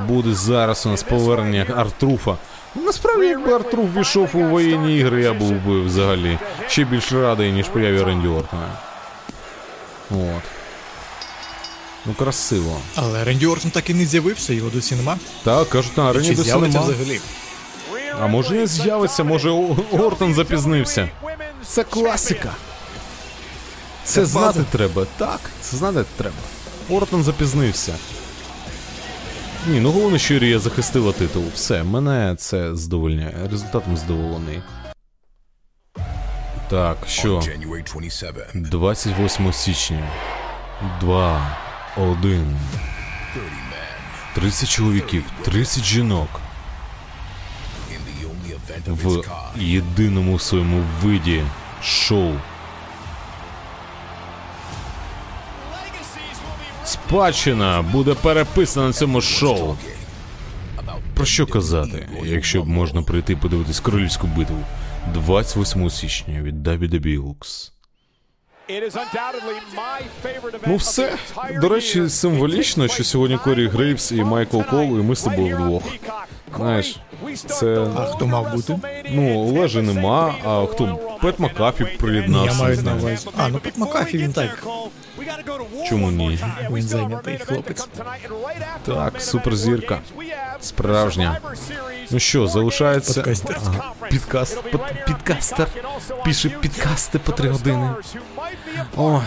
Буде зараз у нас повернення Артруфа. Ну, Насправді, якби Артруф війшов у воєнні ігри, я був би взагалі ще більш радий, ніж появі Ренді Ортона. От. Ну, красиво. Але Ренді Ортон так і не з'явився, його досі нема. Так, кажуть, на арені досі з'явиться нема. взагалі? А може не з'явиться, може О- Ортон запізнився. Це класика. Це знати треба. Так, це знати треба. Ортон запізнився. Ні, ну головне, що Рія захистила титул. Все, мене це задовольняє. Результатом задоволений. Так, що? 28 січня. 2, 1. 30 чоловіків, 30 жінок. В єдиному своєму виді шоу. Спадщина буде переписана на цьому шоу. Про що казати, якщо б можна прийти подивитись королівську битву 28 січня від WWE Lux. Ну все. До речі, символічно, що сьогодні Корі Грейвс і Майкл Кол, і ми з тобою вдвох. Знаєш, це. А хто мав бути? Ну, Олежі нема, а хто? Пет Макафі приєднався. Я маю на увазі. А, ну Пет Макафі він так. Чому ні? Він зайнятий хлопець. Так, суперзірка. Справжня. Ну що, залишається. Подкастер. Ага, підкаст. під- Підкастер. Пише підкасти по три години. О,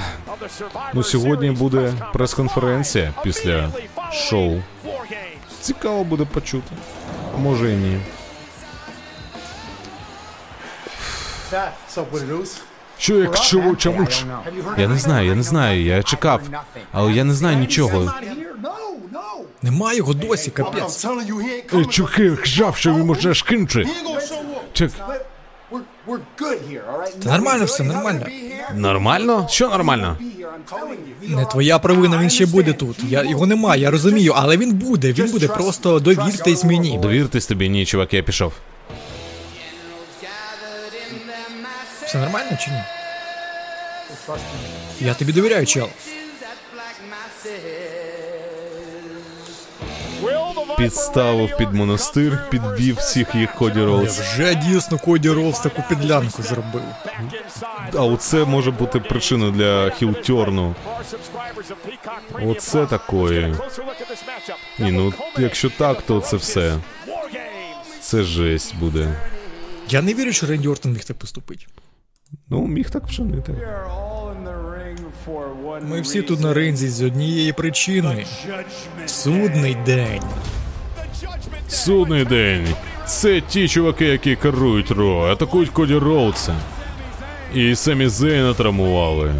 ну сьогодні буде прес-конференція після шоу. Цікаво буде почути. Може і ні. Що як чому чомуч? Я не знаю, я не знаю, я чекав. Але я не знаю нічого. Not here? No, no. Нема його досі, капець. Ей, чуки, жав, що він може up. Чек. Та нормально все, нормально. Нормально? Що нормально? Не твоя провина, він ще буде тут. Я його нема, я розумію, але він буде. Він буде. Просто довіртесь мені. Довіртесь тобі, ні, чувак, я пішов. Все нормально чи ні? Я тобі довіряю, чел. Підставив під монастир, підвів всіх їх Коді Роуз. Вже дійсно Коді Роуз таку підлянку зробив. А оце може бути причиною для heel turn у. Оце такої. Ні, ну якщо так, то це все. Це жесть буде. Я не вірю, що Ренді Ортон міг так поступити. Ну, міг так вчинити. Ми всі тут на ринзі з однієї причини. Судний день. Судний день. Це ті чуваки, які керують Ро, атакують Коді Роудса. І самі Зейна травмували.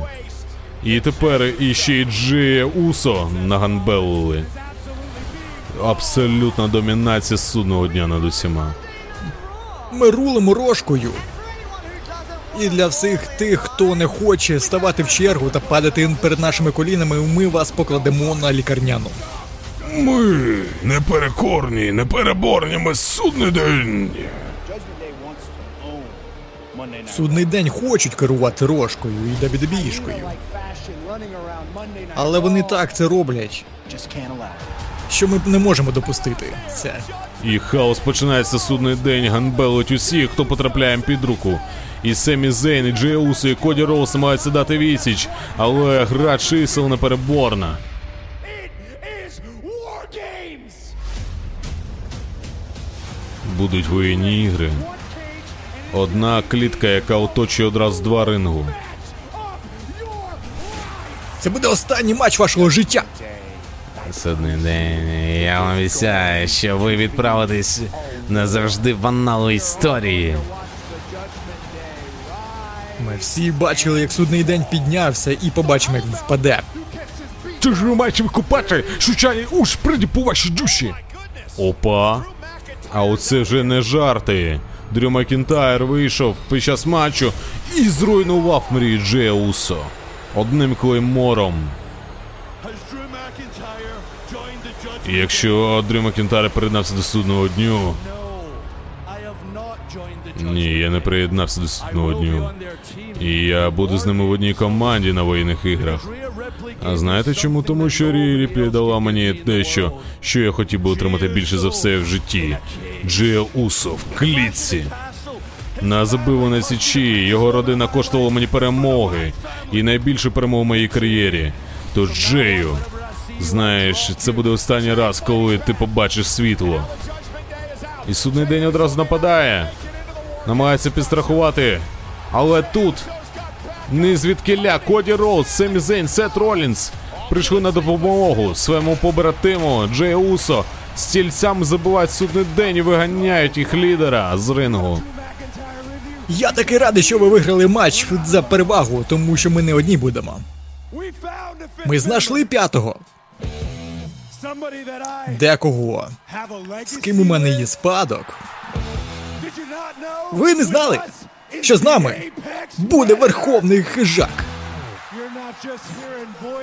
І тепер іще й Джея Усо наганбелили. Абсолютна домінація судного дня над усіма. Ми рулимо рожкою. І для всіх тих, хто не хоче ставати в чергу та падати перед нашими колінами, ми вас покладемо на лікарняну. Ми неперекорні, непереборні, ми судний день. Судний день хочуть керувати рожкою і дабідебішкою. Але вони так це роблять. що ми не можемо допустити. Це І хаос починається судний день, ганбелить усіх, хто потрапляє під руку. І Семі Зейн, і Джей Усо, і Коді Роуз намагаються дати відсіч, але гра чисел непереборна. Будуть воєнні ігри. Одна клітка, яка оточує одразу два рингу. це буде останній матч вашого життя. Судний день, я вам обіцяю, що ви відправитесь назавжди в анали історії. Ми всі бачили, як судний день піднявся, і побачимо, як він впаде. Чи ж ви маєте викупати, шучані уж приді по вашій душі? Опа. А оце вже не жарти. Дрю Макінтайр вийшов під час матчу і зруйнував мрію Джея Усо. Одним клеймором. І якщо Дрю Макінтайр приєднався до судного дню. Ні, я не приєднався до судного дню. І я буду з ними в одній команді на воєнних іграх. А знаєте чому? Тому що Рі Ріплі дала мені дещо, що я хотів би отримати більше за все в житті. Джея Усо в клітці. Не забуваючи його родина коштувала мені перемоги і найбільшу перемогу в моїй кар'єрі. Тож Джею, знаєш, це буде останній раз, коли ти побачиш світло. І судний день одразу нападає. Намагається підстрахувати. Але тут ні звідкиля Коді Роудс, Семі Зейн, Сет Ролінс прийшли на допомогу своєму побратиму Джей Усо. Стільцями забивають судний день і виганяють їх лідера з рингу. Я таки радий, що ви виграли матч за перевагу, тому що ми не одні будемо. Ми знайшли п'ятого. Декого. З ким у мене є спадок. Ви не знали, що з нами буде верховний хижак.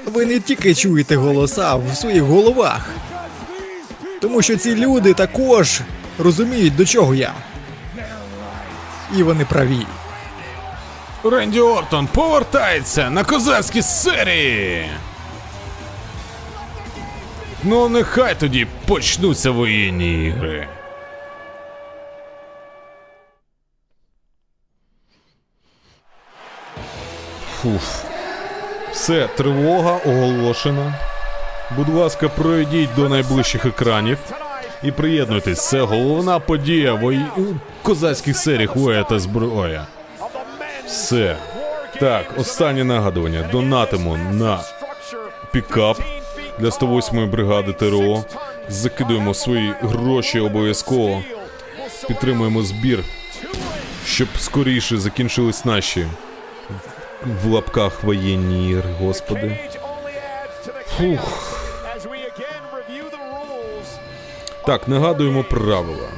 Ви не тільки чуєте голоса в своїх головах, тому що ці люди також розуміють, до чого я. І вони праві. Ренді Ортон повертається на козацькі серії. Ну, нехай тоді почнуться воєнні ігри. Фуф. Все, тривога оголошена. Будь ласка, пройдіть до найближчих екранів і приєднуйтесь. Це головна подія вої... козацьких серій Хуя та зброя. Все. Так, останнє нагадування. Донатимо на пікап для 108-ї бригади ТРО. Закидуємо свої гроші обов'язково. Підтримуємо збір, щоб скоріше закінчились наші в лапках воєнні ігри, господи. Фух. Так, нагадуємо правила.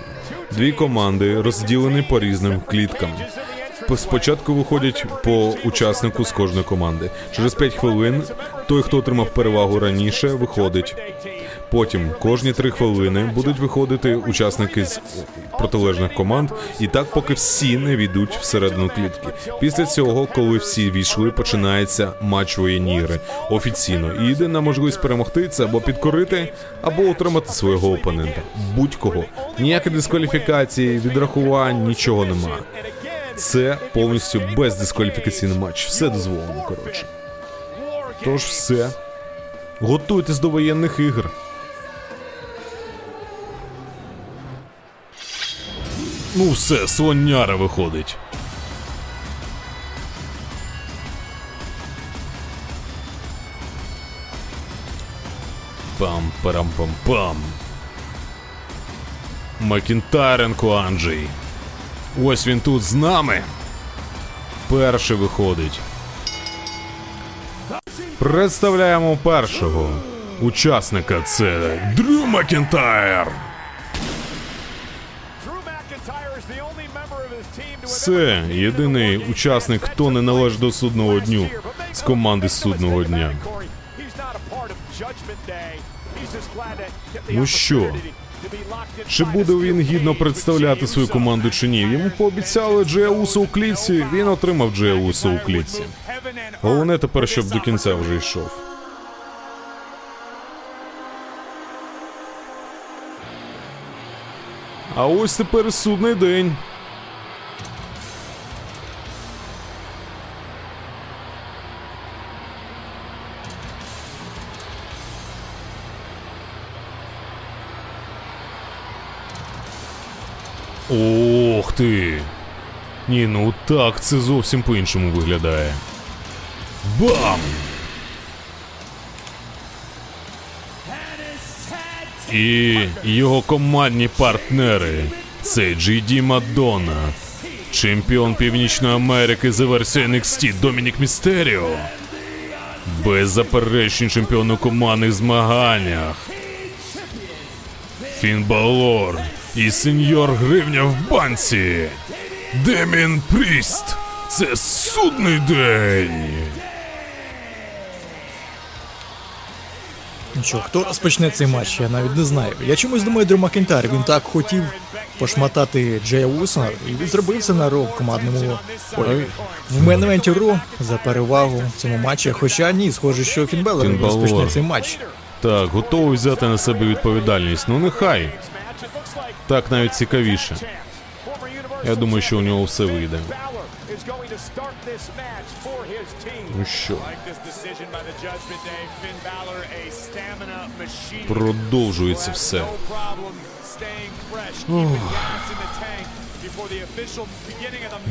Дві команди розділені по різним кліткам. Спочатку виходять по учаснику з кожної команди. Через 5 хвилин той, хто отримав перевагу раніше, виходить. Потім кожні 3 хвилини будуть виходити учасники з протилежних команд, і так поки всі не війдуть всередину клітки. Після цього, коли всі війшли, починається матч воєнні ігри офіційно. І єдина можливість перемогти це або підкорити, або отримати свого опонента. Будь-кого. Ніякої дискваліфікації, відрахувань, нічого нема. Це повністю бездискваліфікаційний матч. Все дозволено, коротше. Тож все. Готуйтесь до воєнних ігор. Ну все, слоняра виходить. Пам-парам-пам-пам. Макінтаренко Анджей. Ось він тут з нами. Перший виходить. Представляємо першого учасника. Це Дрю Макінтайр. Все, єдиний учасник, хто не належить до судного дню з команди судного дня. Ну що, чи буде він гідно представляти свою команду чи ні? Йому пообіцяли Джея Усо у клітці, він отримав Джея Усо у клітці. Головне тепер, щоб до кінця вже йшов. А ось тепер судний день. Ох ти! Ні, ну так, це зовсім по-іншому виглядає. Бам! І його командні партнери це GD Мадонна, чемпіон Північної Америки за версією NXT Домінік Містеріо, беззаперечний чемпіон у командних змаганнях, Фін Балор і сеньор Гривня в банці, Демін Пріст. Це судний день. Ну що, хто розпочне цей матч, я навіть не знаю. Я чомусь думаю, Дрю Макінтар, він так хотів пошматати Джея Уса, і він зробив це на Ро в командному ой, в менементі Ро за перевагу в цьому матчі. Хоча ні, схоже, що Фін Беллер Фін розпочне цей матч. Так, готовий взяти на себе відповідальність. Ну нехай. Так навіть цікавіше. Я думаю, що у нього все вийде. Ну що, продовжується все. Match.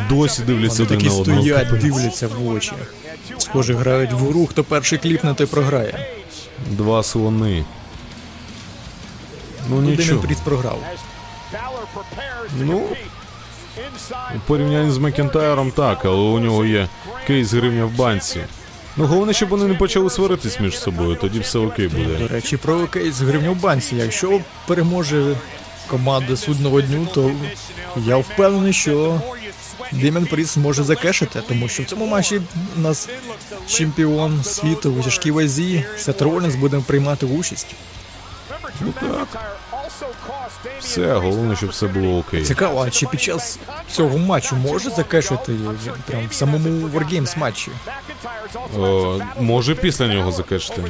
Досі дивляться один на одного. стоять, дивляться в очі. Схоже, грають в гру, хто перший кліпне, той програє. Два слони. Ну нічого. Пріс програв. Ну, у порівнянні з Макентайром так, але у нього є кейс гривня в банці. Ну головне, щоб вони не почали сваритись між собою, тоді все окей буде. До речі, про кейс гривню в банці. Якщо переможе команда судного дню, то я впевнений, що Демін Пріс може закешити, тому що в цьому матчі у нас чемпіон світу у тяжкій вазі Сет Ролінс буде приймати участь. Ну так. Все, головне, щоб все було окей. Цікаво, а чи під час цього матчу може закешити він прям в самому Wargames матчі? О, може після нього закешити?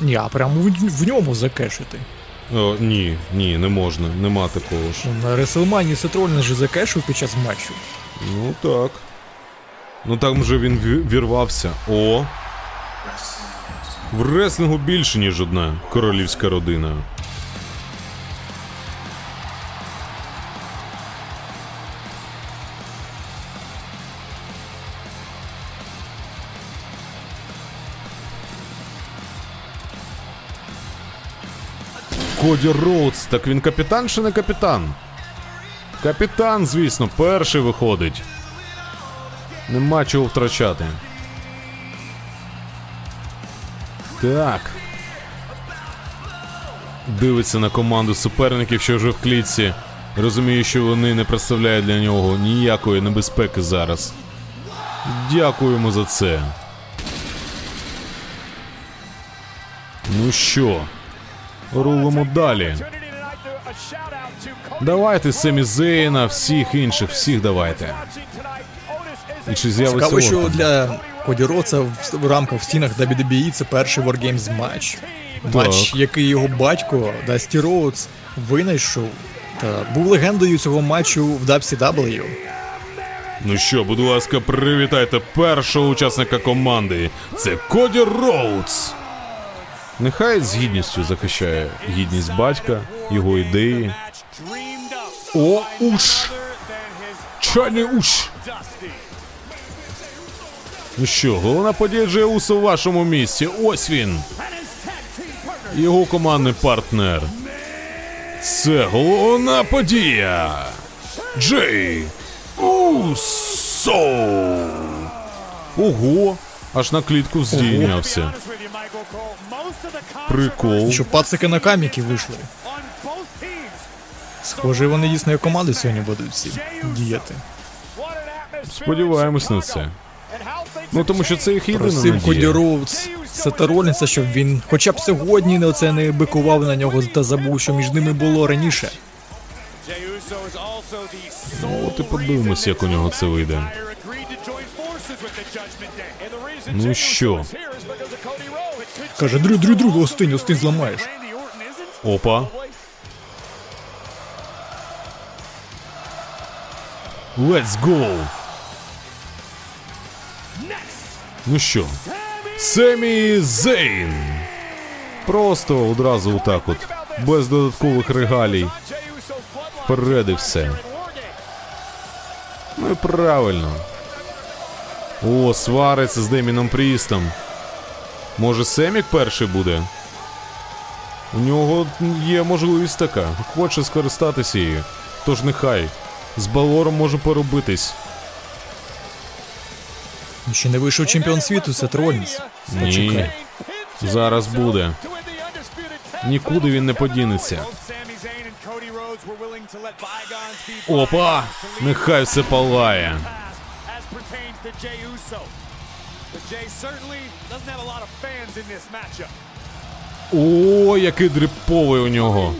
Ні, а прямо в, в ньому закешити. О, ні, ні, не можна, нема такого ж. Ну, На Реселмані Сет Ролінс же закешив під час матчу. Ну так. Ну там вже він ві- вірвався. О. В реслінгу більше, ніж одна королівська родина. Коді Роудс, так він капітан чи не капітан? Капітан, звісно, перший виходить. Нема чого втрачати. Так. Дивиться на команду суперників, що вже в клітці. Розуміє, що вони не представляють для нього ніякої небезпеки зараз. Дякуємо за це. Ну що, рулимо далі. Давайте Семі Зейна, всіх інших, всіх давайте. І чи з'явиться Цікаво, що для Коді Роудса в, рамках в стінах WWE це перший Wargames матч. Матч, який його батько Дасті Роудс винайшов та був легендою цього матчу в WCW. Ну що, будь ласка, привітайте першого учасника команди. Це Коді Роудс. Нехай з гідністю захищає гідність батька, його ідеї. О, уш! Чайний уш! Ну що, головна подія Джея Усо в вашому місті. Ось він. Його командний партнер. Це головна подія. Джей Усо. Ого, аж на клітку здійнявся. Прикол. Що пацики на каміки вийшли. Схоже, вони дійсно команди сьогодні будуть всі діяти. Сподіваємось на це. Ну тому що це їх єдина Просив Коді. Роудс Сета Ролінса, щоб він хоча б сьогодні не оце не бикував на нього та забув, що між ними було раніше. Ну, от і подивимось, як у нього це вийде. Ну що? Каже, Дрю, Дрю, Дрю, Остинь, Остинь зламаєш. Опа. Let's go! Ну що, Семі Зейн. Просто одразу отак от. Без додаткових регалій. Вперед і все. Ну і правильно. О, свариться з Деміном Прістом. Може, Семік перший буде? У нього є можливість така. Хоче скористатися її. Тож нехай. З Балором може поробитись. Ще не вийшов чемпіон світу, це Тролінс. Ні. Зараз буде. Нікуди він не подінеться. Опа! Нехай все палає. Jey Uso. But Jey certainly doesn't have a lot of fans in this matchup. О, який дриповий у нього.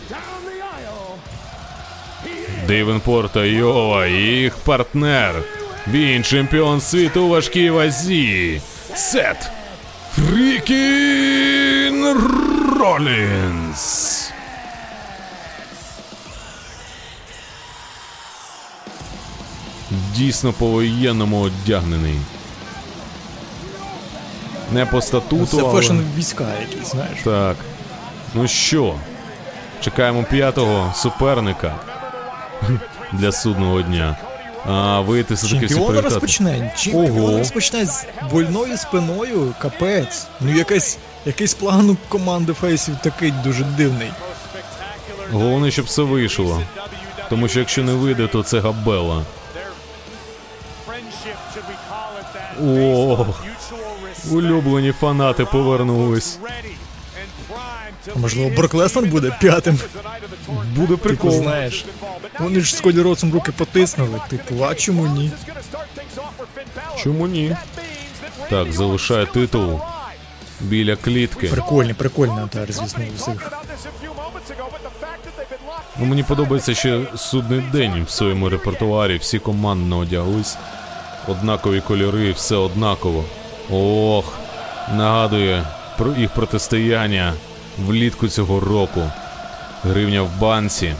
Дейвенпорт та Йова, їх партнер. Він чемпіон світу у важкій вазі. Сет freakin Ролінс. Дійсно по-воєнному одягнений. Не по статуту, Це але... fashion війська якісь, знаєш. Так. Ну що? Чекаємо п'ятого суперника для судного дня. А вийти все таки всі Чемпіон розпочне. Чемпіон розпочне з больною спиною, капець. Ну якийсь, якийсь план у команди фейсів такий дуже дивний. Головне, щоб все вийшло. Тому що якщо не вийде, то це габела. Ох, улюблені фанати повернулись. А можливо, Брок Леснер буде п'ятим. Буде Типу, прикол. знаєш. Вони ж з Коді Роцем руки потиснули. Типу, а чому ні? Чому ні? Так, залишає титул біля клітки. Прикольний, прикольний атар, звісно, усіх. Ну, мені подобається ще судний день в своєму репертуарі. Всі командно одяглись. Однакові кольори, все однаково. Ох, нагадує про їх протистояння влітку цього року. Гривня в банці.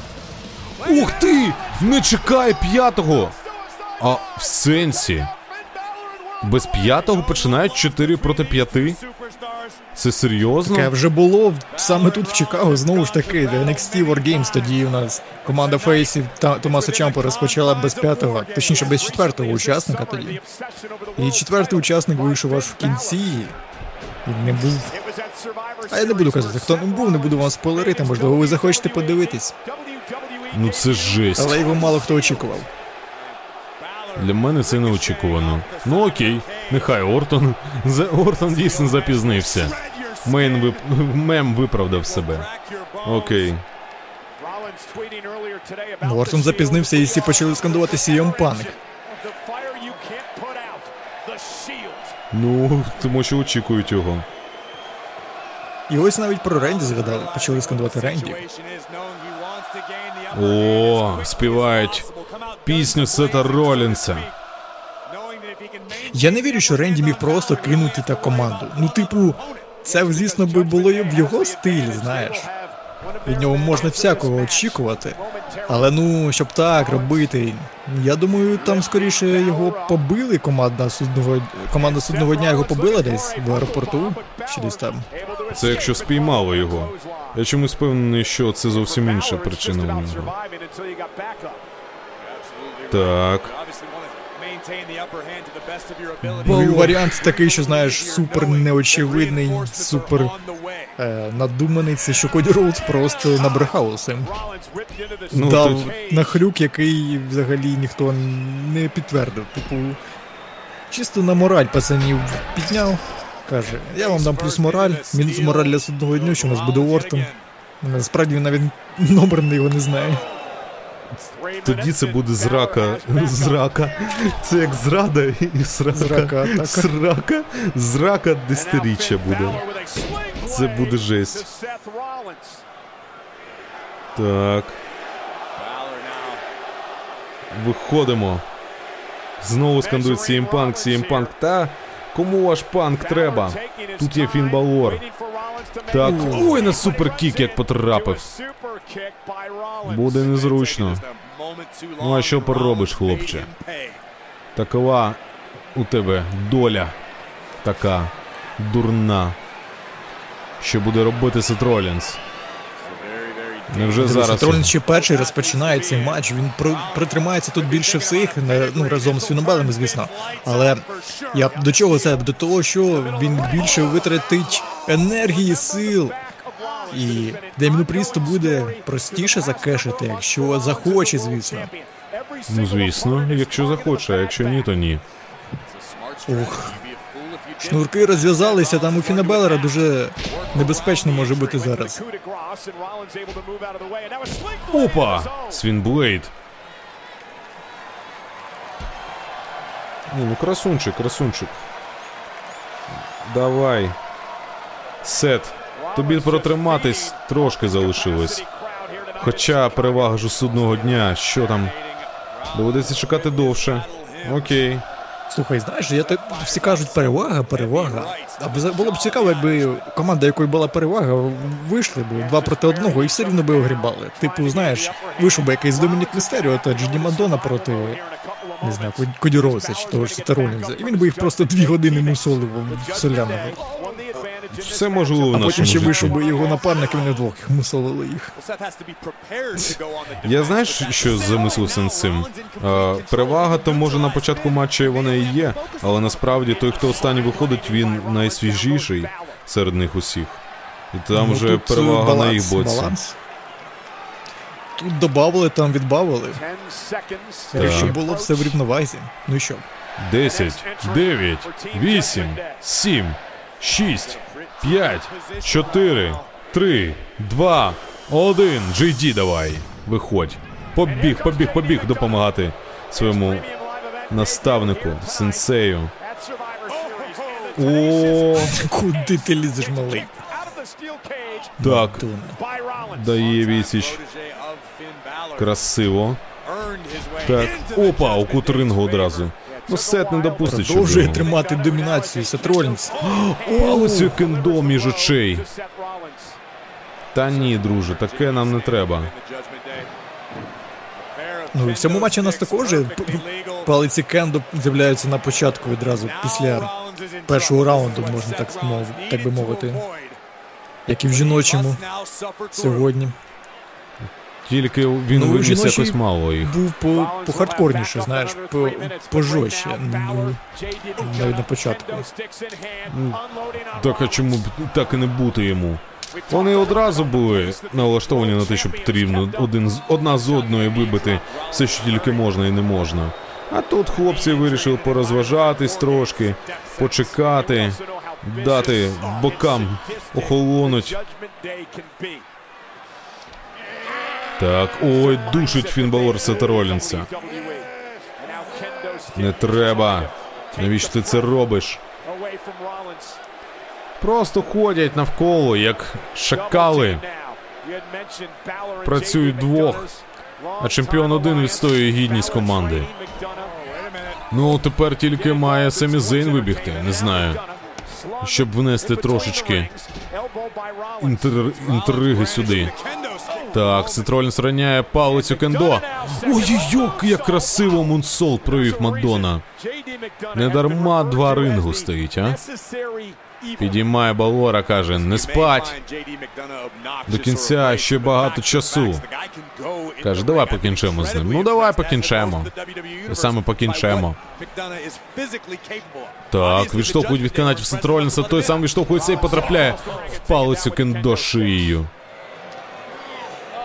Ух ти! Не чекай п'ятого! А в сенсі? Без п'ятого починають 4 проти 5? Це серйозно? Таке вже було саме тут в Чикаго, знову ж таки, де NXT War Games тоді у нас команда фейсів та Томаса Чампа розпочала без п'ятого, точніше без четвертого учасника тоді. І четвертий учасник вийшов аж в кінці. І не був. А я не буду казати, хто не був, не буду вам спойлерити, можливо, ви захочете подивитись. Ну це жесть. Але його мало хто очікував. Для мене це неочікувано. Ну окей, нехай Ортон. За Ортон дійсно запізнився. Мейн вип... мем виправдав себе. Окей. Ортон запізнився і всі почали скандувати CM Punk. Ну, тому що очікують його. І ось навіть про Ренді згадали, почали скандувати Ренді. О, співають пісню Сета Ролінса. Я не вірю, що Ренді міг просто кинути та команду. Ну, типу, це, звісно, би було в його стилі, знаєш. Від нього можна всякого очікувати. Але ну, щоб так робити, я думаю, там скоріше його побили команда судного команда судного дня його побила десь в аеропорту чи десь там. Це якщо спіймало його. Я чомусь впевнений, що це зовсім інша причина у нього. Так. Ну і варіант такий, що знаєш, супер неочевидний, супер е, надуманий. Це що Коді Роудс просто набрехав усім. Ну, Дав тут- нахрюк, який взагалі ніхто не підтвердив. Типу, чисто на мораль пацанів підняв. Каже, я вам дам плюс мораль, мінус мораль для судного дню, що у нас буде Ортон. Насправді він навіть номер його не знає. Тоді це буде зрака. Зрака. Це як зрада і срака. Зрака. Срака. Зрака десятиріччя буде. Це буде жесть. Так. Виходимо. Знову скандують CM Punk, CM Punk. Та кому ваш панк треба? Тут є Фін Балор. Так, ой, на суперкік як потрапив. Буде незручно. Ну а що поробиш, хлопче? Такова у тебе доля така дурна. Що буде робити Сет Невже зараз. Тролін ще перший розпочинає цей матч. Він про, протримається тут більше всіх, не- ну разом з Фінобелем, звісно. Але я до чого це? До того, що він більше витратить енергії, сил. І Деміну Прісту буде простіше закешити, якщо захоче, звісно. Ну звісно, якщо захоче, а якщо ні, то ні. Ух. Шнурки розв'язалися, там у Фіна Балора дуже небезпечно може бути зараз. Опа! Sling Blade. Ні, ну красунчик, красунчик. Давай. Сет. Тобі протриматись трошки залишилось. Хоча перевага ж судного дня, що там? Доведеться чекати довше. Окей. Слухай, знаєш, я так всі кажуть перевага, перевага. А було б цікаво, якби команда, якої була перевага, вийшли б два проти одного і все рівно би огрібали. Типу, знаєш, вийшов би якийсь Домінік Містеріо та Джині Мадона проти не знаю, Кодіровця чи того ж Сета Ролінза. І він би їх просто дві години мусолив в соляного. Все можливо в А потім ще вийшов би його напарник, і вони вдвох їх мусолили їх. Я знаєш, що замислився над цим? Е, перевага то може на початку матча вона і є, але насправді той, хто останній виходить, він найсвіжіший серед них усіх. І там Ну, вже тут, е, перевага на їх боці. баланс. Тут добавили, там відбавили. Щоб було все в рівновазі. Ну і що? 10, 9, 8, 7, 6, 5, 4, 3, 2, 1. JD давай. Виходь. Побіг, побіг, побіг допомагати своєму наставнику, сенсею. О, Куди ти лізеш, малий? так, дає відсіч. Красиво. Так, опа, у кутрингу одразу. Ну, сет не допустить, Продовжує тримати домінацію Сет Ролінс. Палицю кендо між очей. Та ні, друже, таке нам не треба. Ну і в цьому матчі у нас також палиці Кендо з'являються на початку відразу після першого раунду, можна так мов, так би мовити, як і в жіночому сьогодні. Тільки він Ну, виніс якось мало їх. Був по, по хардкорніше, знаєш, по, пожорстче, ну, навіть на початку. Так а чому б так і не бути йому? Вони одразу були налаштовані на те, щоб потрібно один з одна з одної вибити все, що тільки можна і не можна. А тут хлопці вирішили порозважатись трошки, почекати, дати бокам охолонуть. Так, ой, душить Фін Балор Сета Ролінса. Не треба. Навіщо ти це робиш? Просто ходять навколо, як шакали. Працюють двох, а чемпіон один відстоює гідність команди. Ну, тепер тільки має Семі Зейн вибігти, не знаю. Щоб внести трошечки інтри- інтриги сюди. Так, Сетролін зраняє палицю кендо. Ой-ой-ой, як красиво Мунсол провів Мадонна. Не дарма два рингу стоїть, а? Підіймає Балора, каже, не спать. До кінця ще багато часу. Каже, давай покінчимо з ним. Ну давай покінчимо. Саме покінчимо. Так, відштовхують від канатів Сетролінса, той сам відштовхується і потрапляє в палицю кендо шиєю.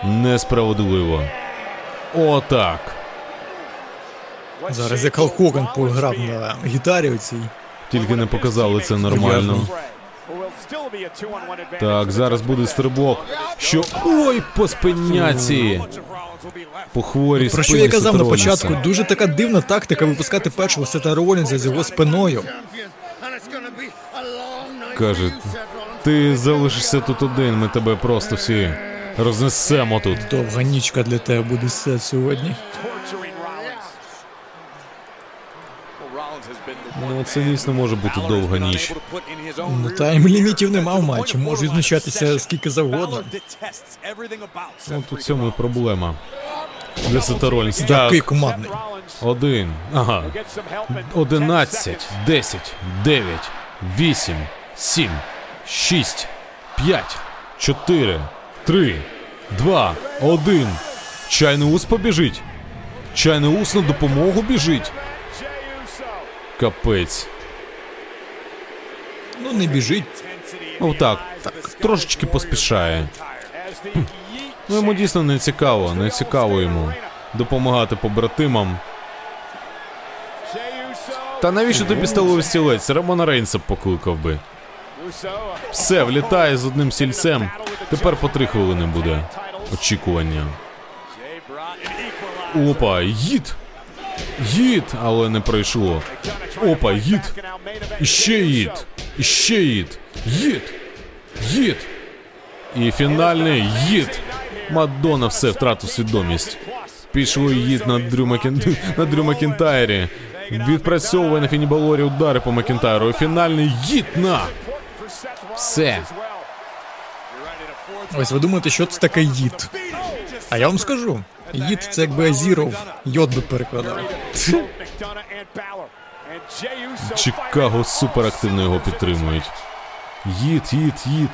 Несправедливо. Отак. Зараз як Халк Хоган пограв на гітарі оцій. Тільки не показали це нормально. Так, зараз буде стрибок. Що. Ой, по спиняці! По хворій Про що я казав на початку, дуже така дивна тактика випускати першого Сета Ролінза з його спиною. Каже, ти залишишся тут один, ми тебе просто всі рознесемо тут. Довга нічка для тебе буде Сет сьогодні. Ну, це дійсно може бути довга ніч. Ну тайм-лімітів нема в матчі, можуть знущатися скільки завгодно. От у цьому і проблема. для Сета Ролінса. Який командний. один. Ага. Get some help in 11, 10, 9, 8, 7, 6, 5, 4, 3, 2, 1. Чайний ус побіжить. Чайний ус на допомогу біжить. Капець. Ну не біжить. Ну так, так, трошечки поспішає. Ну йому дійсно не цікаво, не цікаво йому допомагати побратимам. Та навіщо тобі столовий стілець? Рамона Рейнса покликав би. Все, влітає з одним сільцем. Тепер по три хвилини буде. Очікування. Опа, yeet! Yeet, але не пройшло. Опа, yeet. Іще yeet. Іще yeet. Yeet. Yeet. І фінальний yeet. Макдона все втратив свідомість. Пішло yeet на Дрю, Макін... на Дрю Макінтайрі. Відпрацьовує на Фіні Балорі удари по Макінтайру. І фінальний yeet на. Все. Ось ви думаєте, що це таке їд? А я вам скажу. Їд це якби Азіров, йод би перекладав. Чикаго суперактивно його підтримують. Їд, їд, їд.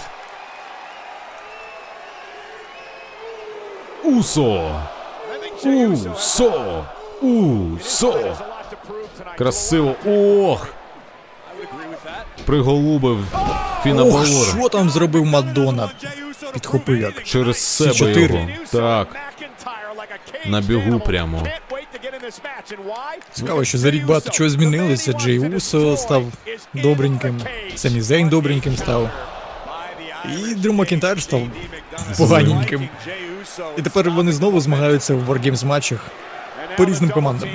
Усо. Усо. Усо. Красиво. Ох. Приголубив Фіна Ох, Балора. що там зробив Макдона? Підхопив як. Через себе чотири. його. Так. На бігу прямо. Цікаво, що за рік багато чого змінилося. Джей Усо став добреньким, Самі Зейн добреньким став. І Дрю Макінтайр став поганеньким. І тепер вони знову змагаються в Wargames матчах по різним командам.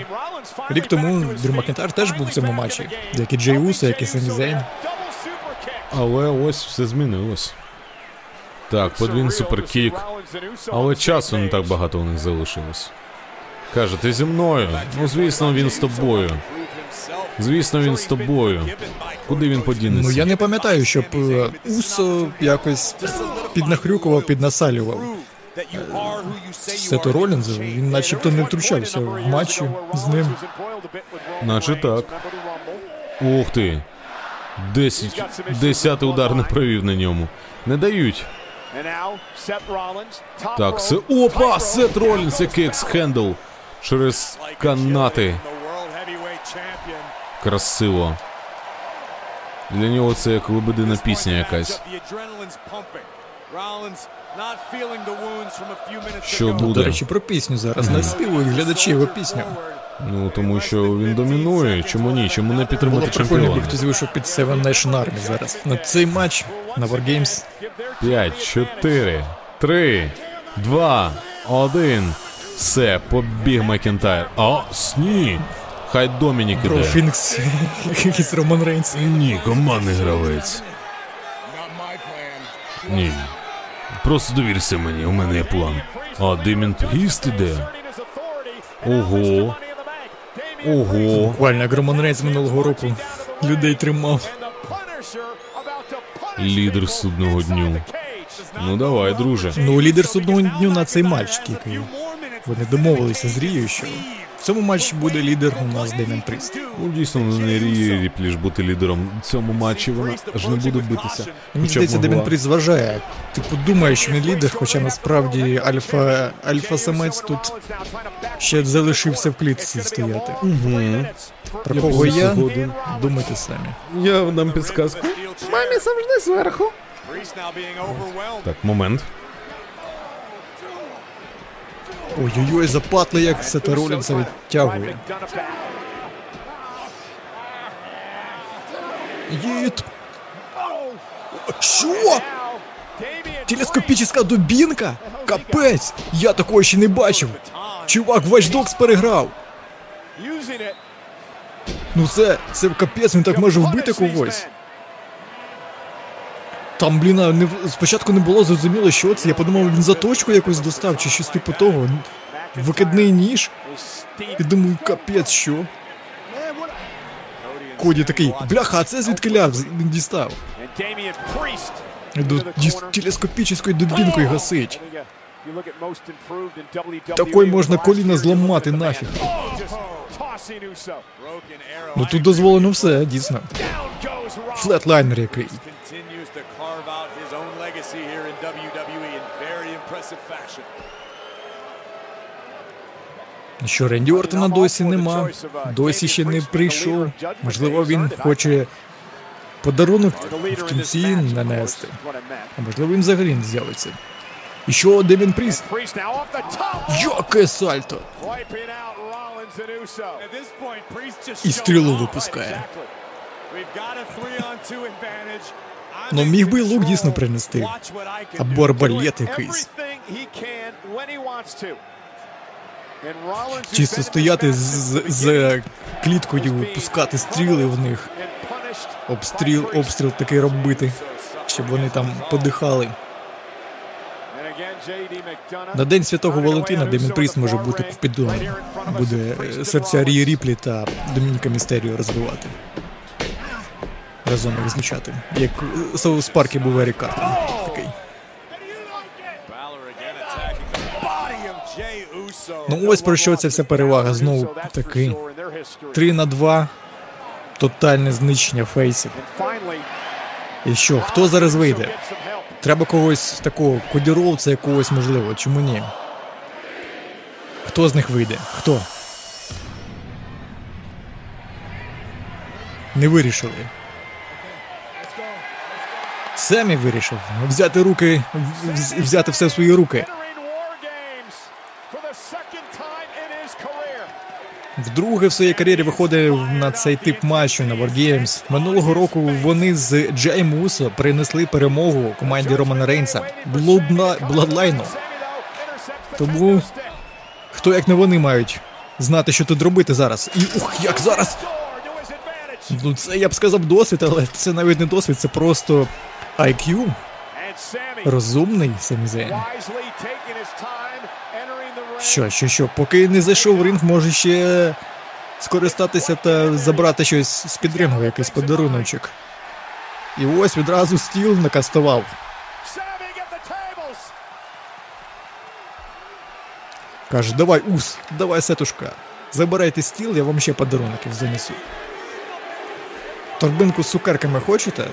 Рік тому Дрю Макінтайр теж був в цьому матчі, як і Джей Усо, як і Самі Зейн. Але ось все змінилось. Так, подвійний superkick. Але часу не так багато у них залишилось. Каже, ти зі мною. Ну, звісно, він з тобою. Звісно, він з тобою. Куди він подінеться? Ну я не пам'ятаю, щоб е, Усо якось піднахрюкував, піднасалював. Сету Ролінзу, він начебто не втручався в матчі з ним. Наче так. Ух ти. Десять. Десятий удар не провів на ньому. Не дають. Так, це. Опа! Сет Ролінс, який axe handle. Через канати. Красиво. Для нього це як лебедина пісня якась. Що До буде? речі, про пісню зараз наспівують глядачі його пісню. Ну тому що він домінує. Чому ні? Чому не Було підтримати б прикольно, якби хтось вийшов під Seven Nation Army зараз. На цей матч на Wargames 5, 4, 3, 2, 1. Все, побіг Макентайр. А, сні. Хай Домінік Бро іде. Фінкс, якийсь Роман Рейнс. Ні, командний гравець. Ні. Просто довірся мені, у мене є план. А Деміен Пріст іде. Ого. Ого. Буквально як Роман Рейнс минулого року людей тримав. Лідер судного дню. Ну давай, друже. Ну, лідер судного дню на цей матч тільки. Вони домовилися з Рією, що цьому матчі буде лідер у нас Деміен Пріст. Ну дійсно, не Рії Ріплі ж бути лідером в цьому матчі. Вона аж не буде битися. Мені здається, Демін могла. Пріст зважає. Типу думає, що він лідер, хоча насправді альфа альфа самець тут ще залишився в клітці стояти. Угу. Про кого я? згоден. Думайте самі. Я дам підсказку. Мамі завжди зверху. Так, момент. Ой-ой-ой, запатло, як Сета Ролінса відтягує. Їд. Що? Телескопічна дубінка? Капець! Я такого ще не бачив. Чувак, Watch переграв. Ну це, це капець, він так може вбити когось. Там, блін, не, спочатку не було зрозуміло, що це. Я подумав, він заточку якусь достав чи щось типу того. Викидний ніж. І думаю, капець, що? Коді такий, бляха, а це звідки ляв він дістав. До телескопічною дубінкою гасить. Такой можна коліна зламати нафіг. Ну тут дозволено все, дійсно. Флетлайнер який. WWE in very impressive fashion. Що Ренді Ортона досі нема, досі ще не прийшов. Можливо, він хоче подарунок в кінці нанести. А можливо, він взагалі не з'явиться. І що Демін Пріст? Яке сальто! І стрілу випускає. Exactly. We've got a three-on-two advantage. Ну міг би лук дійсно принести. Або арбалет якийсь. Чисто стояти match з, з кліткою, пускати стріли в них, обстріл, обстріл такий робити, щоб вони там подихали. На День Святого Валентина Демін the може бути of us, Буде е, серця Рії Ріплі та Домініка Містеріо розбивати. Разом їх звучати. Як Соус Паркі був Ерік Картер. Такий. Ну ось про що ця вся перевага. Знову history. 3 на 2. Тотальне знищення фейсів. І що, хто зараз вийде? Треба когось такого кодіровця якогось можливо, чому ні? Хто з них вийде? Хто? Не вирішили. Семі вирішив взяти руки, взяти все в свої руки. Вдруге в своїй кар'єрі виходив на цей тип матчу на Wargames. Минулого року вони з Джей Мусо принесли перемогу команді Романа Рейнса Bloodline- Bloodline. Тому хто як не вони мають знати, що тут робити зараз. І ух, як зараз! Ну це я б сказав досвід, але це навіть не досвід, це просто IQ. Розумний Самі Що, що, що, поки не зайшов в ринг, може ще скористатися та забрати щось з під рингу, якийсь подаруночок. І ось відразу стіл накастував. Каже, давай, ус, давай сетушка. Забирайте стіл, я вам ще подарунків занесу. Торбинку з цукерками хочете?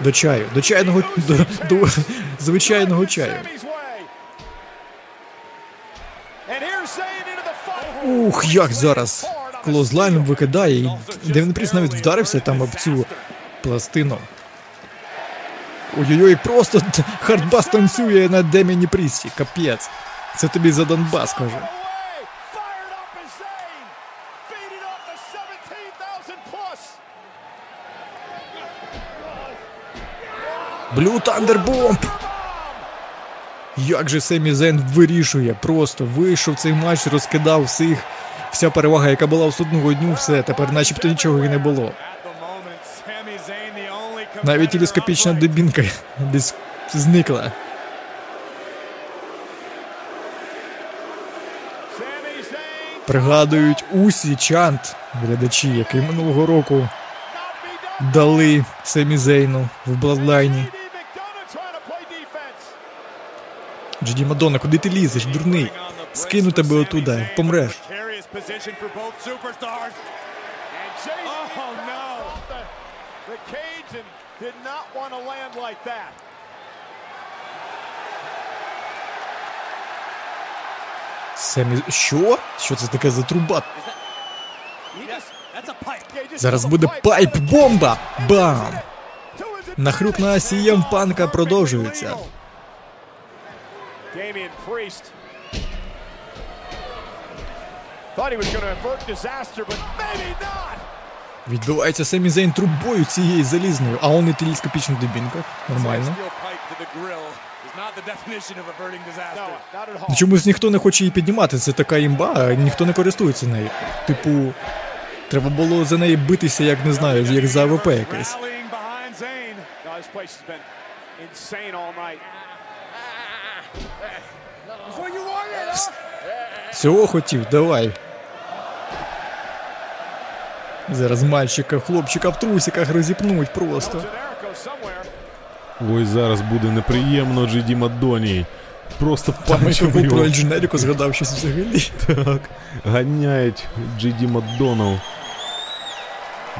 До чаю, до чайного до, до звичайного чаю. Ух, як зараз клозлайн викидає, і Девін Пріс навіть вдарився там об цю пластину. Ой-ой-ой, просто хардбас танцює на Деміні Прісі, капець. Це тобі за Донбас, каже. Блю Тандербомб! Як же Семі Зен вирішує, просто вийшов цей матч, розкидав всіх. Вся перевага, яка була в судного дню, все, тепер начебто нічого і не було. Навіть телескопічна дебінка десь зникла. Пригадують усі чант, глядачі, який минулого року дали Семі Зейну в Бладлайні. Джеді Мадонна, куди ти лізеш, дурний? Скину тебе отуда, помреш. Superstars. Oh. Семі. Що? Що це таке за труба? Зараз буде пайп-бомба! Бам! Нахрюк на CM Панка продовжується. Відбивається Семі Зейн трубою цією залізною, а он і телескопічна дебінка. Нормально. Чомусь ніхто не хоче її піднімати, це така імба, а ніхто не користується нею. Типу, треба було за неї битися, як не знаю, як за АВП якесь. Цього хотів, давай. Зараз мальчика, хлопчика в трусиках розіпнуть просто. Ой, зараз буде неприємно Джиді Мадоні. Просто я панчем про його. Дженеріко згадав щось взагалі. Так, ганяють Джейді Макдоналл.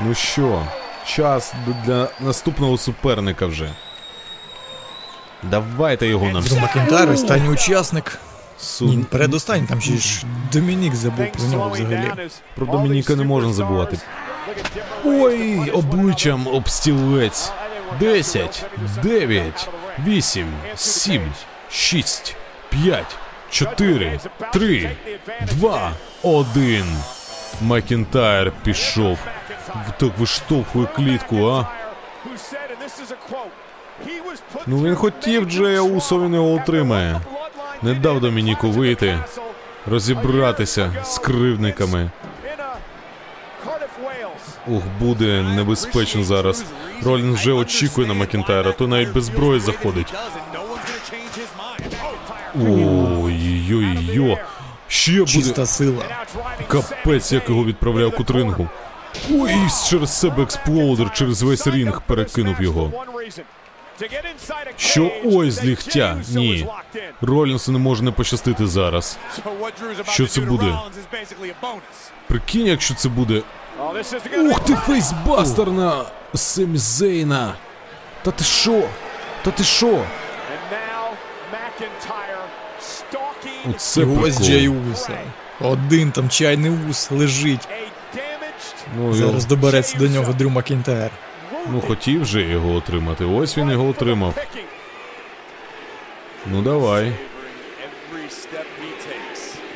Ну що, час для наступного суперника вже. Давайте його нам Дрю Макентайр, останній учасник. суд. Ні, передостанній, там ще ж Домінік забув про нього взагалі. Про Домініка не можна забувати. Ой, обличчям об стілець. 10, 9, 8, 7, 6, 5, 4, 3, 2, 1. Макінтайр пішов. Так виштовхує клітку, а? Ну він хотів Джея Усо, він його отримає. Не дав Домініку вийти, розібратися з кривдниками. Ух, буде небезпечно зараз. Ролінс вже очікує на Макінтайра, то навіть без зброї заходить. Ой-ой-ой. Ще буде Чиста сила. капець, як його відправляв в кут рингу. Ой, через себе exploder через весь рінг перекинув його. Що ой з ліктя? Ні. Ролінсу не може не пощастити зараз. Що це буде? Прикинь, якщо це буде. Ух ти, facebuster на Семі Зейна. Та ти що? Та ти що? Оце ось. Джей Уса. Один там чайний ус лежить. Ну, Зараз його- добереться до нього Дрю Макінтайр. ну хотів же його отримати. Ось він його отримав. Ну давай.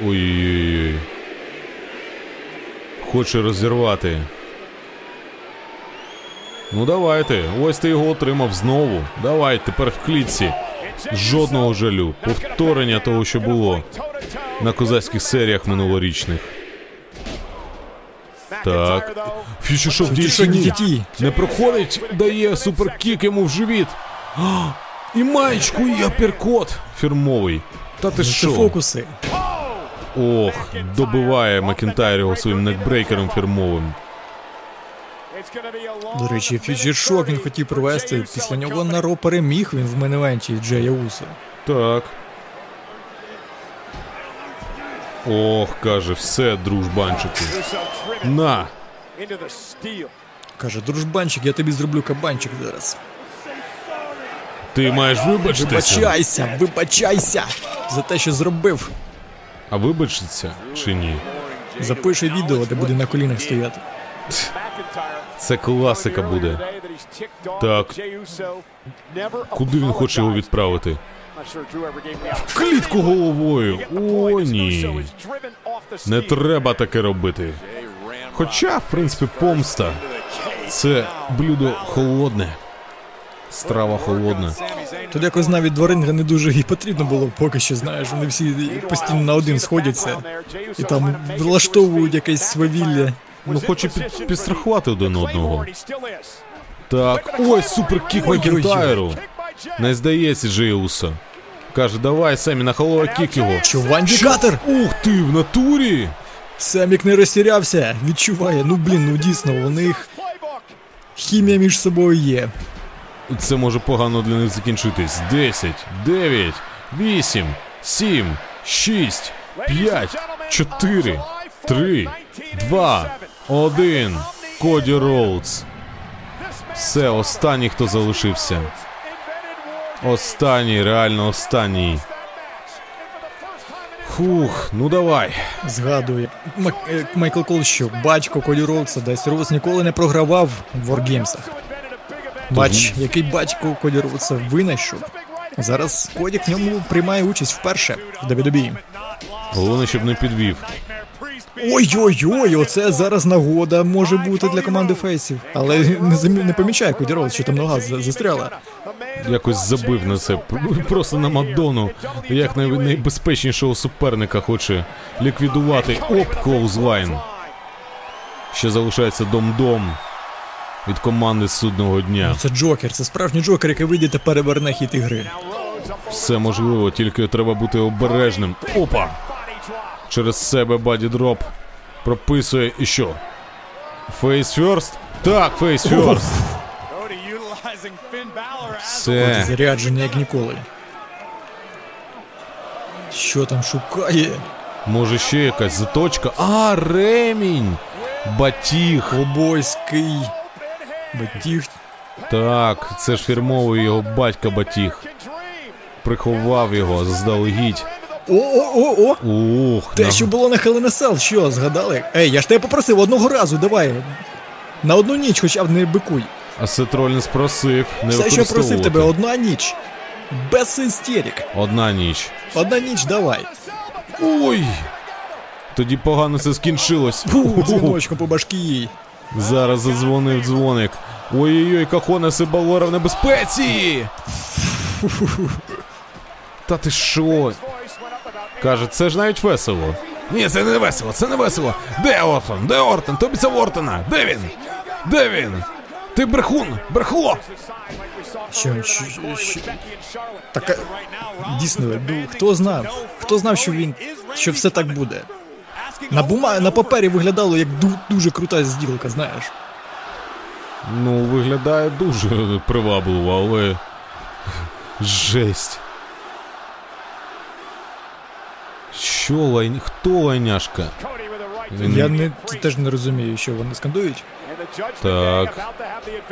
Ой-ой-ой. Хоче розірвати. Ну давайте. Ось ти його отримав знову. Давай, тепер в клітці. Жодного жалю. Повторення того, що було на козацьких серіях минулорічних. Так. Фішішов. DT. Не проходить, дає суперкік йому в живіт. А, і маєчку, і аперкот фірмовий. Та ти Це що? фокуси. Ох, добиває Макінтайр його своїм neckbreaker ом фірмовим. До речі, future shock він хотів провести. Після нього на Raw переміг він в main event і Джея Уса. Так. Ох, каже, все, дружбанчику. На! Каже, дружбанчик, я тобі зроблю кабанчик зараз. Ти маєш вибачитися. Вибачайся, вибачайся за те, що зробив. А вибачиться чи ні? Запиши відео, де буде на колінах стояти. Це класика буде. Так. Куди він хоче його відправити? В клітку головою. О, ні. Не треба таке робити. Хоча, в принципі, помста. Це блюдо холодне. Страва холодна. Тут якось навіть до ринга не дуже і потрібно було поки що, знаєш, вони всі постійно на один сходяться і там влаштовують якесь свавілля. Ну, хоче під, підстрахувати один одного. Так, ой, суперкік Макінтайру. Не здається Джеуса. Каже, давай, Семі, на helluva kick його. Що One D cutter? Ух ти, в натурі! Семік не розтерявся, відчуває. Ну блін, ну дійсно, у них хімія між собою є. Це може погано для них закінчитись. 10, 9, 8, 7, 6, 5, 4, 3, 2, 1. Коді Роудс. Все, останній, хто залишився. Останній, реально останній. Фух, ну давай. Згадує е, Майкл Кол, що батько Роудса Дасті Роудс ніколи не програвав в WarGames ах. Бач, який батько Роудса винайшов. Зараз Коді в ньому приймає участь вперше в WWE. Головне, щоб не підвів. Ой-ой-ой, оце зараз нагода може бути для команди фейсів. Але не, замі- не помічає Коді Роудс, що там нога застряла. Якось забив на це. Просто на Макдону. Як най- найбезпечнішого суперника хоче ліквідувати. Оп, clothesline. Ще залишається дом-дом від команди судного дня. Це Джокер, це справжній Джокер, який вийде та переверне хід ігри. Все можливо, тільки треба бути обережним. Опа! Через себе body drop. Прописує і що? Face first? Так, face first. Коді Все. заряджені як ніколи. Що там шукає? Може ще якась заточка. А, ремінь! Батіг. Ковбойський. Батіг. Так, це ж фірмовий його батька батіг. Приховав його заздалегідь. О-о-о-о! Ух, Те, на- що було на Cell, що, згадали? Ей, я ж тебе попросив одного разу, давай. На одну ніч хоча б не бикуй. А Сетролін спросив не Все, що просив тебе, одна ніч. Без істерик. Одна ніч. Одна ніч, давай. Ой! Тоді погано це скінчилось. Фу, дзвіночком по башки їй. Зараз задзвонив дзвоник. Ой-ой-ой, Кахона Сибалора в небезпеці! Та ти що? Каже, це ж навіть весело. Ні, це не весело, це не весело. Де Ортон? Де Ортон? Тобі це Ортона. Де він? Де він? Ти брехун, брехло! Що, що, що? Так, дійсно, ну, хто знав? Хто знав, що він, що все так буде? На бума, на папері виглядало як ду- дуже крута зділка, знаєш. Ну, виглядає дуже привабливо, але. Жесть. Що лайн... Хто лайняшка? Він- Я не теж не розумію, що вони скандують. Так.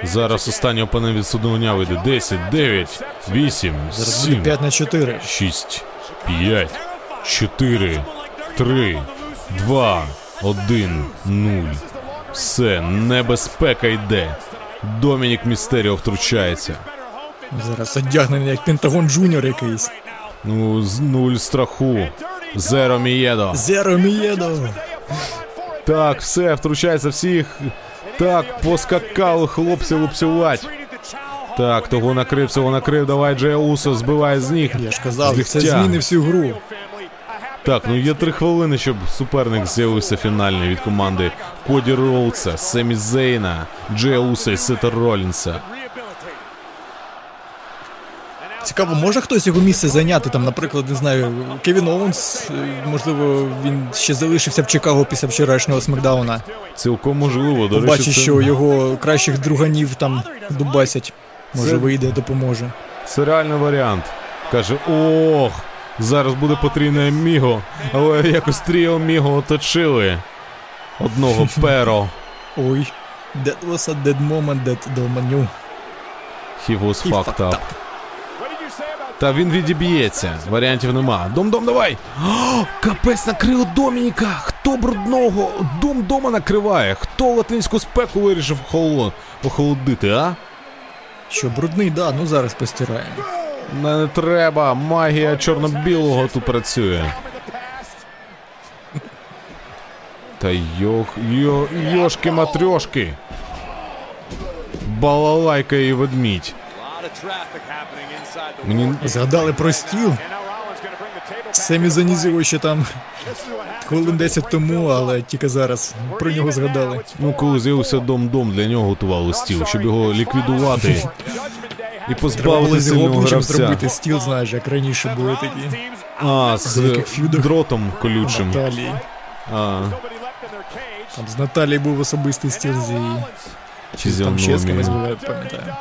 Зараз останній опонент від вийде. 10, 9, 8, Зараз 7, 5 на 4. 6, 5, 4, 3, 2, 1, 0. Все, небезпека йде. Домінік Містеріо втручається. Зараз одягнений як Пентагон Джуніор якийсь. Ну, з нуль страху. Cero Miedo. Cero Miedo. Так, все, втручається всіх. Так, поскакали хлопці лупцювать. Так, того накрив, цього накрив, давай Джей Усо, збиває з ніг. Я ж казав, це змінить всю гру. Так, ну є три хвилини, щоб суперник з'явився фінальний від команди Коді Роудса, Семі Зейна, Джея Уса і Сета Ролінса. Цікаво, може хтось його місце зайняти, там, наприклад, не знаю, Кевін Оуенс, е, можливо, він ще залишився в Чикаго після вчорашнього смакдауна. Цілком можливо, до речі, Побачить, це, що його кращих друганів там дубасять. Може Це- вийде, допоможе. це реальний варіант. Каже, ох, зараз буде потрібне Міго, але якось тріо Міго оточили. Одного перо. Ой, that was a dead moment that Domanю. He was fucked up. Та він відіб'ється. Варіантів нема. Дом-дом, давай! О, капець накрило Домініка! Хто брудного? Дом дома накриває. Хто латинську спеку вирішив холо... охолодити, а? Що, брудний, да, ну зараз постираємо. Не, не треба. Магія чорно-білого тут працює. Та йох, йо, йошки матрьошки. Балалайка і ведмідь. Мені Згадали про стіл. Семі занізило ще там хвилин 10 тому, але тільки зараз про нього згадали. Ну, коли з'явився дом-дом, для нього готували стіл, щоб його ліквідувати і з його сильного гравця. зробити стіл, знаєш, як раніше були такі. А, з ф'юдах. дротом колючим. Наталії. А, Там з Наталії був особистий стіл з її. чи з Там ще з кимось я пам'ятаю.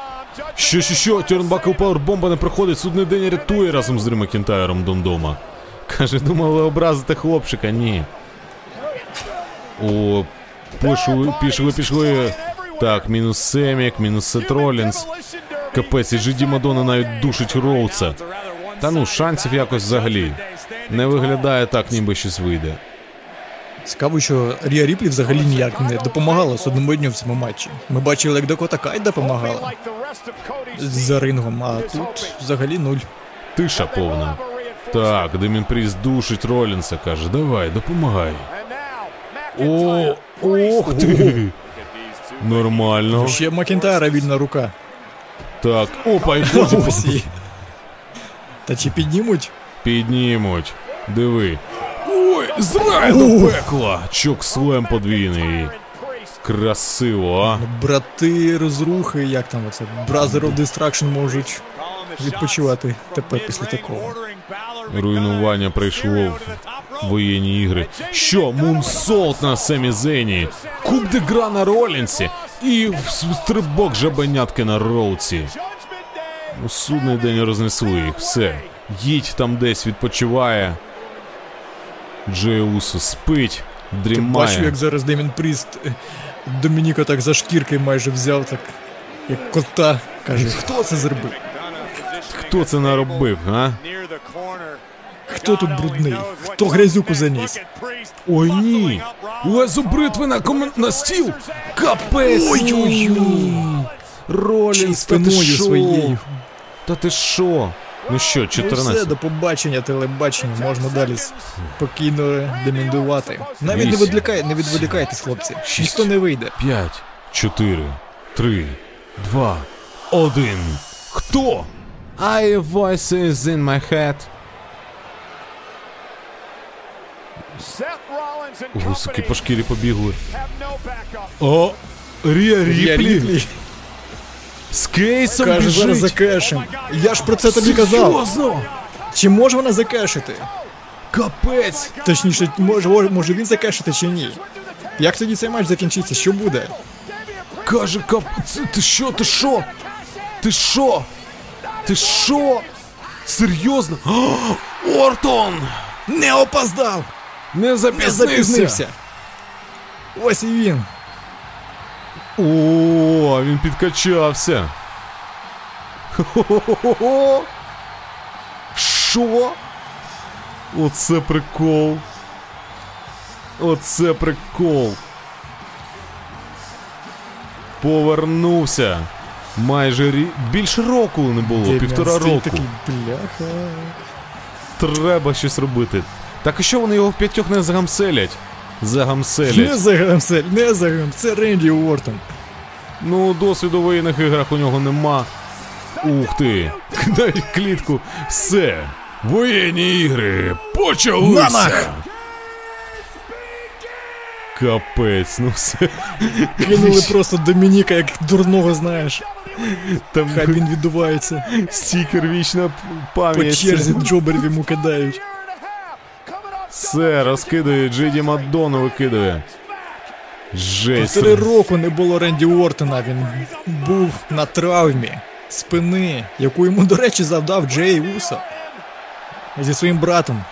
Що, що, що, Тьорнбакл Пауербомба не приходить, судний день рятує разом з Дрі Макінтайром Домдома. Каже, думали образити хлопчика, ні. О, пішли, пішли, пішли. Так, мінус Семік, мінус Сет Ролінс. Капець, і Джиді Мадонна навіть душить Роудса. Та ну, шансів якось взагалі. Не виглядає так, ніби щось вийде. Цікаво, що Рія Ріплі взагалі ніяк не допомагала судному дню в цьому матчі. Ми бачили, як Дакота Кай допомагала за рингом, а тут взагалі нуль. Тиша повна. Так, Демін Пріс душить Ролінса, каже, давай, допомагай. О, ох ти! Нормально. Ще Макінтайра вільна рука. Так, опа, і Ось. Та чи піднімуть? піднімуть. Диви. Ой, зрай до пекла! Чок слем подвійний. Красиво, а? Брати розрухи, як там оце? Brother of Destruction можуть відпочивати тепер після такого. Руйнування прийшло в воєнні ігри. Що, Мунсолт на Семі Зені, Куб де Гра на Ролінсі і стрибок жабенятки на Роуці. У судний день рознесли їх, все. Їдь там десь відпочиває. Джей Усо спить, Ти бачив, як зараз Демін Пріст е, Домініка так за шкірки майже взяв, так як кота. Каже, хто це зробив? Хто це наробив, а? Хто тут брудний? Хто грязюку заніс? Ой ні! Лезо бритви на, комен... на стіл! Капець! Ой-ой-ой. Ролінс, та ти своєю. Та ти що? Ну що, Ну все, 14? до побачення, телебачення, можна далі спокійно деміндувати. Навіть не відволікай, не відволікайтесь, хлопці. Шість. Ніхто не вийде. 5, 4, 3, 2, 1. Хто? I voices in my head. Гусики по шкірі побігли. О, Рія Ріплі з кейсом каже, зараз біжить. закешем. Я ж про це тобі казав. Серйозно? Чи може вона закешити? Капець! Точніше, може, може він закешити чи ні? Як тоді цей матч закінчиться? Що буде? Каже, кап... Це, ти що, ти що? Ти що? Ти що? Серйозно? О, Ортон! Не опоздав! Не запізнився! Ось і він. О, він підкачався. Хо-хо-хо-хо. Що? Оце прикол. Оце прикол. Повернувся. Майже рі... більше року не було, Дем'ян півтора року. Такий, бляха. Треба щось робити. Так і що вони його в п'ятьох не загамселять? Загамселять. Не загамсель, не загам, це Ренді Уортон. Ну, досвіду в воєнних іграх у нього нема. Ух ти! Кидають клітку. Все. Воєнні ігри почалися. Капець, ну все. Кинули просто Домініка, як дурного знаєш. Там Хай він віддувається. стікер вічна п- По черзі джоберів йому кидають. Все, розкидує, Джиді Мадонну викидує. Жесть. Три року не було Ренді Уортона, він був на травмі спини, яку йому, до речі, завдав Джей Усо. Зі своїм братом.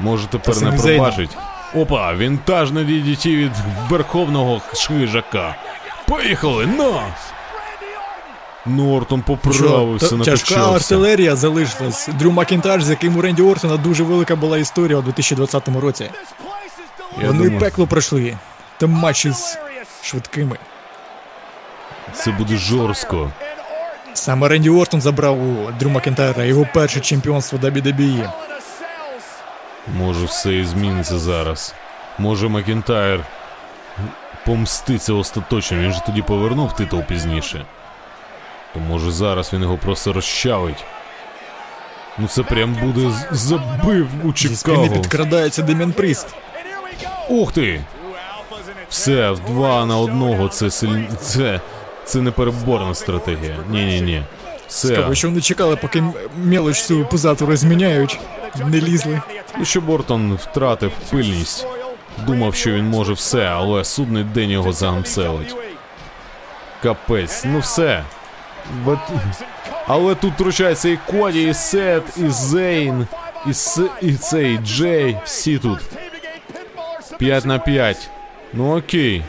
Може тепер не пробачить. Опа, вінтажне DDT від верховного швижака. Поїхали, на! Нортон поправився, та- тяжка артилерія залишилась. Дрю Макінтаж, з яким у Ренді Уортона дуже велика була історія у 2020 році. Я Вони думаю, пекло пройшли. Там матчі з швидкими. це буде жорстко. Саме Ренді Уортон забрав у Дрю Макінтайра його перше чемпіонство WWE. Може все і зміниться зараз. Може Макінтайр помститься остаточно, він же тоді повернув титул пізніше. То може зараз він його просто розчавить. Ну це прям буде забив у Зі спини підкрадається Деміен Пріст. Ух ти! Все, в два на одного це силь... це, це непереборна стратегія. Ні-ні-ні. Все. Цікаво, що вони чекали, поки мелоч цю пузату розміняють. Не лізли. Ну, що Бортон втратив пильність. Думав, що він може все, але судний день його загамселить. Капець, ну все. Але тут втручається і Коді, і Сет, і Зейн, і, С... і цей Джей. Всі тут. 5 на 5. Ну окей.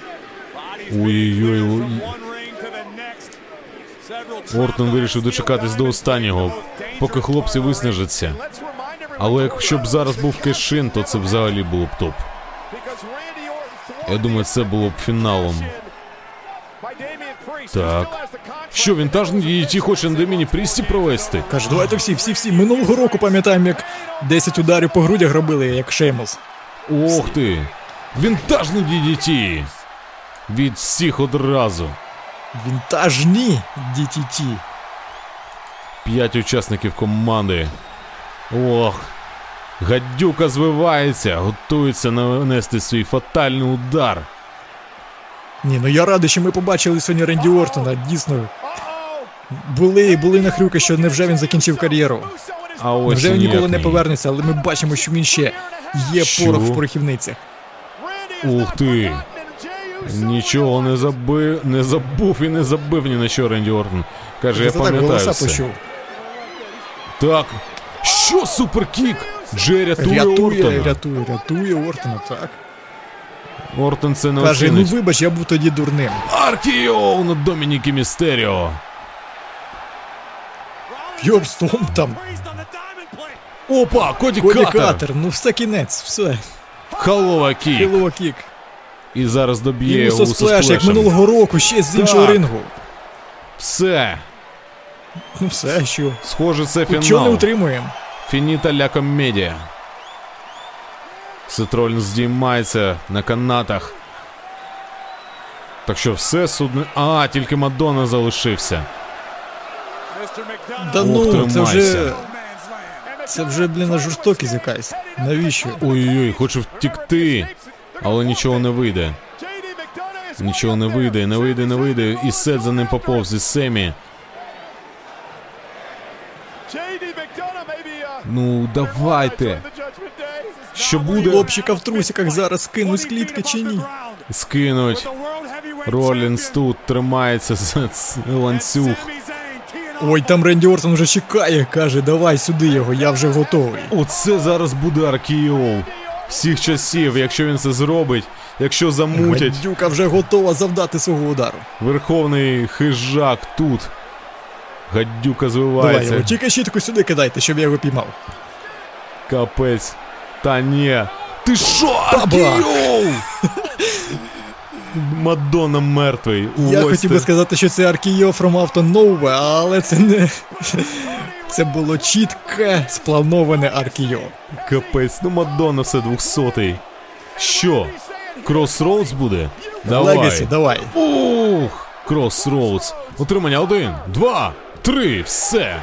Ой-ой-ой. ой. Ортон вирішив дочекатись до останнього, поки хлопці виснажаться. Але якщо б зараз був кешин, то це взагалі було б топ. Я думаю, це було б фіналом. Так. Що, вінтажний DDT хоче на Деміні Прісті провести? Каже, давайте всі, всі, всі. Минулого року пам'ятаємо, як 10 ударів по грудях робили, як Шеймус. Ох ти! Вінтажний DDT! Від всіх одразу. Вінтажні DTT. П'ять учасників команди. Ох. Гадюка звивається, готується нанести свій фатальний удар. Ні, ну я радий, що ми побачили сьогодні Ренді Ортона. Дійсно. Були, були нахрюки, що невже він закінчив кар'єру. А ось Невже він ніколи не повернеться, але ми бачимо, що він ще є Що? порох в порохівницях. Ух ти! Нічого не забив, не забув і не забив ні на що Ренді Ортон. Каже, я пам'ятаю все. Так. Що суперкік? Джей рятує, Рятує, Ортона. рятує, рятує Ортона, так. Ортон це не Каже, ну оцінить. вибач, я був тоді дурним. Аркіоу на Домініки Містеріо. Йобстом там. Опа, Коді, Коді Катер. Катер, ну все кінець, все. Халова кік. Хілова кік. І зараз доб'є його Усо сплеш, як минулого року, ще з іншого Так. рингу. Все. Ну все, що. Схоже, це Чого не фінал. утримуємо? Фініта ля комедія. Сетролін здіймається на канатах. Так що все судне. А, тільки Мадонна залишився. Да ну, це вже. Це вже, блін, жорстокість якась. Навіщо? Ой-ой-ой, хоче втікти. Але нічого не вийде. Нічого не вийде, не вийде, не вийде. І Сет за ним поповз із Семі. Ну, давайте. Що буде? Хлопчика в трусиках зараз скинуть з клітки чи ні? Скинуть. Ролінс тут тримається за ланцюг. Ой, там Ренді Ортон вже чекає, каже, давай сюди його, я вже готовий. Оце зараз буде Аркіоу. Всіх часів, якщо він це зробить, якщо замутять, Гадюка вже готова завдати свого удару. верховний хижак тут. Гадюка звивається. Давай його, тільки щітку сюди кидайте, щоб я його піймав. Капець. Та ні. Ти що, Баба! Аркіоу? Мадонна мертвий. Я Ось хотів би ти. сказати, що це Аркіо from Auto Nowhere, але це не. Це було чітке сплановане Аркіо. Капець, ну Мадонна все двохсотий. Що? Кросроудс буде? Давай. Легасі, давай. Ух! Кросроудс. Утримання один, два, три, все.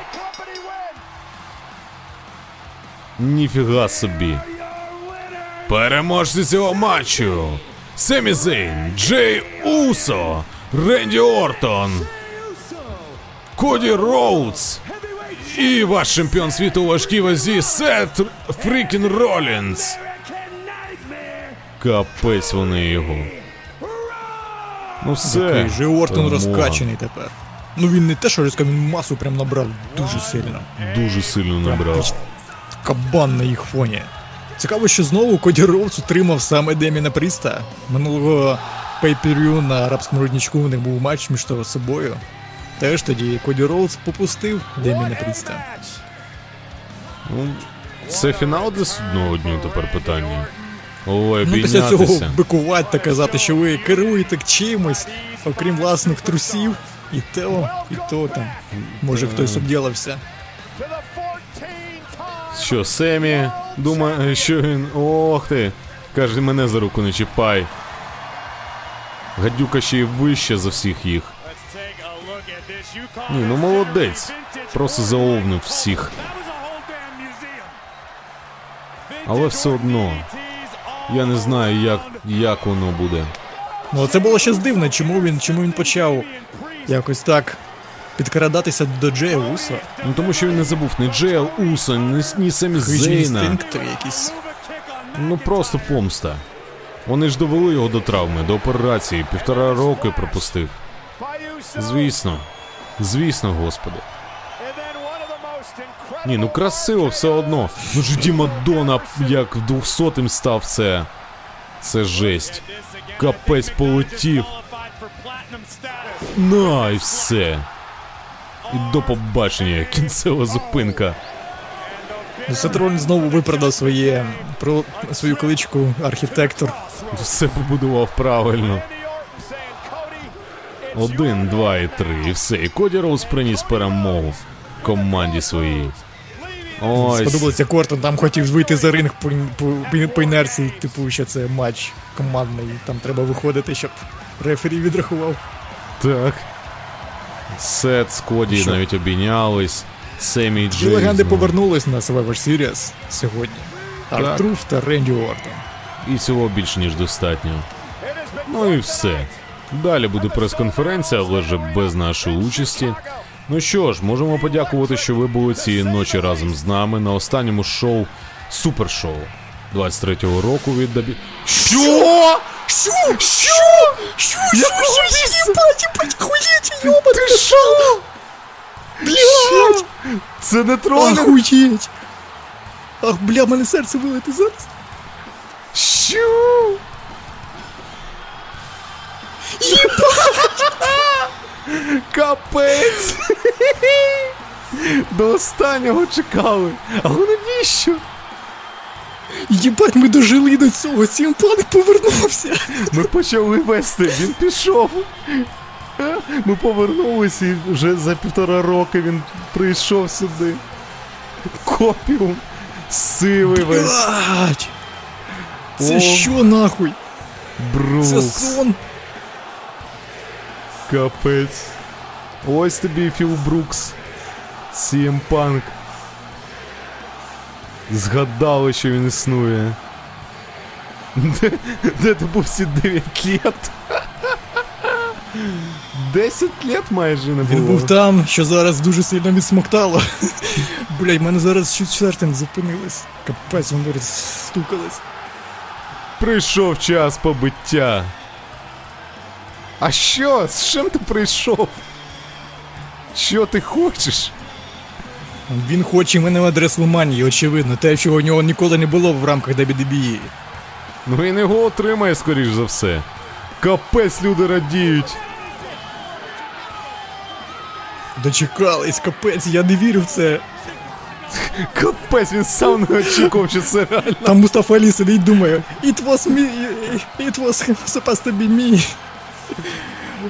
Ніфіга собі. Переможці цього матчу. Семі Зейн, Джей Усо, Ренді Ортон, Коді Роудс і ваш чемпіон світу у важкій вазі Сет Фрікін Ролінс. Капець вони його. Ну все. Такий же Ортон Перемога. розкачаний тепер. Ну він не те, що розкачаний, він масу прям набрав дуже сильно. Дуже сильно набрав. Кабан на їх фоні. Цікаво, що знову Коді Роудс утримав саме Деміана Пріста. Минулого pay-per-view на арабському родничку у них був матч між собою. Теж тоді Коді Роудс попустив Деміана Пріста. Ну, це фінал для судного дню тепер питання. Ой, Ну, після цього бикувати та казати, що ви керуєте чимось, окрім власних трусів, і то, і то там. Може хтось обділився. Що, Семі думає, що він. Ох ти. Каже, мене за руку не чіпай. Гадюка ще й вище за всіх їх. Ні, ну молодець. Просто заовнив всіх. Але все одно. Я не знаю, як, як воно буде. Ну це було щось дивне, чому він, чому він почав якось так підкрадатися до Джея Уса. Ну тому що він не забув ні Джея Уса, ні, ні Семі Зейна. інстинкти якісь. Ну просто помста. Вони ж довели його до травми, до операції, півтора роки пропустив. Звісно. Звісно, господи. Ні, ну красиво все одно. Ну ж Ді Мадонна, як в 200-м став це. Це жесть. Капець полетів. На і все. І до побачення, кінцева зупинка. Сатрон знову виправдав своє про свою кличку архітектор. Все побудував правильно. Один, два і три. І все. І Коді Роуз приніс перемогу команді своїй. Ось. Сподобалося Кортон, там хотів вийти за ринг по, по, по інерції, типу, що це матч командний. Там треба виходити, щоб рефері відрахував. Так. Сет з Коді Що? навіть обійнялись. Семі Джей. легенди повернулись на Survivor Series сьогодні. Артруф та Ренді Ортон. І цього більш ніж достатньо. Ну і все. Далі буде прес-конференція, але вже без нашої участі. Ну що ж, можемо подякувати, що ви були цієї ночі разом з нами на останньому шоу Супершоу 23-го року від Дабі. Що? Що? Що? Що? Що? Єбать, єбать, хуєть, йоба, ти що? Блядь! Це не тролінг? Охуєть! Ах, бля, в мене серце вилетить зараз. Щу! Капець! До останнього чекали. Але навіщо? Єбать, ми дожили до цього, Сі Ем Панк повернувся. Ми почали вести, він пішов. Ми повернулися і вже за півтора роки він прийшов сюди. Копіум. Сивий весь. Блять. Це О. що нахуй? Це Брукс. сон. Капець. Ось тобі Філ Брукс. Punk. Згадали, що він існує. Де, де ти був всі 9 літ? 10 літ майже не було. Він був там, що зараз дуже сильно відсмоктало. Блять, в мене зараз не зупинилось. Капець, воно стукалось. Прийшов час побиття. А що? З чим ти прийшов? Що ти хочеш? Він хоче мене в адрес Реслманії, очевидно, те, чого у нього ніколи не було в рамках WWE. Ну він його отримає, скоріш за все. Капець люди радіють. Дочекались, капець, я не вірю в це. Капець, він сам не очікував, що це реально. Там Мустафа Алі сидить думає, it was me, it was supposed to be me.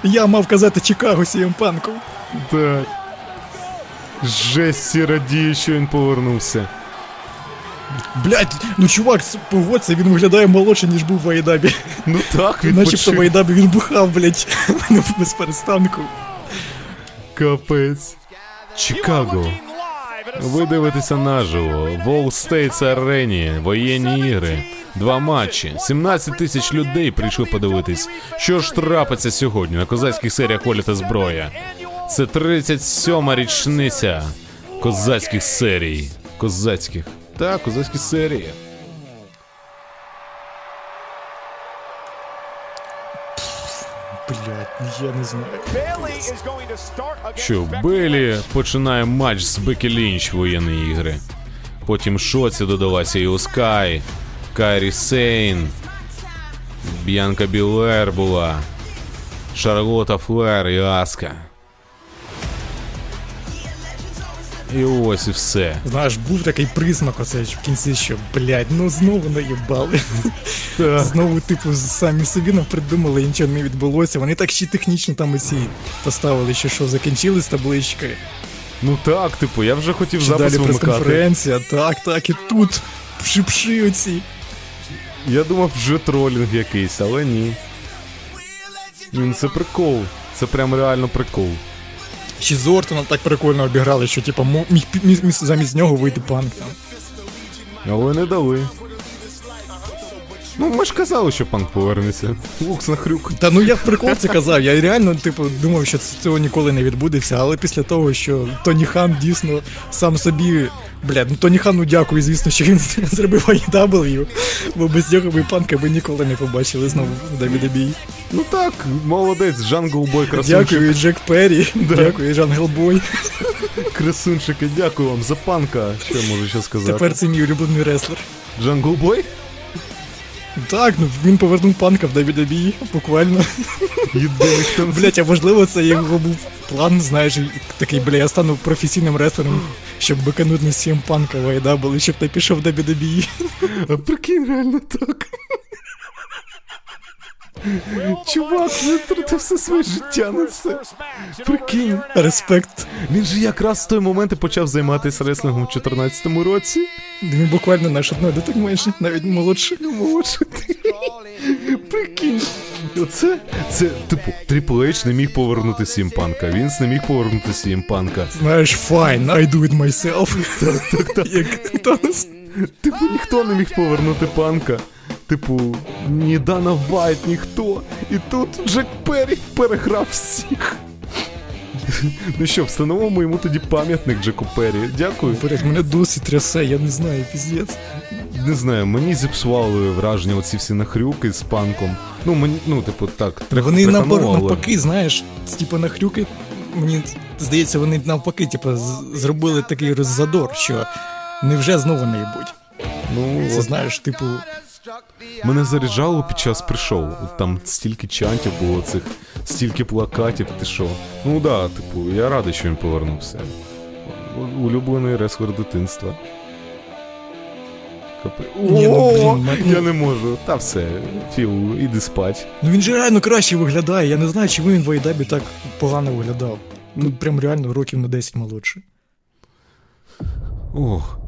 Я мав казати Чикаго CM Панку. Так. Жесть, всі що він повернувся. Блять, ну чувак, погодься, він виглядає молодше, ніж був в Айдабі. Ну так, він Начебто в. Айдабі він бухав, блять, без перестанку. Капець. Чикаго. Ви дивитеся наживо. В All States арені, воєнні ігри. Два матчі. 17 тисяч людей прийшли подивитись, що ж трапиться сьогодні на козацьких серіях Воля та зброя. Це 37-ма річниця козацьких серій. Козацьких. Так, козацькі серії. Блять, я не знаю. Що Белі починає матч з Бекі Лінч воєнні ігри. Потім Шоці додалася і Оскай, Кайрі Сейн, Б'янка Білер була, Шарлота Флер і Аска. І ось і все. Знаєш, був такий присмак оцей в кінці, що, блять, ну знову наїбали. Знову, типу, самі собі напридумали, і нічого не відбулося. Вони так ще технічно там оці поставили, що що закінчились таблички. Ну так, типу, я вже хотів Що запис далі вимикати. прес-конференція, так, так, і тут пши-пши оці. Я думав, вже тролінг якийсь, але ні. Це прикол. Це прям реально прикол. Ще з так прикольно обіграли, що типу, міг замість нього вийти панк там. Але не дали. Ну, ми ж казали, що панк повернеться. Лукс на хрюк. Та ну я в прикол це казав. Я реально, типу, думав, що це- цього ніколи не відбудеться, але після того, що Тоні Хан дійсно сам собі. Бля, ну Тоні Хану дякую, звісно, що він зробив AEW, бо без нього ми панка би ніколи не побачили знову в WWE. Ну так, молодець, Джангл Бой красунчик. Дякую, Джек Перрі, дякую, Джангл Бой. Красунчики, дякую вам за панка. Що я можу ще сказати? Тепер це мій улюблений реслер. Джангл Бой? Так, ну він повернув панка в WWE, буквально. Блять, а можливо, це його був план, знаєш, такий, бля, я стану професійним рестлером, щоб бикануть на CM панка в щоб ти пішов в WWE. А прикинь, реально так. Чувак, він втратив все своє життя на це. Прикинь. Респект. Він же якраз в той момент і почав займатися реслингом у 14-му році. Він буквально наш одно до менше, навіть молодший. Молодше ти. Прикинь. Оце, це, типу, Triple H не міг повернути Сі Ем Панка, Вінс не міг повернути Сі Ем Панка. Знаєш, fine, I'll do it myself. Так, так, так. Як Танос. Типу, ніхто не міг повернути панка. Типу, ні Дана Вайт, ніхто. І тут Джек Перрі переграв всіх. Ну що, встановимо йому тоді пам'ятник Джеку Перрі. Дякую. Блять, мене досі трясе, я не знаю, піздець. Не знаю, мені зіпсували враження оці всі нахрюки з панком. Ну, мені, ну, типу, так, Вони навпаки, знаєш, типу на хрюки, мені здається, вони навпаки, типу, зробили такий роззадор, що Невже знову не їбуть? Ну, Це от знаєш, типу, мене заряджало під час прийшов. Там стільки чантів було цих, стільки плакатів, ти що. Ну да, типу, я радий, що він повернувся. Улюблений реслер дитинства. Ні, ну, блін, ну- я не можу. Та все, Філ, іди спать. ну він же реально краще виглядає. Я не знаю, чому він в Айдабі так погано виглядав. Ну, прям реально років на 10 молодший. Ох.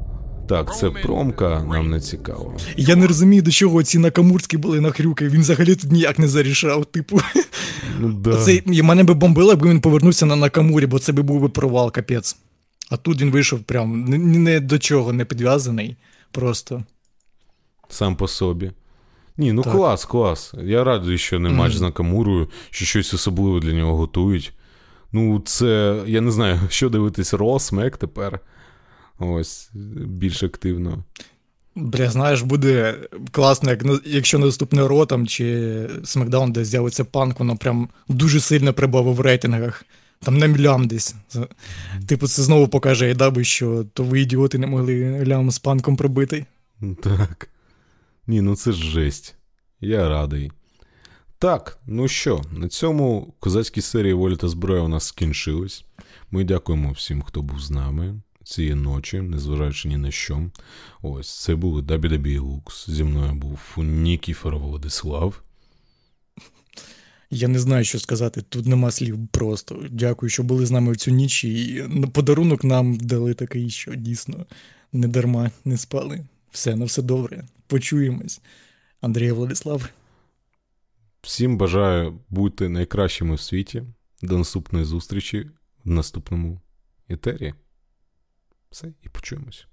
Так, це промка, нам не цікаво. Я не розумію, до чого ці накамурські були нахрюки. Він взагалі тут ніяк не зарішав. Типу, Ну да. це і мене би бомбило, якби він повернувся на Накамурі, бо це би був би провал, капець. А тут він вийшов прям ні, ні до чого не підв'язаний. Просто. Сам по собі. Ні, ну Так. клас, клас. Я радий, що не матч з Накамурою, що щось особливе для нього готують. Ну, це, я не знаю, що дивитись, Ро, Смек тепер. Ось, більш активно. Бля, знаєш, буде класно, як, якщо наступне Ро там чи Смакдаун, де з'явиться панк, воно прям дуже сильно прибавив в рейтингах. Там на мільям десь. Типу, це знову покаже Айдаби, що то ви ідіоти не могли лям з панком пробити. Так. Ні, ну це ж жесть. Я радий. Так, ну що, на цьому козацькі серії Воля та зброя у нас скінчились. Ми дякуємо всім, хто був з нами цієї ночі, незважаючи ні на що. Ось, це були WWE Lux. Зі мною був Нікіфор Владислав. Я не знаю, що сказати. Тут нема слів просто. Дякую, що були з нами в цю ніч. І подарунок нам дали такий, що дійсно не дарма не спали. Все, на все добре. Почуємось. Андрій Владислав. Всім бажаю бути найкращими в світі. До наступної зустрічі в наступному етері. Все, і почуємось.